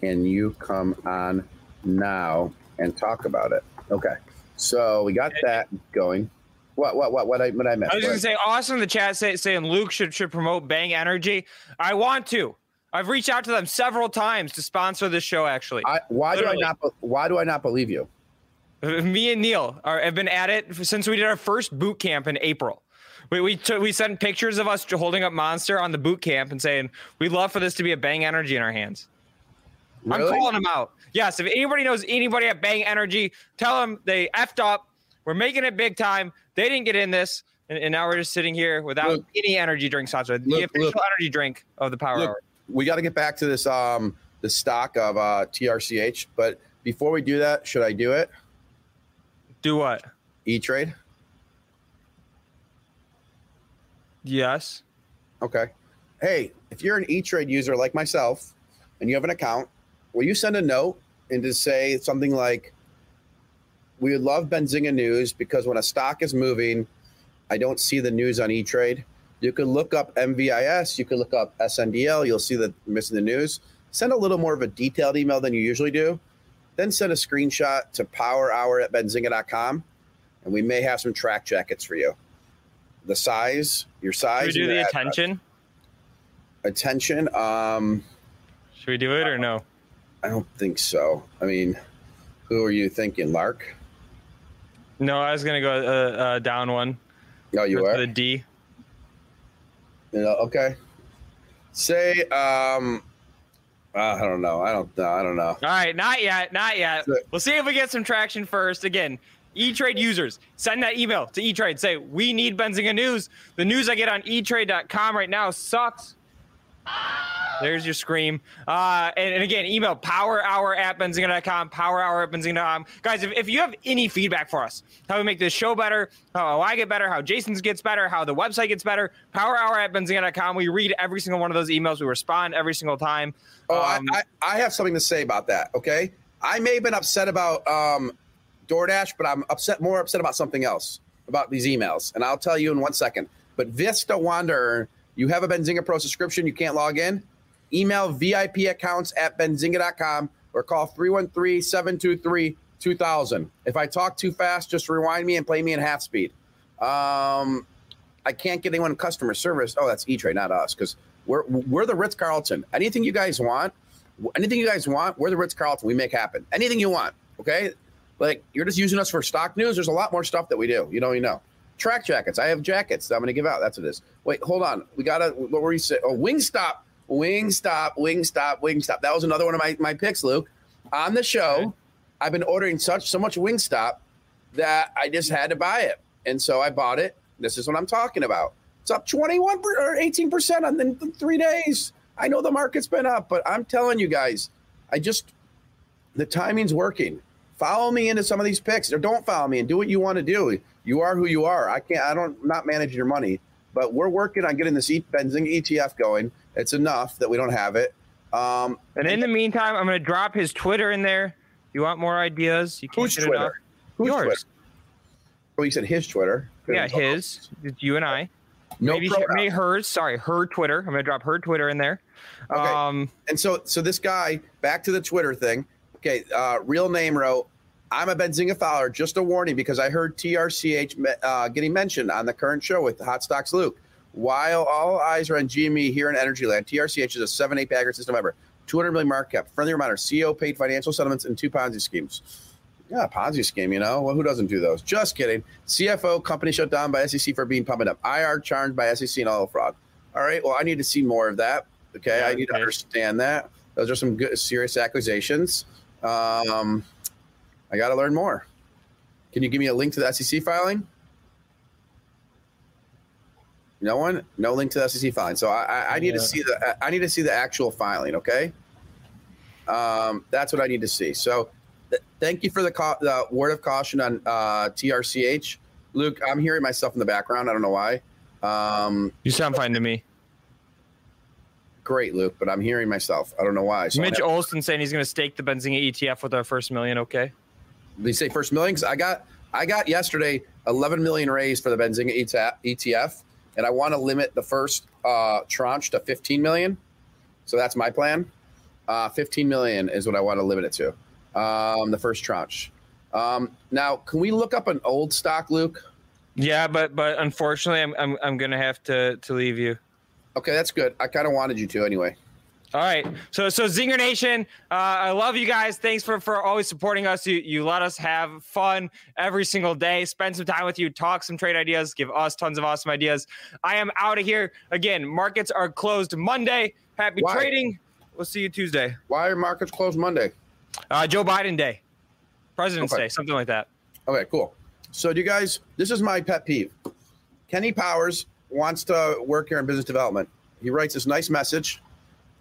Can you come on now and talk about it? Okay. So we got that going. What what what what I what I missed? I was going to say, awesome. the chat say, saying Luke should should promote Bang Energy. I want to. I've reached out to them several times to sponsor this show. Actually, I, why Literally. do I not why do I not believe you? [laughs] me and Neil are, have been at it since we did our first boot camp in April. We we took, we sent pictures of us holding up Monster on the boot camp and saying we'd love for this to be a Bang Energy in our hands. I'm calling them out. Yes, if anybody knows anybody at Bang Energy, tell them they effed up. We're making it big time. They didn't get in this, and, and now we're just sitting here without Look- any energy drink sponsor. The Look, official look. energy drink of the Power Hour. We got to get back to this um the stock of uh TRCH, but before we do that, should I do it? Do what? E Trade. Yes. Okay. Hey, if you're an E Trade user like myself and you have an account, will you send a note and just say something like, "We would love Benzinga news because when a stock is moving, I don't see the news on E Trade." You could look up MVIS, you could look up SNDL, you'll see that missing the news. Send a little more of a detailed email than you usually do. Then send a screenshot to powerhour at benzinga.com and we may have some track jackets for you. The size, your size, Should we do the address. attention? attention um Should we do it or no? i don't think so i mean who are you thinking lark No, I was gonna go uh, uh, down one. no you for are the D. you know, okay say um i don't know i don't know i don't know All right, not yet, not yet. We'll see if we get some traction first. Again, E-Trade users, send that email to E-Trade. Say, we need Benzinga news. The news I get on eTrade.com right now sucks. There's your scream. Uh, and, and again, email powerhour at benzinga.com, powerhour at benzinga.com. Guys, if, if you have any feedback for us, how we make this show better, how I get better, how Jason's gets better, how the website gets better, powerhour at benzinga.com. We read every single one of those emails. We respond every single time. oh Um, I, I i have something to say about that okay i may have been upset about um doordash but i'm upset more upset about something else about these emails and i'll tell you in one second but vista wanderer you have a benzinga pro subscription you can't log in? Email vip accounts at benzinga.com or call 313-723-2000 if i talk too fast just rewind me and play me in half speed. Um i can't get anyone customer service. Oh that's e-trade not us because we're we're the ritz-carlton. Anything you guys want anything you guys want we're the ritz-carlton. We make happen. Anything you want okay? Like you're just using us for stock news. There's a lot more stuff that we do. You know you know track jackets i have jackets that i'm going to give out that's what it is wait hold on we gotta what were you saying oh wingstop Wingstop, Wingstop, Wingstop. That was another one of my, my picks, Luke. On the show, I've been ordering such so much Wingstop that I just had to buy it. And so I bought it. This is what I'm talking about. It's up 21 per, or 18% on the three days. I know the market's been up, but I'm telling you guys, I just the timing's working. Follow me into some of these picks, or don't follow me and do what you want to do. You are who you are. I can't. I don't. I'm not managing your money, but we're working on getting this e- Benzinga ETF going. It's enough that we don't have it. Um, And in the meantime, I'm going to drop his Twitter in there. You want more ideas? You can't Whose get enough. Twitter? Whose Yours. Twitter? oh, you said his Twitter. Yeah, his. It's you and I. No maybe, maybe hers. Sorry, her Twitter. I'm going to drop her Twitter in there. Okay. Um, and so, so this guy, back to the Twitter thing. Okay, uh, real name wrote, "I'm a Benzinga follower. Just a warning because I heard TRCH uh, getting mentioned on the current show with Hot Stocks Luke. While all eyes are on GME here in Energyland, TRCH is a seven eight bagger since November. 200 million market cap. Friendly reminder: CEO paid financial settlements and two Ponzi schemes. Yeah, Ponzi scheme. You know, well, who doesn't do those? Just kidding. CFO company shut down by SEC for being pumping up. IR charged by SEC and all the fraud. All right. Well, I need to see more of that. Okay, I need to understand that. Those are some good, serious accusations. Um, I got to learn more. Can you give me a link to the SEC filing? No one, no link to the SEC filing. So I, I, I need to see the, I need to see the actual filing. Okay, um, that's what I need to see. So th- thank you for the, the word of caution on uh, TRCH, Luke. I'm hearing myself in the background. I don't know why. Um, you sound fine to me. great, Luke, but I'm hearing myself. I don't know why. So Mitch Olson saying he's going to stake the Benzinga ETF with our first million. Okay. You say first million? 'Cause I got I got yesterday 11 million raised for the Benzinga ETF, and I want to limit the first uh, tranche to 15 million. So that's my plan. Uh, 15 million is what I want to limit it to. Um, the first tranche. Um, now, can we look up an old stock, Luke? Yeah, but but unfortunately, I'm I'm, I'm going to have to to leave you. Okay, that's good. I kind of wanted you to anyway. All right. So so Zinger Nation, uh, I love you guys. Thanks for for always supporting us. You you let us have fun every single day. Spend some time with you. Talk some trade ideas. Give us tons of awesome ideas. I am out of here again. Markets are closed Monday. Happy Why? trading. We'll see you Tuesday. Why are markets closed Monday? Uh, Joe Biden Day, President's Okay. Day, something like that. Okay, cool. So, do you guys, this is my pet peeve. Kenny Powers wants to work here in business development. He writes this nice message.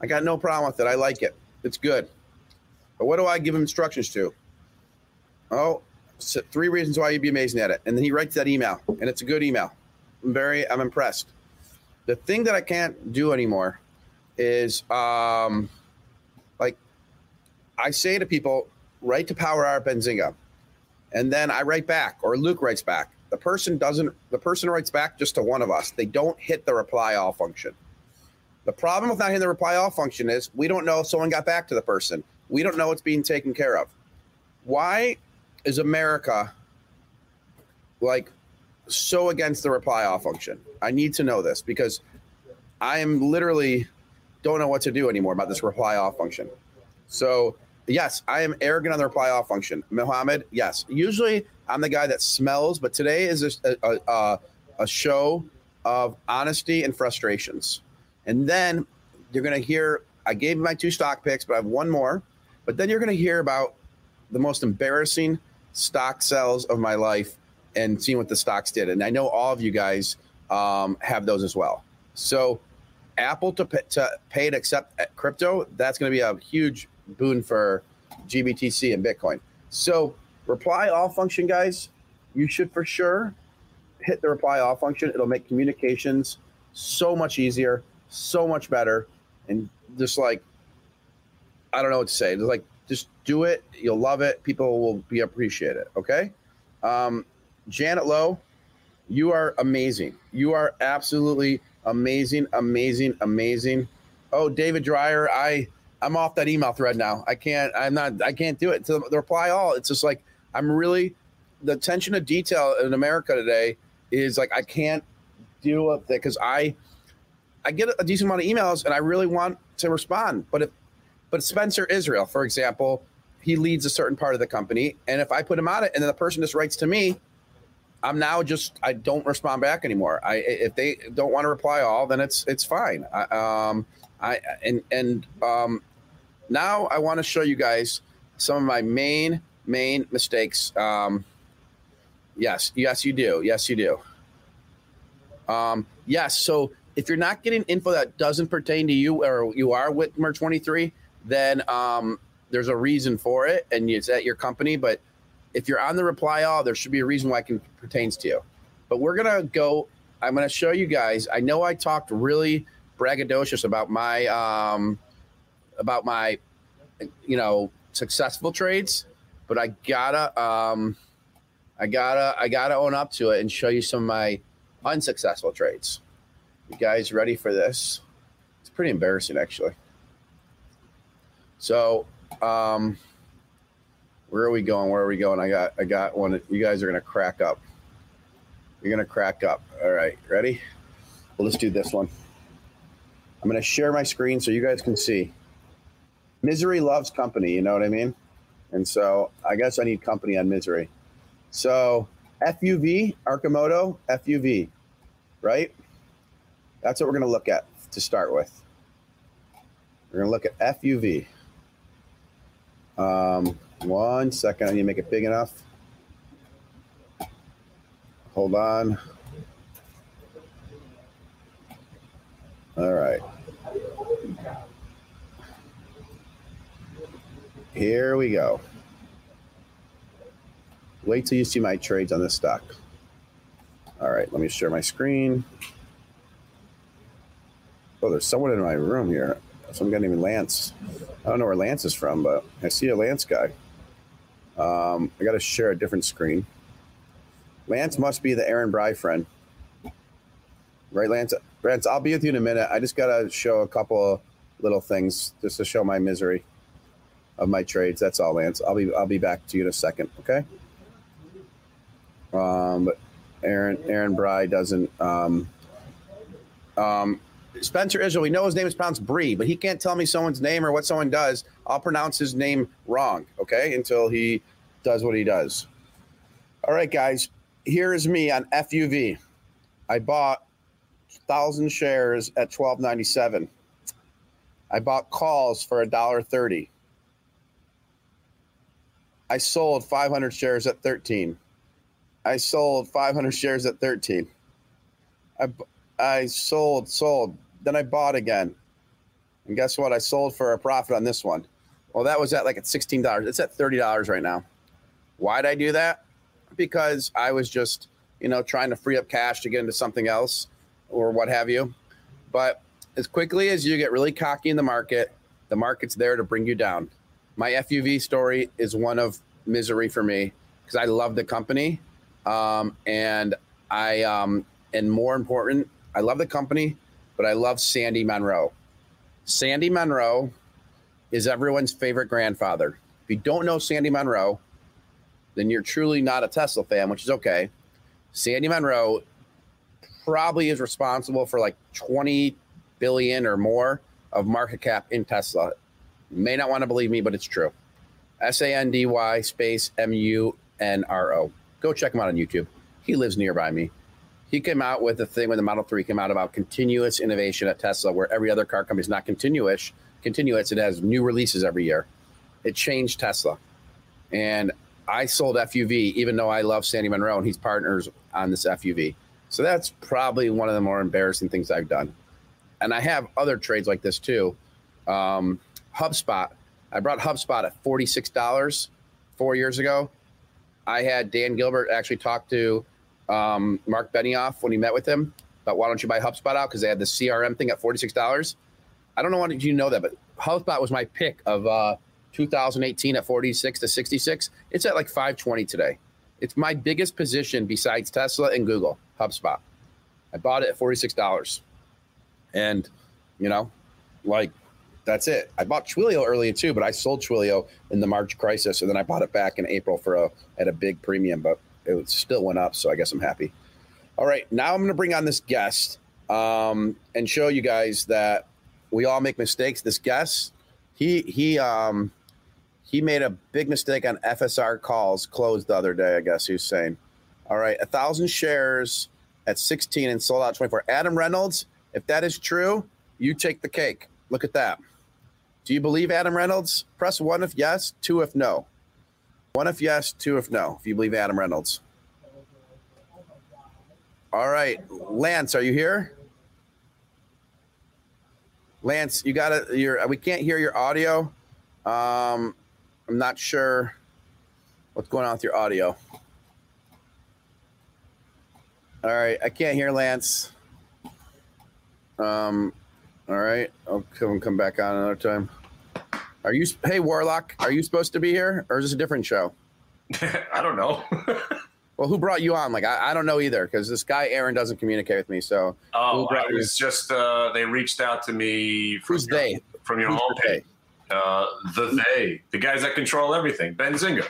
I got no problem with it. I like it. It's good. But what do I give him instructions to? Oh, s- three reasons why you'd be amazing at it. And then he writes that email, and it's a good email. I'm very, I'm impressed. The thing that I can't do anymore is um, like I say to people, write to Power Hour Benzinga and then I write back or Luke writes back. The person doesn't the person writes back just to one of us. They don't hit the reply all function. The problem with not hitting the reply all function is we don't know if someone got back to the person. We don't know it's being taken care of. Why is America like so against the reply all function? I need to know this because I am literally don't know what to do anymore about this reply all function. So yes, I am arrogant on the reply all function. Mohammed, yes. Usually I'm the guy that smells, but today is a, a, a, a show of honesty and frustrations. And then you're going to hear, I gave my two stock picks, but I have one more. But then you're going to hear about the most embarrassing stock sells of my life and seeing what the stocks did. And I know all of you guys um, have those as well. So Apple to pay, to pay to accept crypto, that's going to be a huge boon for GBTC and Bitcoin. So reply all function, guys, you should for sure hit the reply all function. It'll make communications so much easier, so much better, and just like I don't know what to say. Just like just do it. You'll love it. People will be appreciate it. Okay. Um, Janet Lowe, you are amazing. You are absolutely amazing, amazing, amazing. Oh, David Dreyer, I I'm off that email thread now. I can't. I'm not. I can't do it. To the reply all, it's just like I'm really the attention to detail in America today is like I can't deal with it because I I get a decent amount of emails and I really want to respond. But if but Spencer Israel, for example, he leads a certain part of the company, and if I put him on it, and then the person just writes to me, I'm now just I don't respond back anymore. I if they don't want to reply all, then it's it's fine. I, um, I and and um, now I want to show you guys some of my main main mistakes. Um, yes, yes, you do. Yes, you do. Um, yes. So if you're not getting info that doesn't pertain to you or you are Whitmer 23, then um, there's a reason for it and it's at your company. But if you're on the reply all, there should be a reason why it can, pertains to you. But we're going to go, I'm going to show you guys. I know I talked really braggadocious about my, um, about my, you know, successful trades, but I gotta, um, I gotta, I gotta own up to it and show you some of my unsuccessful trades. You guys ready for this? It's pretty embarrassing, actually. So, um, where are we going? Where are we going? I got, I got one. You guys are gonna crack up. You're gonna crack up. All right, ready? Well, let's do this one. I'm gonna share my screen so you guys can see. Misery loves company. You know what I mean? And so I guess I need company on misery. So FUV, Arcimoto, FUV, right? That's what we're going to look at to start with. We're going to look at FUV. Um, one second, I need to make it big enough. Hold on. All right. Here we go. Wait till you see my trades on this stock. All right, let me share my screen. Oh, there's someone in my room here. Some guy named Lance. I don't know where Lance is from, but I see a Lance guy. Um, I got to share a different screen. Lance must be the Aaron Bry friend. Right, Lance? Lance, I'll be with you in a minute. I just got to show a couple little things just to show my misery of my trades. That's all, Lance. I'll be I'll be back to you in a second. Okay. Um, but Aaron Aaron Bry doesn't. Um, um, Spencer Israel, we know his name is pronounced Bree, but he can't tell me someone's name or what someone does. I'll pronounce his name wrong, okay, until he does what he does. All right, guys, here is me on FUV. I bought thousand shares at twelve ninety seven. I bought calls for a dollar thirty. I sold 500 shares at 13. I sold 500 shares at 13. I, I sold, sold. Then I bought again. And guess what? I sold for a profit on this one. Well, that was at like at $16. It's at $30 right now. Why'd I do that? Because I was just, you know, trying to free up cash to get into something else or what have you. But as quickly as you get really cocky in the market, the market's there to bring you down my FUV story is one of misery for me because I love the company, um, and I um, and more important, I love the company, but I love Sandy Munro. Sandy Munro is everyone's favorite grandfather. If you don't know Sandy Munro, then you're truly not a Tesla fan, which is okay. Sandy Munro probably is responsible for like 20 billion or more of market cap in Tesla You may not want to believe me, but it's true. S A N D Y space M U N R O. Go check him out on YouTube. He lives nearby me. He came out with a thing when the Model 3 came out about continuous innovation at Tesla, where every other car company is not continuous, continuous. It has new releases every year. It changed Tesla. And I sold FUV, even though I love Sandy Munro and he's partners on this FUV. So that's probably one of the more embarrassing things I've done. And I have other trades like this too. Um, HubSpot. I brought HubSpot at $46 four years ago. I had Dan Gilbert actually talk to um, Mark Benioff when he met with him about why don't you buy HubSpot out because they had the CRM thing at $46. I don't know why did you know that, but HubSpot was my pick of uh, 2018 at 46 to 66. It's at like 520 today. It's my biggest position besides Tesla and Google, HubSpot. I bought it at $46. And, you know, like that's it. I bought Twilio earlier too, but I sold Twilio in the March crisis, and then I bought it back in April for a at a big premium, but it still went up, so I guess I'm happy. All right, now I'm going to bring on this guest um, and show you guys that we all make mistakes. This guest, he he um, he made a big mistake on FSR calls closed the other day. I guess he's saying, All right, a thousand shares at 16 and sold out 24. Adam Reynolds, if that is true, you take the cake. Look at that. Do you believe Adam Reynolds? Press one if yes, two if no. One if yes, two if no. If you believe Adam Reynolds. All right, Lance, are you here? Lance, you got. Your we can't hear your audio. Um, I'm not sure what's going on with your audio. All right, I can't hear Lance. Um, all right, I'll come come back on another time. Are you? Hey, Warlock, are you supposed to be here, or is this a different show? [laughs] I don't know. [laughs] well, who brought you on? Like, I, I don't know either because this guy Aaron doesn't communicate with me. So, Oh, who brought I was just uh, they reached out to me. From Who's your, they? From your Who's homepage. Uh, the they, the guys that control everything. Benzinga.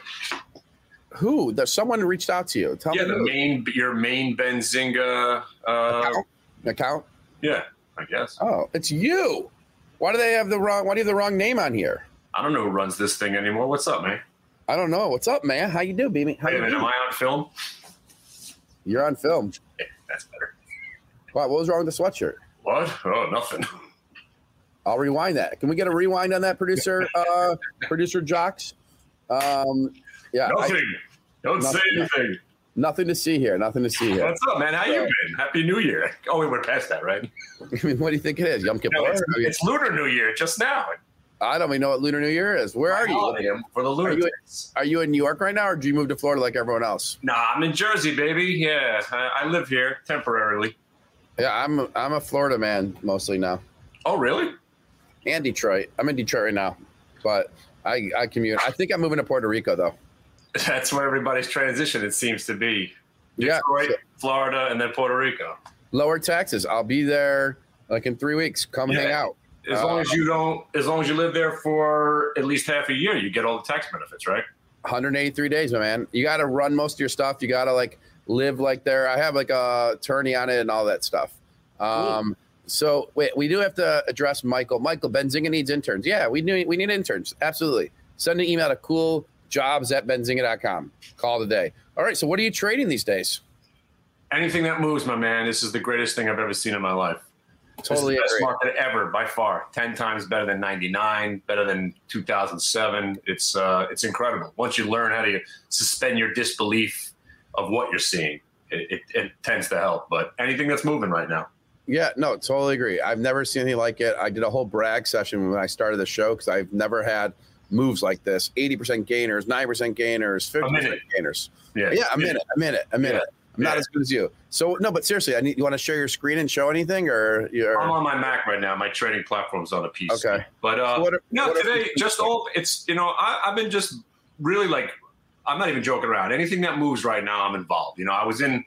Who? There's someone reached out to you. Tell yeah, me. the who. main, your main Benzinga. Uh, account. account. yeah, I guess. Oh, it's you. Why do they have the wrong? Why do you have the wrong name on here? I don't know who runs this thing anymore. What's up, man? I don't know. What's up, man? How you do, baby? How Wait a you minute, am? I on film? You're on film. Yeah, that's better. Wow, what was wrong with the sweatshirt? What? Oh, nothing. I'll rewind that. Can we get a rewind on that, producer? [laughs] Uh, producer Jocks. Um, yeah, I- Nothing. Don't say anything. Nothing to see here. Nothing to see here. What's up, man? How you been? Happy New Year. [laughs] Oh, we went past that, right? [laughs] I mean, what do you think it is? Yom Kippur? No, it's, it's Lunar New Year just now. I don't even know what Lunar New Year is. Where are you? For the Are you, are you in New York right now, or do you move to Florida like everyone else? Nah, I'm in Jersey, baby. Yeah, I, I live here temporarily. Yeah, I'm. I'm a Florida man mostly now, Oh, really? and Detroit. I'm in Detroit right now, but I I commute. I think I'm moving to Puerto Rico though. [laughs] That's where everybody's transition, it seems to be. Yeah, Detroit, so- Florida, and then Puerto Rico. lower taxes. I'll be there like in three weeks. Come hang out. As long Uh, as you don't, as long as you live there for at least half a year, you get all the tax benefits, right? 183 days, my man. You got to run most of your stuff. You got to like live like there. I have like a attorney on it and all that stuff. Um, so wait, we do have to address Michael. Michael Benzinga needs interns. Yeah, we need we need interns. Absolutely. Send an email to cooljobs at benzinga.com. Call today. All right. So what are you trading these days? Anything that moves, my man. This is the greatest thing I've ever seen in my life. Totally It's the best market ever by far. Ten times better than '99, better than 2007. It's uh, it's incredible. Once you learn how to suspend your disbelief of what you're seeing, it, it, it tends to help. But anything that's moving right now, Yeah, no, totally agree. I've never seen anything like it. I did a whole brag session when I started the show because I've never had moves like this 80% gainers, 9% gainers, 50% minute. gainers. yeah, Yeah, a minute, a minute, a minute. I'm not Yeah. as good as you. So, no, but seriously, I need you want to share your screen and show anything or you're. I'm on my Mac right now. My trading platform's on a PC. Okay. But uh, So what are- no, what today just all it's you know I, I've been just really like I'm not even joking around. Anything that moves right now, I'm involved. You know, I was in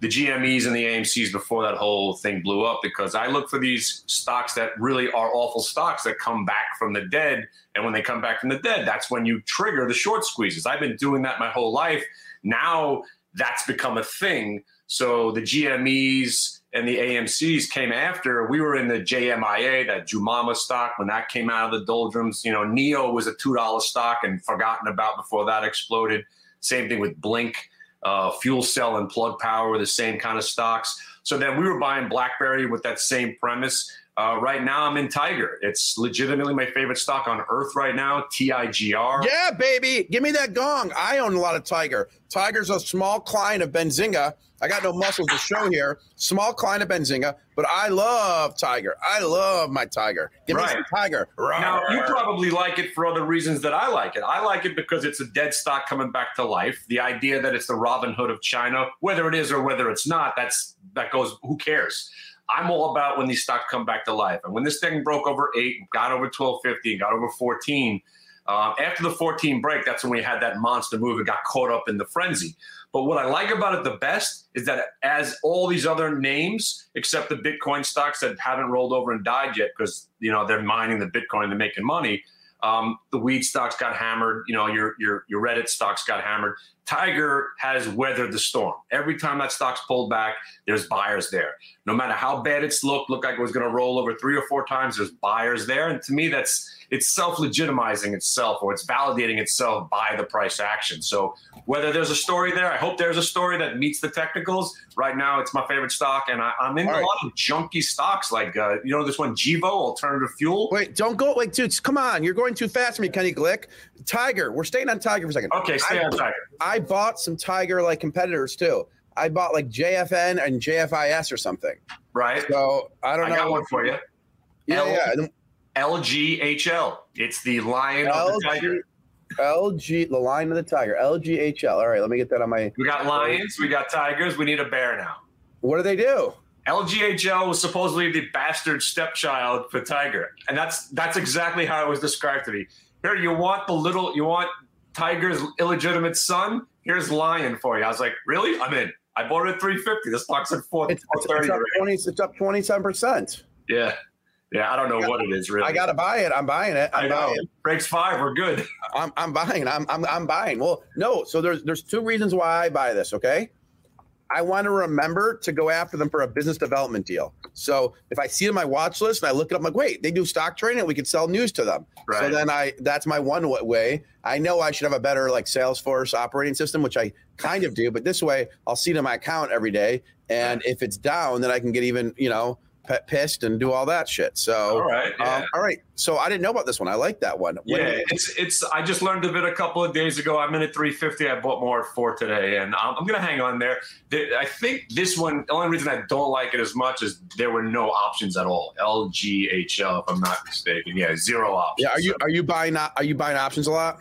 the GMEs and the AMC's before that whole thing blew up because I look for these stocks that really are awful stocks that come back from the dead. And when they come back from the dead, that's when you trigger the short squeezes. I've been doing that my whole life. Now that's become a thing. So the GMEs and the AMCs came after. We were in the JMIA, that Jumia stock, when that came out of the doldrums. You know, NIO was a $2 stock and forgotten about before that exploded. Same thing with Blink. Uh, Fuel Cell and Plug Power the same kind of stocks. So then we were buying BlackBerry with that same premise. Uh, right now, I'm in Tiger. It's legitimately my favorite stock on earth right now, TIGR. Yeah, baby. Give me that gong. I own a lot of Tiger. Tiger's a small client of Benzinga. I got no muscles to show here. Small client of Benzinga, but I love Tiger. I love my Tiger. Give me some Tiger. Now, you probably like it for other reasons that I like it. I like it because it's a dead stock coming back to life. The idea that it's the Robinhood of China, whether it is or whether it's not, that's that goes. Who cares? I'm all about when these stocks come back to life. And when this thing broke over eight, got over 1250, got over 14. Uh, after the 14 break, that's when we had that monster move and got caught up in the frenzy. But what I like about it the best is that as all these other names, except the Bitcoin stocks that haven't rolled over and died yet, because you know they're mining the Bitcoin, they're making money. Um, the weed stocks got hammered. You know, your your your Reddit stocks got hammered. Tiger has weathered the storm. Every time that stock's pulled back, there's buyers there. No matter how bad it's looked, looked like it was going to roll over three or four times, there's buyers there. And to me, that's it's self-legitimizing itself or it's validating itself by the price action. So whether there's a story there, I hope there's a story that meets the technicals. Right now, it's my favorite stock, and I, am in All a right. lot of junky stocks like uh, you know this one Gevo Alternative Fuel. Wait, don't go. Wait, dudes, come on. You're going too fast for me, Kenny Glick. Tiger. We're staying on Tiger for a second. Okay, stay I, on Tiger. I bought some Tiger like competitors too. I bought like JFN and JFIS or something. Right. So I don't I know. got one for you. Yeah, L- yeah. LGHL. It's the Lion of the Tiger. LG, LG, the Lion of the Tiger. LGHL. All right, let me get that on my. We got lions, we got tigers, we need a bear now. What do they do? LGHL was supposedly the bastard stepchild for Tiger, and that's that's exactly how it was described to me. Here, you want the little, you want Tiger's illegitimate son. Here's Lion for you. I was like, really? I'm in. I bought it at 350. This stock's at 4, It's, it's, 430 up twenty. It's up twenty seven percent. Yeah, yeah. I don't know what it is really. I gotta buy it. I'm buying it. I'm I know. buying. it. Breaks five. We're good. I'm, I'm buying. I'm, I'm, I'm buying. Well, no. So there's there's two reasons why I buy this. Okay. I want to remember to go after them for a business development deal. So if I see it on my watch list and I look it up, I'm like, wait, they do stock trading. We could sell news to them. Right. So then I that's my one way. I know I should have a better like Salesforce operating system, which I kind of do. But this way, I'll see it in my account every day, and if it's down, then I can get even you know p- pissed and do all that shit. So All right. Yeah. um, all right. So I didn't know about this one. I like that one. When- Yeah, it's it's. I just learned of it a couple of days ago. I'm in at 350. I bought more at four today, and I'm, I'm gonna hang on there. The- I think this one. The only reason I don't like it as much is there were no options at all. LGHL, if I'm not mistaken. Yeah, zero options. Yeah, are you are you buying are you buying options a lot?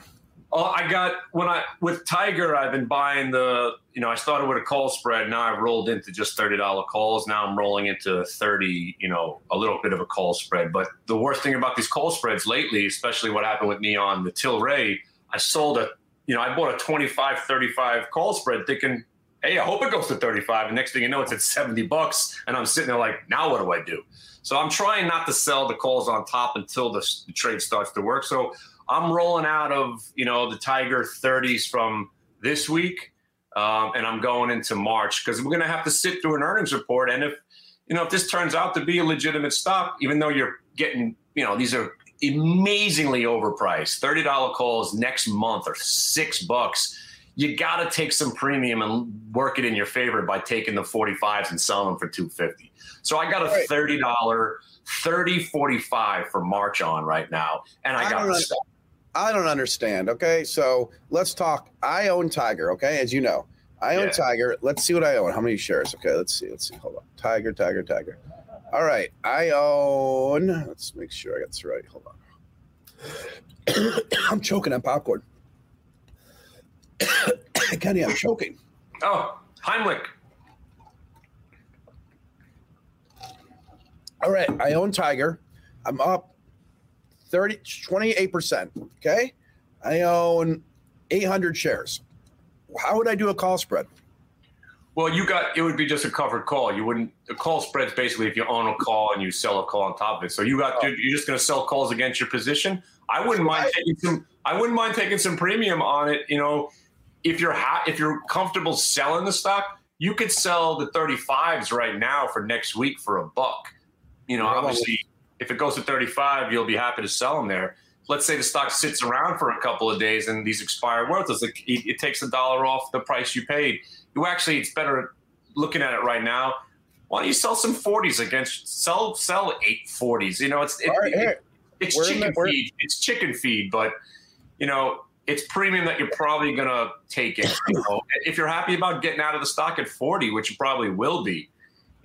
Oh, I got when I with Tiger, I've been buying the. You know, I started with a call spread. Now I've rolled into just thirty dollar calls. Now I'm rolling into thirty. You know, a little bit of a call spread. But the worst thing about these call spreads lately, especially what happened with me on the Tilray, I sold a. You know, I bought a 25, 35 call spread, thinking, "Hey, I hope it goes to 35." And next thing you know, it's at 70 bucks, and I'm sitting there like, "Now what do I do?" So I'm trying not to sell the calls on top until the, the trade starts to work. So I'm rolling out of you know the Tiger 30s from this week, um, and I'm going into March because we're going to have to sit through an earnings report. And if you know if this turns out to be a legitimate stock, even though you're getting you know these are amazingly overpriced, thirty dollar calls next month are six bucks. You got to take some premium and work it in your favor by taking the 45s and selling them for 250. So I got a $30 30 45 for March on right now and I I got the stock. I don't understand. Okay, so let's talk. I own Tiger. Okay, as you know, I own Yeah. Tiger. Let's see what I own. How many shares? Okay, let's see. Let's see. Hold on. Tiger, Tiger, Tiger. All right, I own. Let's make sure I got this right. Hold on. [coughs] I'm choking on popcorn. [coughs] Kenny, I'm choking. Oh, Heimlich. All right, I own Tiger. I'm up 30, 28%. Okay. I own 800 shares. How would I do a call spread? Well, you got it would be just a covered call. You wouldn't the call spreads basically if you own a call and you sell a call on top of it. So you got you're, you're just going to sell calls against your position. I wouldn't mind taking some. I wouldn't mind taking some premium on it. You know, if you're ha- if you're comfortable selling the stock, you could sell the 35s right now for next week for a buck. You know, obviously, if it goes to 35, you'll be happy to sell them there. Let's say the stock sits around for a couple of days and these expire worthless. It, it takes a dollar off the price you paid. You actually, it's better looking at it right now. Why don't you sell some 40s against sell sell eight 40s? You know, it's it, right, here. it's We're chicken the- feed. It's chicken feed, but you know, it's premium that you're probably gonna take it. You know, if you're happy about getting out of the stock at 40, which you probably will be,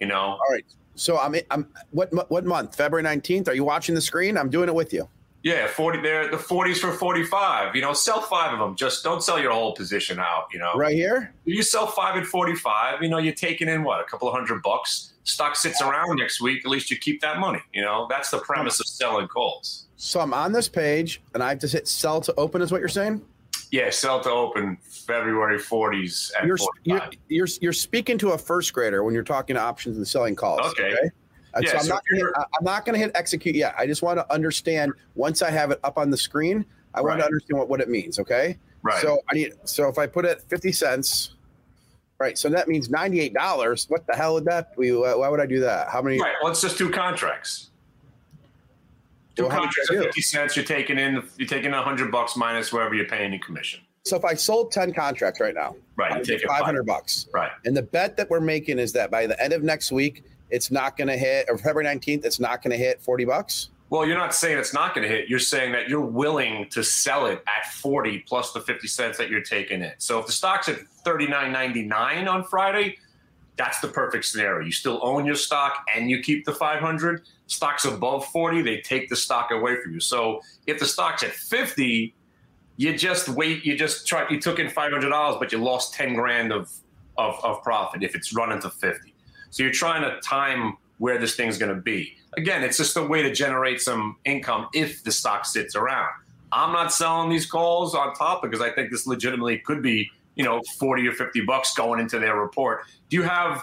you know. All right. So I'm I'm what what month? February 19th. Are you watching the screen? I'm doing it with you. Yeah, 40 there, the 40s for 45. You know, sell five of them. Just don't sell your whole position out, you know. Right here? If you sell five at 45, you know, you're taking in what, a couple of hundred bucks. Stock sits around next week, at least you keep that money. You know, that's the premise of selling calls. So I'm on this page and I have to hit sell to open is what you're saying? Yeah, sell to open February 40s at You're, 45. you're you're you're speaking to a first grader when you're talking options and selling calls. Okay. Uh, Yeah, so I'm so not gonna, I- I'm not going to hit execute yet. I just want to understand once I have it up on the screen. I want to understand what, what it means. Okay. Right. So I need. So if I put it fifty cents, right? So that means ninety eight dollars. What the hell would that be? Why why would I do that? How many? Right. Let's just do contracts. Two Well, contracts fifty cents. You're taking in. You're taking a hundred bucks minus wherever you're paying in commission. So if I sold ten contracts right now, Right. I You get take five hundred bucks. Right. And the bet that we're making is that by the end of next week, it's not going to hit, or February nineteenth, it's not going to hit forty bucks. Well, you're not saying it's not going to hit. You're saying that you're willing to sell it at 40 plus the 50 cents that you're taking in. So if the stock's at 39.99 on Friday, that's the perfect scenario. You still own your stock and you keep the 500. Stock's above 40, they take the stock away from you. So if the stock's at 50, you just wait. You just try. You took in $500, but you lost 10 grand of of, of profit if it's running to 50. So you're trying to time where this thing's going to be. Again, it's just a way to generate some income if the stock sits around. I'm not selling these calls on top because I think this legitimately could be, you know, 40 or 50 bucks going into their report. Do you have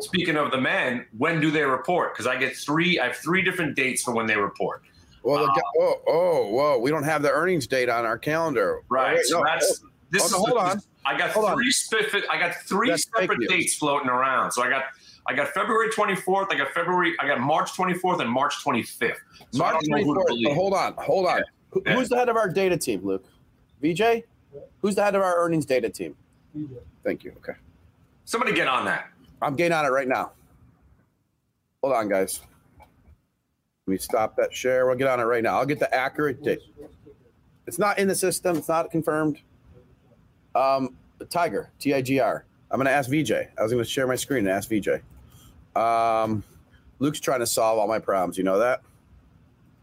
speaking of the men, when do they report? Because I get three, I have three different dates for when they report. Well, the, uh, oh, oh, whoa, we don't have the earnings date on our calendar. Right. Oh, wait, so no, that's hold- this hold is oh, hold on. I got Hold three specific. I got three That's separate dates floating around. So I got I got February 24th. I got February. I got March 24th and March 25th. So March don't know who to 24th. hold on, hold on. Who- Yeah. Who's the head of our data team, Luke? VJ? Who's the head of our earnings data team? Thank you. Okay. Somebody get on that. I'm getting on it right now. Hold on, guys. Let me stop that share. We'll get on it right now. I'll get the accurate date. It's not in the system. It's not confirmed. Um, Tiger, T I G R. I'm going to ask VJ. I was going to share my screen and ask VJ. Um, Luke's trying to solve all my problems. You know that?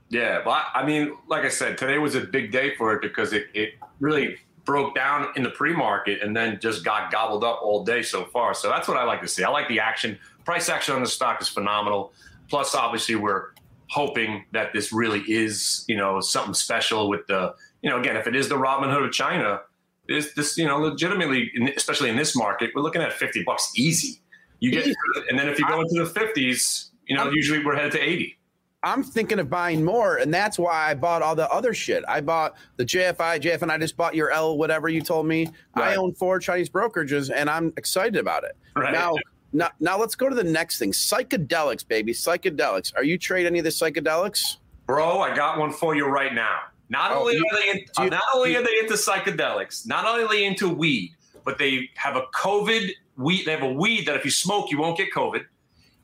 Yeah, but I mean, like I said, today was a big day for it because it, it really broke down in the pre-market and then just got gobbled up all day so far. So that's what I like to see. I like the action. Price action on the stock is phenomenal. Plus, obviously, we're hoping that this really is, you know, something special with the, you know, again, if it is the Robinhood of China, this, this, you know, legitimately, especially in this market, we're looking at 50 bucks easy. You get, and then if you go into the 50s, you know, um, usually we're headed to 80. I'm thinking of buying more, and that's why I bought all the other shit. I bought the JFI, JF, and I just bought your L, whatever you told me. I own four Chinese brokerages, and I'm excited about it. Right. Now, now, now let's go to the next thing. Psychedelics, baby, psychedelics. Are you trade any of the psychedelics? Bro, I got one for you right now. Not Oh, only you- are they in, you- not only you- are they into psychedelics, not only are they into weed, but they have a COVID weed. They have a weed that if you smoke, you won't get COVID.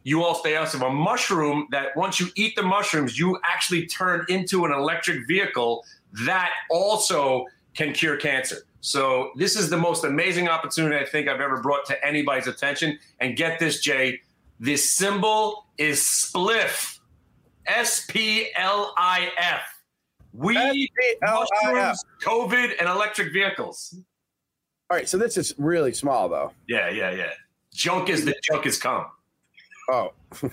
You also they also of a mushroom that once you eat the mushrooms, you actually turn into an electric vehicle that also can cure cancer. So this is the most amazing opportunity I think I've ever brought to anybody's attention. And get this, Jay, this symbol is spliff. S P L I F. We mushrooms, COVID, and electric vehicles. All right, so this is really small, though. Yeah, yeah, yeah. Junk is the junk is come. Oh, [laughs]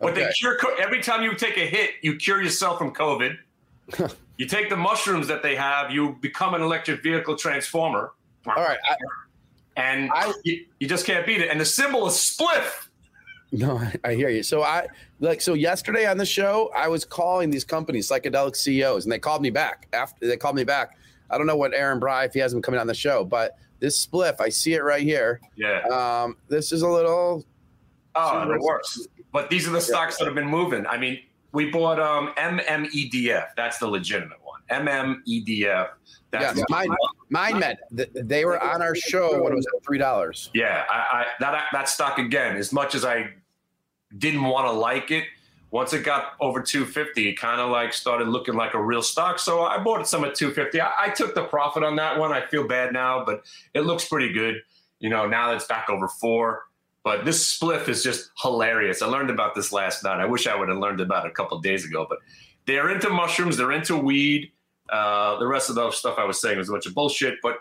But they cure every time you take a hit, you cure yourself from COVID. [laughs] you take the mushrooms that they have, you become an electric vehicle transformer. all right. I, And I- you, you just can't beat it. And the symbol is spliff. No, I, I hear you. So I like so yesterday on the show, I was calling these companies psychedelic CEOs, and they called me back after they called me back. I don't know what Aaron Bry if he hasn't coming on the show, but this spliff, I see it right here. Yeah. Um, this is a little. Oh, the worst. But these are the stocks that have been moving. I mean, we bought um, MMEDF. That's the legitimate one. MMEDF. That's Yes, mine, MindMed they were on our show when it was at three dollars. Yeah, I, I that that stock again. As much as I didn't want to like it, once it got over 250, it kind of like started looking like a real stock. So I bought some at 250. I, I took the profit on that one. I feel bad now, but it looks pretty good. You know, now that it's back over four. But this spliff is just hilarious. I learned about this last night. I wish I would have learned about it a couple of days ago. But they're into mushrooms. They're into weed. Uh, the rest of the stuff I was saying was a bunch of bullshit. But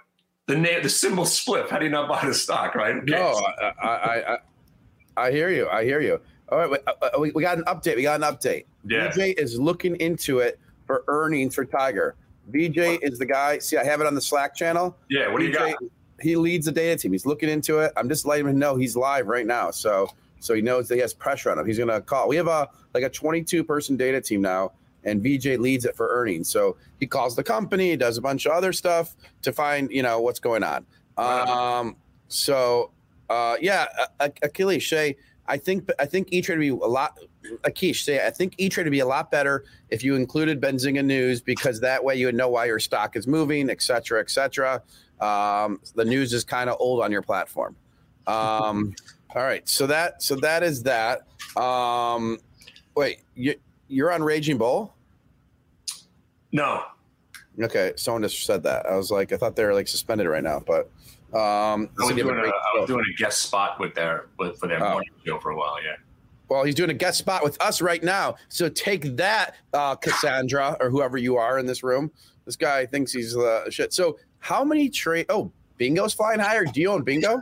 the name, the symbol spliff. How do you not buy the stock, right? Who No. I, I, I, I, hear you. I hear you. All right, uh, uh, we, we got an update. We got an update. Yeah. VJ is looking into it for earnings for Tiger. VJ is the guy. See, I have it on the Slack channel. Yeah, what do you VJ, got? He leads the data team. He's looking into it. I'm just letting him know he's live right now. So so he knows that he has pressure on him. He's gonna call. We have a like a 22 person data team now, and VJ leads it for earnings. So he calls the company, does a bunch of other stuff to find you know what's going on. Um, so uh, yeah, Achilles Shay, I think I think E Trade would be a lot. Akish say I think E Trade would be a lot better if you included Benzinga News because that way you would know why your stock is moving, et cetera, et cetera. Um, the news is kind of old on your platform. Um, [laughs] all right, so that so that is that. Um, wait, you you're on Raging Bull? No. Okay, someone just said that. I was like, I thought they were like suspended right now, but um, I was, so you have a doing a, was doing a guest spot with their with for their Oh. morning show for a while. Yeah. Well, he's doing a guest spot with us right now. So take that, uh, Cassandra, or whoever you are in this room. This guy thinks he's uh, shit. So how many trade? Oh, Bingo's flying higher. Do you own Bingo?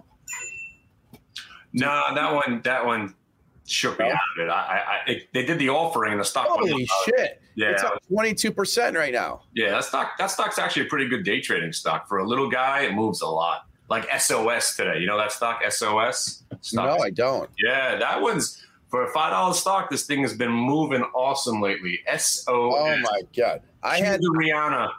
No, that one that one shook me out of it. I, I, I it, they did the offering and the stock. went Holy shit! Yeah, it's up twenty two percent right now. yeah. That stock that stock's actually a pretty good day trading stock for a little guy. It moves a lot. Like SOS today. You know that stock SOS. Stock No, I don't. Yeah, that one's for a five dollar stock. This thing has been moving awesome lately. SOS. Oh my god! I had Rihanna.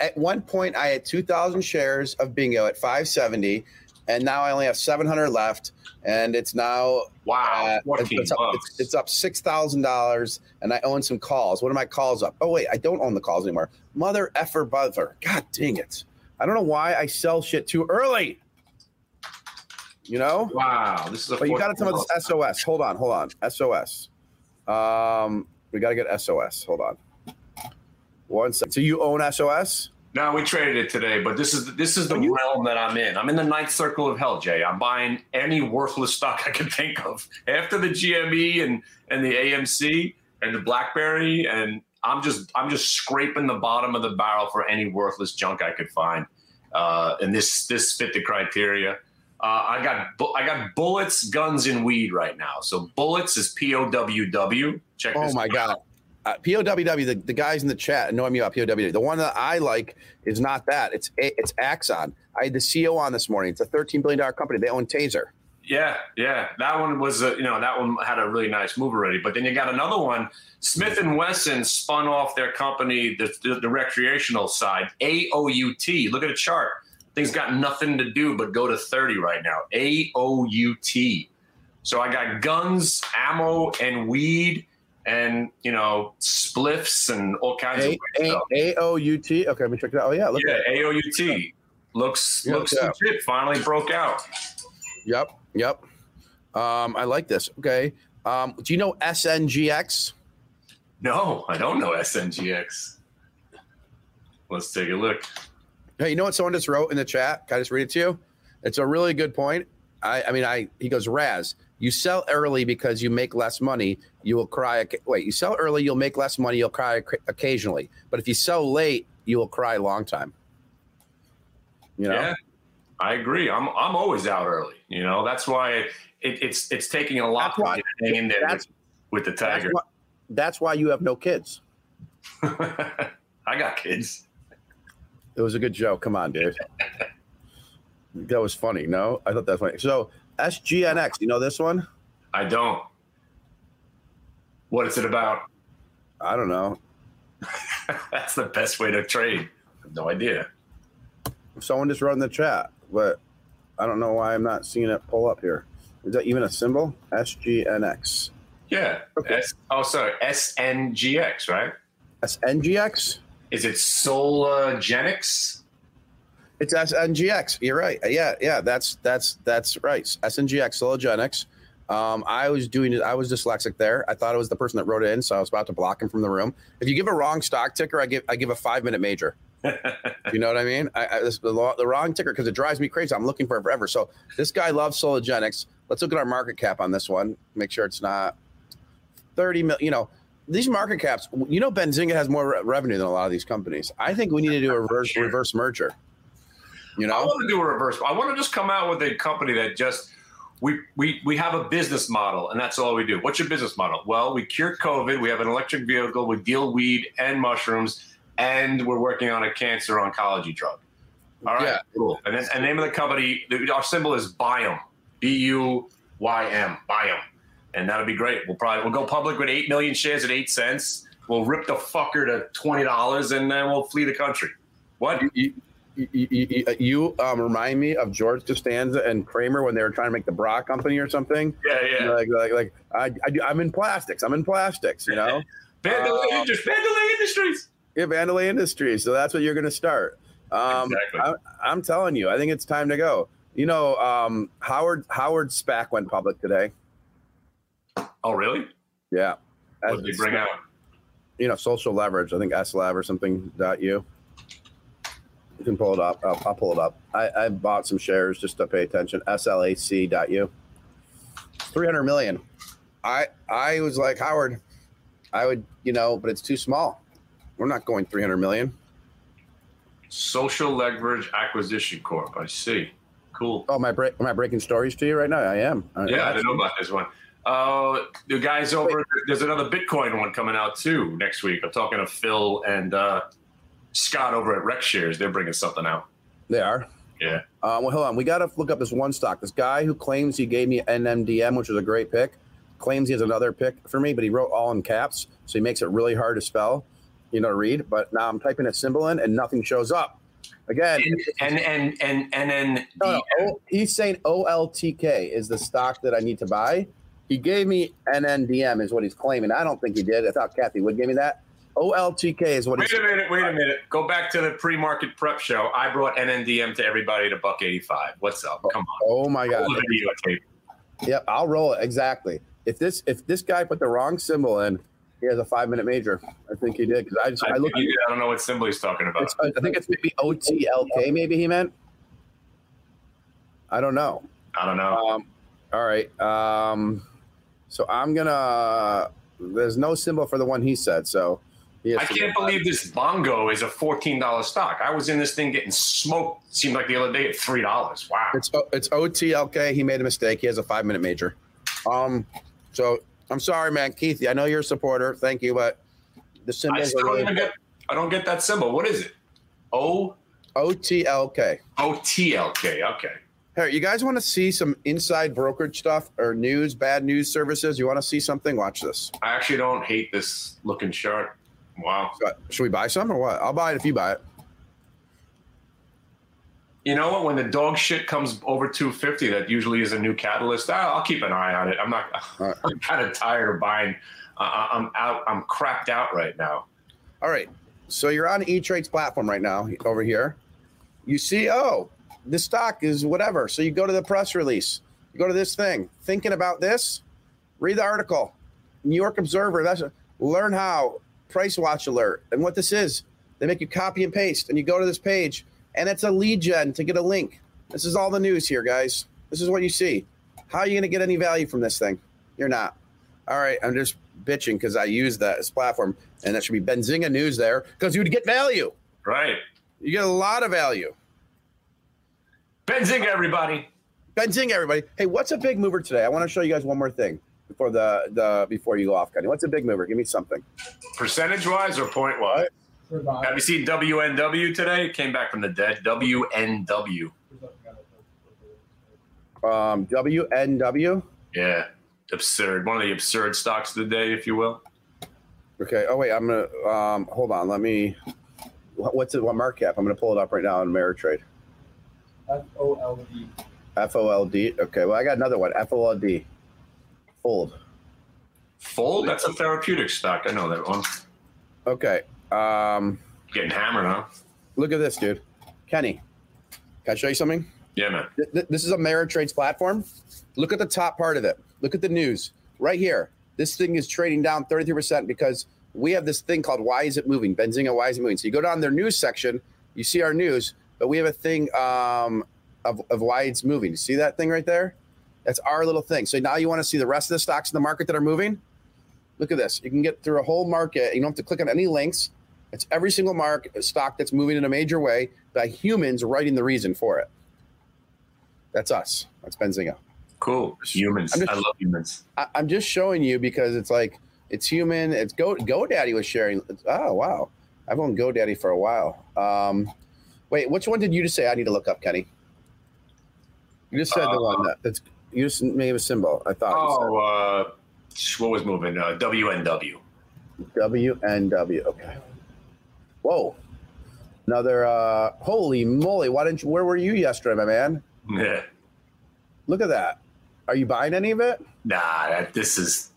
at one point I had two thousand shares of Bingo at five seventy, and now I only have seven hundred left, and it's now wow, uh, 14 it's, up, it's, it's up six thousand dollars, and I own some calls. What are my calls up? Oh wait, I don't own the calls anymore. Mother effer bother. God dang it! I don't know why I sell shit too early. You know? Wow, this is a But you got to tell me this SOS. Hold on, hold on. SOS. Um, we got to get SOS. Hold on. One second. So you own SOS? No, we traded it today, but this is this is the realm that I'm in. I'm in the ninth circle of hell, Jay. I'm buying any worthless stock I can think of. After the GME and and the AMC and the BlackBerry, and I'm just I'm just scraping the bottom of the barrel for any worthless junk I could find. Uh, and this this fit the criteria. Uh, I got bu- I got bullets, guns, and weed right now. So bullets is P O W W. Check. This out. Oh my out. god. Uh, POWW, the, the guys in the chat know me about POWW. The one that I like is not that. It's it's Axon. I had the CEO on this morning. It's a $13 billion company. They own Taser. Yeah, yeah, that one was a, you know that one had a really nice move already. But then you got another one. Smith and Wesson spun off their company, the, the, the recreational side, AOUT. Look at the chart. Things got nothing to do but go to thirty right now. AOUT. So I got guns, ammo, and weed, and you know spliffs and all kinds A- of weird stuff. A- AOUT. Okay, let me check it out. Oh, yeah. Look yeah. AOUT looks Yeah, looks legit. Finally broke out. Yep. Yep. Um, I like this. Okay. Um, do you know SNGX? No, I don't know SNGX. Let's take a look. Hey, you know what someone just wrote in the chat? Can I just read it to you? It's a really good point. I, I mean, I he goes, Raz, you sell early because you make less money. You will cry. Wait, you sell early, you'll make less money. You'll cry occasionally. But if you sell late, you will cry a long time. You know? Yeah, I agree. I'm I'm always out early. You know, that's why it, it's it's taking a lot That's why- to hang in there that's- with, with the That's tiger. why, that's why you have no kids. [laughs] I got kids. It was a good joke. Come on, dude. that was funny. No, I thought that was funny. So SGNX, you know this one? I don't. What is it about? I don't know. [laughs] That's the best way to trade. I have no idea. Someone just wrote in the chat, but I don't know why I'm not seeing it pull up here. Is that even a symbol? SGNX. Yeah. S, oh, sorry. SNGX, right? SNGX? Is it Soligenix? It's SNGX. You're right. Yeah, yeah. That's that's that's right. SNGX Soligenix. Um, I was doing it. I was dyslexic there. I thought it was the person that wrote it in, so I was about to block him from the room. If you give a wrong stock ticker, I give I give a five minute major. [laughs] you know what I mean? I, I this, the, the wrong ticker because it drives me crazy. I'm looking for it forever. So this guy loves Soligenix. Let's look at our market cap on this one. Make sure it's not thirty mil. You know these market caps. You know Benzinga has more re- revenue than a lot of these companies. I think we need to do a reverse [laughs] reverse merger. You know, I want to do a reverse. I want to just come out with a company that just we we we have a business model and that's all we do. What's your business model? Well, we cure COVID. We have an electric vehicle. We deal weed and mushrooms, and we're working on a cancer oncology drug. All right, Yeah. cool. And then and name of the company, our symbol is Biome, B U Y M, Biome, and that'll be great. We'll probably we'll go public with eight million shares at eight cents. We'll rip the fucker to twenty dollars, and then we'll flee the country. What? You, you, you, you um, remind me of George Costanza and Kramer when they were trying to make the bra company or something. Yeah, yeah. Like, like, like I, I, do- I'm in plastics. I'm in plastics. You know. [laughs] Vandelay Um, Industries. Industries. Yeah, Vandelay Industries. So that's what you're going to start. Um, Exactly. I, I'm telling you, I think it's time to go. You know, um, Howard Howard SPAC went public today. Oh, really? Yeah. What did they bring out? You know, social leverage. I think SLAV or something. Dot U. You can pull it up. I'll, I'll pull it up. I, I bought some shares just to pay attention. SLAC. Dot U. Three hundred million. I I was like Howard. I would, you know, but it's too small. We're not going three hundred million. Social Leverage Acquisition Corp. I see. Cool. Oh, am I break? Am I breaking stories to you right now? I am. Yeah, I didn't know about this one. Uh, the guys over there's another Bitcoin one coming out too next week. I'm talking to Phil and uh, Scott over at Rex Shares. They're bringing something out. They are. Yeah. Uh, well, hold on. We got to look up this one stock. This guy who claims he gave me NNDM, which was a great pick, claims he has another pick for me, but he wrote all in caps, so he makes it really hard to spell, you know, read. But now I'm typing a symbol in, and nothing shows up. Again, And and and and then no, he's saying OLTK is the stock that I need to buy. He gave me NNDM, is what he's claiming. I don't think he did. I thought Kathy would give me that. OLTK is what Wait he's a minute, wait a minute. Go back to the pre-market prep show. I brought NNDM to everybody to buck 85. What's up? Oh, Come on. Oh my god. Roll the videotape. Yep, I'll roll it exactly. If this if this guy put the wrong symbol in, he has a five minute major. I think he did because I just I, I, look. I don't know what symbol he's talking about. I think it's maybe OTLK. Maybe he meant. I don't know. I don't know. Um, all right. Um, so I'm gonna. There's no symbol for the one he said. So he I can't believe this bongo is a $14 stock. I was in this thing getting smoked, seemed like the other day at $3. Wow. It's it's OTLK. He made a mistake. He has a five minute major. Um, so I'm sorry, man, Keith. I know you're a supporter. Thank you, but the symbol. I still don't really get I don't get that symbol. What is it? O OTLK. O T L K. Okay. Hey, you guys want to see some inside brokerage stuff or news, bad news services? You want to see something? Watch this. I actually don't hate this looking chart. Wow. Should we buy some or what? I'll buy it if you buy it. You know what? When the dog shit comes over 250, that usually is a new catalyst. I'll, I'll keep an eye on it. I'm not. Right. I'm kind of tired of buying. Uh, I'm out. I'm crapped out right now. All right. So you're on E Trade's platform right now over here. You see, oh, this stock is whatever. So you go to the press release. You go to this thing. Thinking about this, read the article. New York Observer. That's learn how price watch alert and what this is. They make you copy and paste, and you go to this page, and it's a lead gen to get a link. This is all the news here, guys. This is what you see. How are you going to get any value from this thing? You're not. All right, I'm just bitching because I use that as platform, and that should be Benzinga News there because you would get value. Right. You get a lot of value. Benzinga, everybody. Benzinga, everybody. Hey, what's a big mover today? I want to show you guys one more thing before the the before you go off, Kenny. What's a big mover? Give me something. Percentage wise or point wise? Have you seen WNW today? It came back from the dead. WNW. Um, WNW. Yeah. Absurd. One of the absurd stocks of the day, if you will. Okay. Oh wait, I'm gonna um hold on. Let me. What's it? What market cap? I'm gonna pull it up right now on Ameritrade. F O L D. F O L D. Okay. Well, I got another one. F O L D. Fold. Fold? That's a therapeutic stock. I know that one. Okay. Um, Getting hammered, huh? look at this, dude. Kenny, can I show you something? Yeah, man. Th- th- This is a Ameritrade's platform. Look at the top part of it. Look at the news right here. This thing is trading down 33% because we have this thing called Why Is It Moving? Benzinga, Why Is It Moving? So you go down their news section, you see our news, but we have a thing um, of, of why it's moving. You see that thing right there? That's our little thing. So now you want to see the rest of the stocks in the market that are moving? Look at this. You can get through a whole market. You don't have to click on any links. It's every single market stock that's moving in a major way by humans writing the reason for it. That's us. That's Benzinga. Cool. Humans. Just- I love humans. I, I'm just showing you because it's like it's human. It's Go GoDaddy was sharing. Oh wow, I've owned GoDaddy for a while. Um, wait, which one did you just say I need to look up, Kenny? You just said the one that that's you just made a symbol. I thought. Oh, uh, what was moving? Uh, WNW. WNW. Okay. Whoa. Another. uh Holy moly! Why didn't you? Where were you yesterday, my man? Yeah. Look at that. Are you buying any of it? Nah, that, this is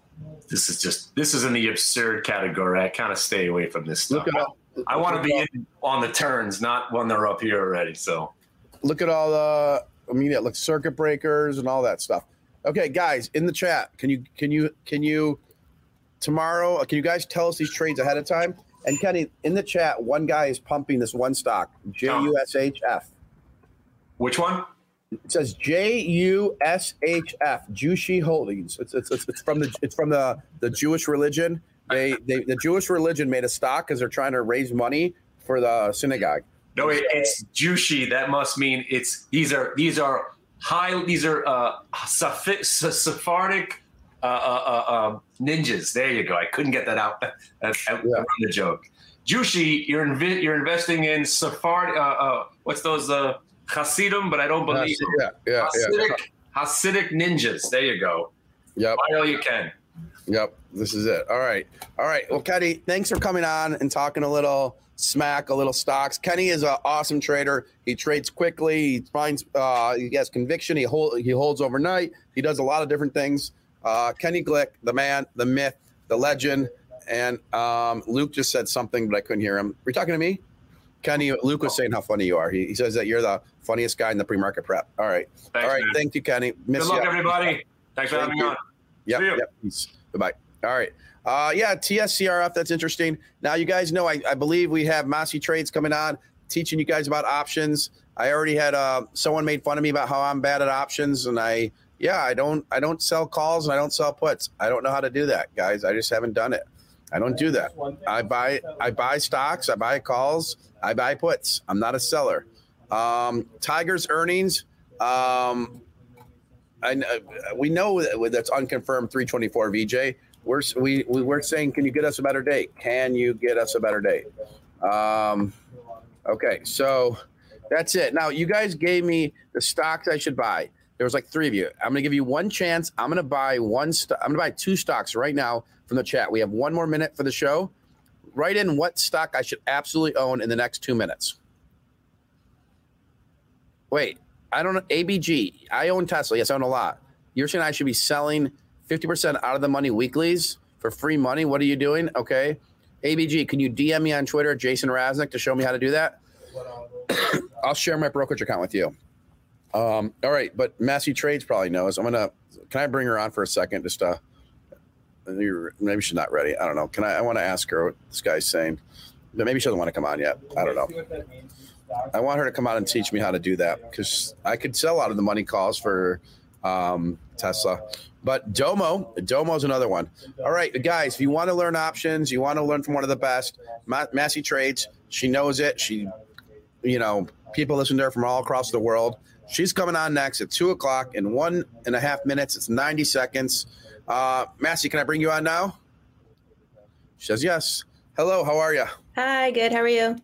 this is just this is in the absurd category. I kind of stay away from this stuff. Look at all. I want to be all- in on the turns, not when they're up here already. So Look at all the. I mean, yeah, look, circuit breakers and all that stuff. Okay, guys, in the chat, can you can you can you tomorrow? Can you guys tell us these trades ahead of time? And Kenny, in the chat, one guy is pumping this one stock, J U S H F. which one? It says J U S H F, Jushi Holdings. It's, it's, it's, it's from the it's from the, the Jewish religion. They, they the Jewish religion made a stock because they're trying to raise money for the synagogue. No, it, it's Jushi. That must mean it's these are these are high. These are uh, Seph- Sephardic uh, uh, uh, uh, ninjas. There you go. I couldn't get that out. [laughs] Yeah. the joke. Jushi, you're invi- you're investing in Sephardic. Uh, uh, what's those? Uh, Hasidim, but I don't believe. yeah, yeah, yeah. Hasidic, Hasidic ninjas. There you go. Yep. Buy all you can. Yep, this is it. All right, all right. Well, Kenny, thanks for coming on and talking a little smack, a little stocks. Kenny is an awesome trader. He trades quickly. He finds uh, he has conviction. He hold he holds overnight. He does a lot of different things. Uh, Kenny Glick, the man, the myth, the legend. And um, Luke just said something, but I couldn't hear him. Were you talking to me? Kenny, Luke was saying how funny you are. He, he says that you're the funniest guy in the pre-market prep. All right, Thanks, all right. man. Thank you, Kenny. Miss Good luck, ya. everybody. Thanks for Thank having me on. Yep. Yep. Peace. Bye bye. All right. Uh, yeah, TSCRF. That's interesting. Now, you guys know, I, I believe we have Massey Trades coming on, teaching you guys about options. I already had uh, someone made fun of me about how I'm bad at options, and I, yeah, I don't, I don't sell calls and I don't sell puts. I don't know how to do that, guys. I just haven't done it. I don't do that. I buy, I buy stocks. I buy calls. I buy puts. I'm not a seller. Um, Tigers earnings. Um, I uh, we know that that's unconfirmed 324 VJ. We're we we- we're saying, can you get us a better date? Can you get us a better date? Um, okay, so that's it. Now you guys gave me the stocks I should buy. There was like three of you. I'm gonna give you one chance. I'm gonna buy one. St- I'm gonna buy two stocks right now from the chat. We have one more minute for the show. Write in what stock I should absolutely own in the next two minutes. Wait, I don't know. ABG. I own Tesla. Yes, I own a lot. You're saying I should be selling 50% out of the money weeklies for free money. What are you doing? Okay. ABG, can you DM me on Twitter, Jason Raznick, to show me how to do that? [coughs] I'll share my brokerage account with you. Um, all right, but Massey Trades probably knows. I'm gonna. Can I bring her on for a second? Just uh, maybe she's not ready. I don't know. Can I? I want to ask her what this guy's saying. But maybe she doesn't want to come on yet. I don't know. I want her to come out and teach me how to do that because I could sell out of the money calls for um, Tesla. But Domo, Domo is another one. All right, guys, if you want to learn options, you want to learn from one of the best, Ma- Massey Trades. She knows it. She, you know, people listen to her from all across the world. She's coming on next at two o'clock in one and a half minutes. It's 90 seconds. Uh, Massey, can I bring you on now? She says yes. Hello, how are you? Hi, good. How are you?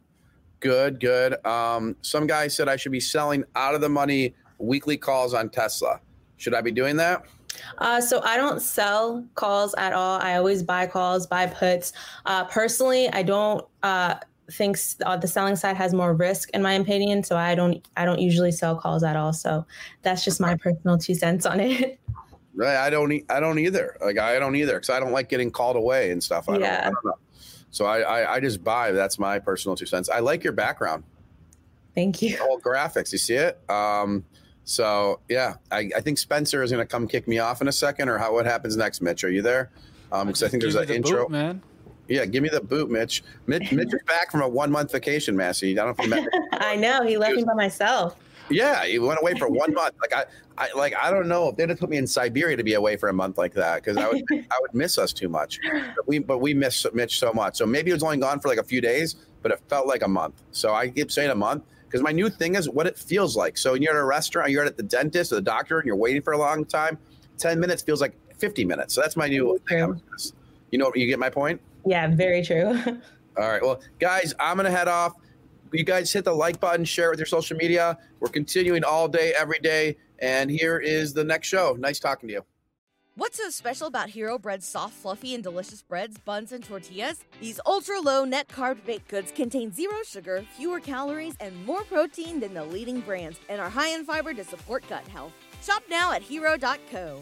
Good, good. Um, some guy said I should be selling out of the money weekly calls on Tesla. Should I be doing that? Uh, so I don't sell calls at all. I always buy calls, buy puts. Uh, personally, I don't uh, think s- uh, the selling side has more risk, in my opinion. So I don't, I don't usually sell calls at all. So that's just my personal two cents on it. Right. I don't. i don't either. Like I don't either because I don't like getting called away and stuff. I, don't, I Yeah. don't know. So I, I I just buy. That's my personal two cents. I like your background. Thank you. all graphics. You see it? Um. So yeah, I, I think Spencer is going to come kick me off in a second. Or how? What happens next, Mitch? Are you there? Um. Because I think there's an the intro. boot, man. Yeah. Give me the boot, Mitch. Mitch, [laughs] Mitch is back from a one month vacation, Massey. I don't know if you met. [laughs] I know he left me by myself. Yeah, he went away for one month. Like I, I like I don't know if they'd have put me in Siberia to be away for a month like that because I would [laughs] I would miss us too much. But we but we miss Mitch so much. So maybe it was only gone for like a few days, but it felt like a month. So I keep saying a month because my new thing is what it feels like. So when you're at a restaurant, you're at the dentist or the doctor, and you're waiting for a long time. Ten minutes feels like fifty minutes. So that's my new thing. You know, you get my point. Yeah, very true. [laughs] All right. Well, guys, I'm going to head off. You guys hit the like button, share it with your social media. We're continuing all day, every day. And here is the next show. Nice talking to you. What's so special about Hero Bread's soft, fluffy, and delicious breads, buns, and tortillas? These ultra low net carb baked goods contain zero sugar, fewer calories, and more protein than the leading brands, and are high in fiber to support gut health. Shop now at hero.co.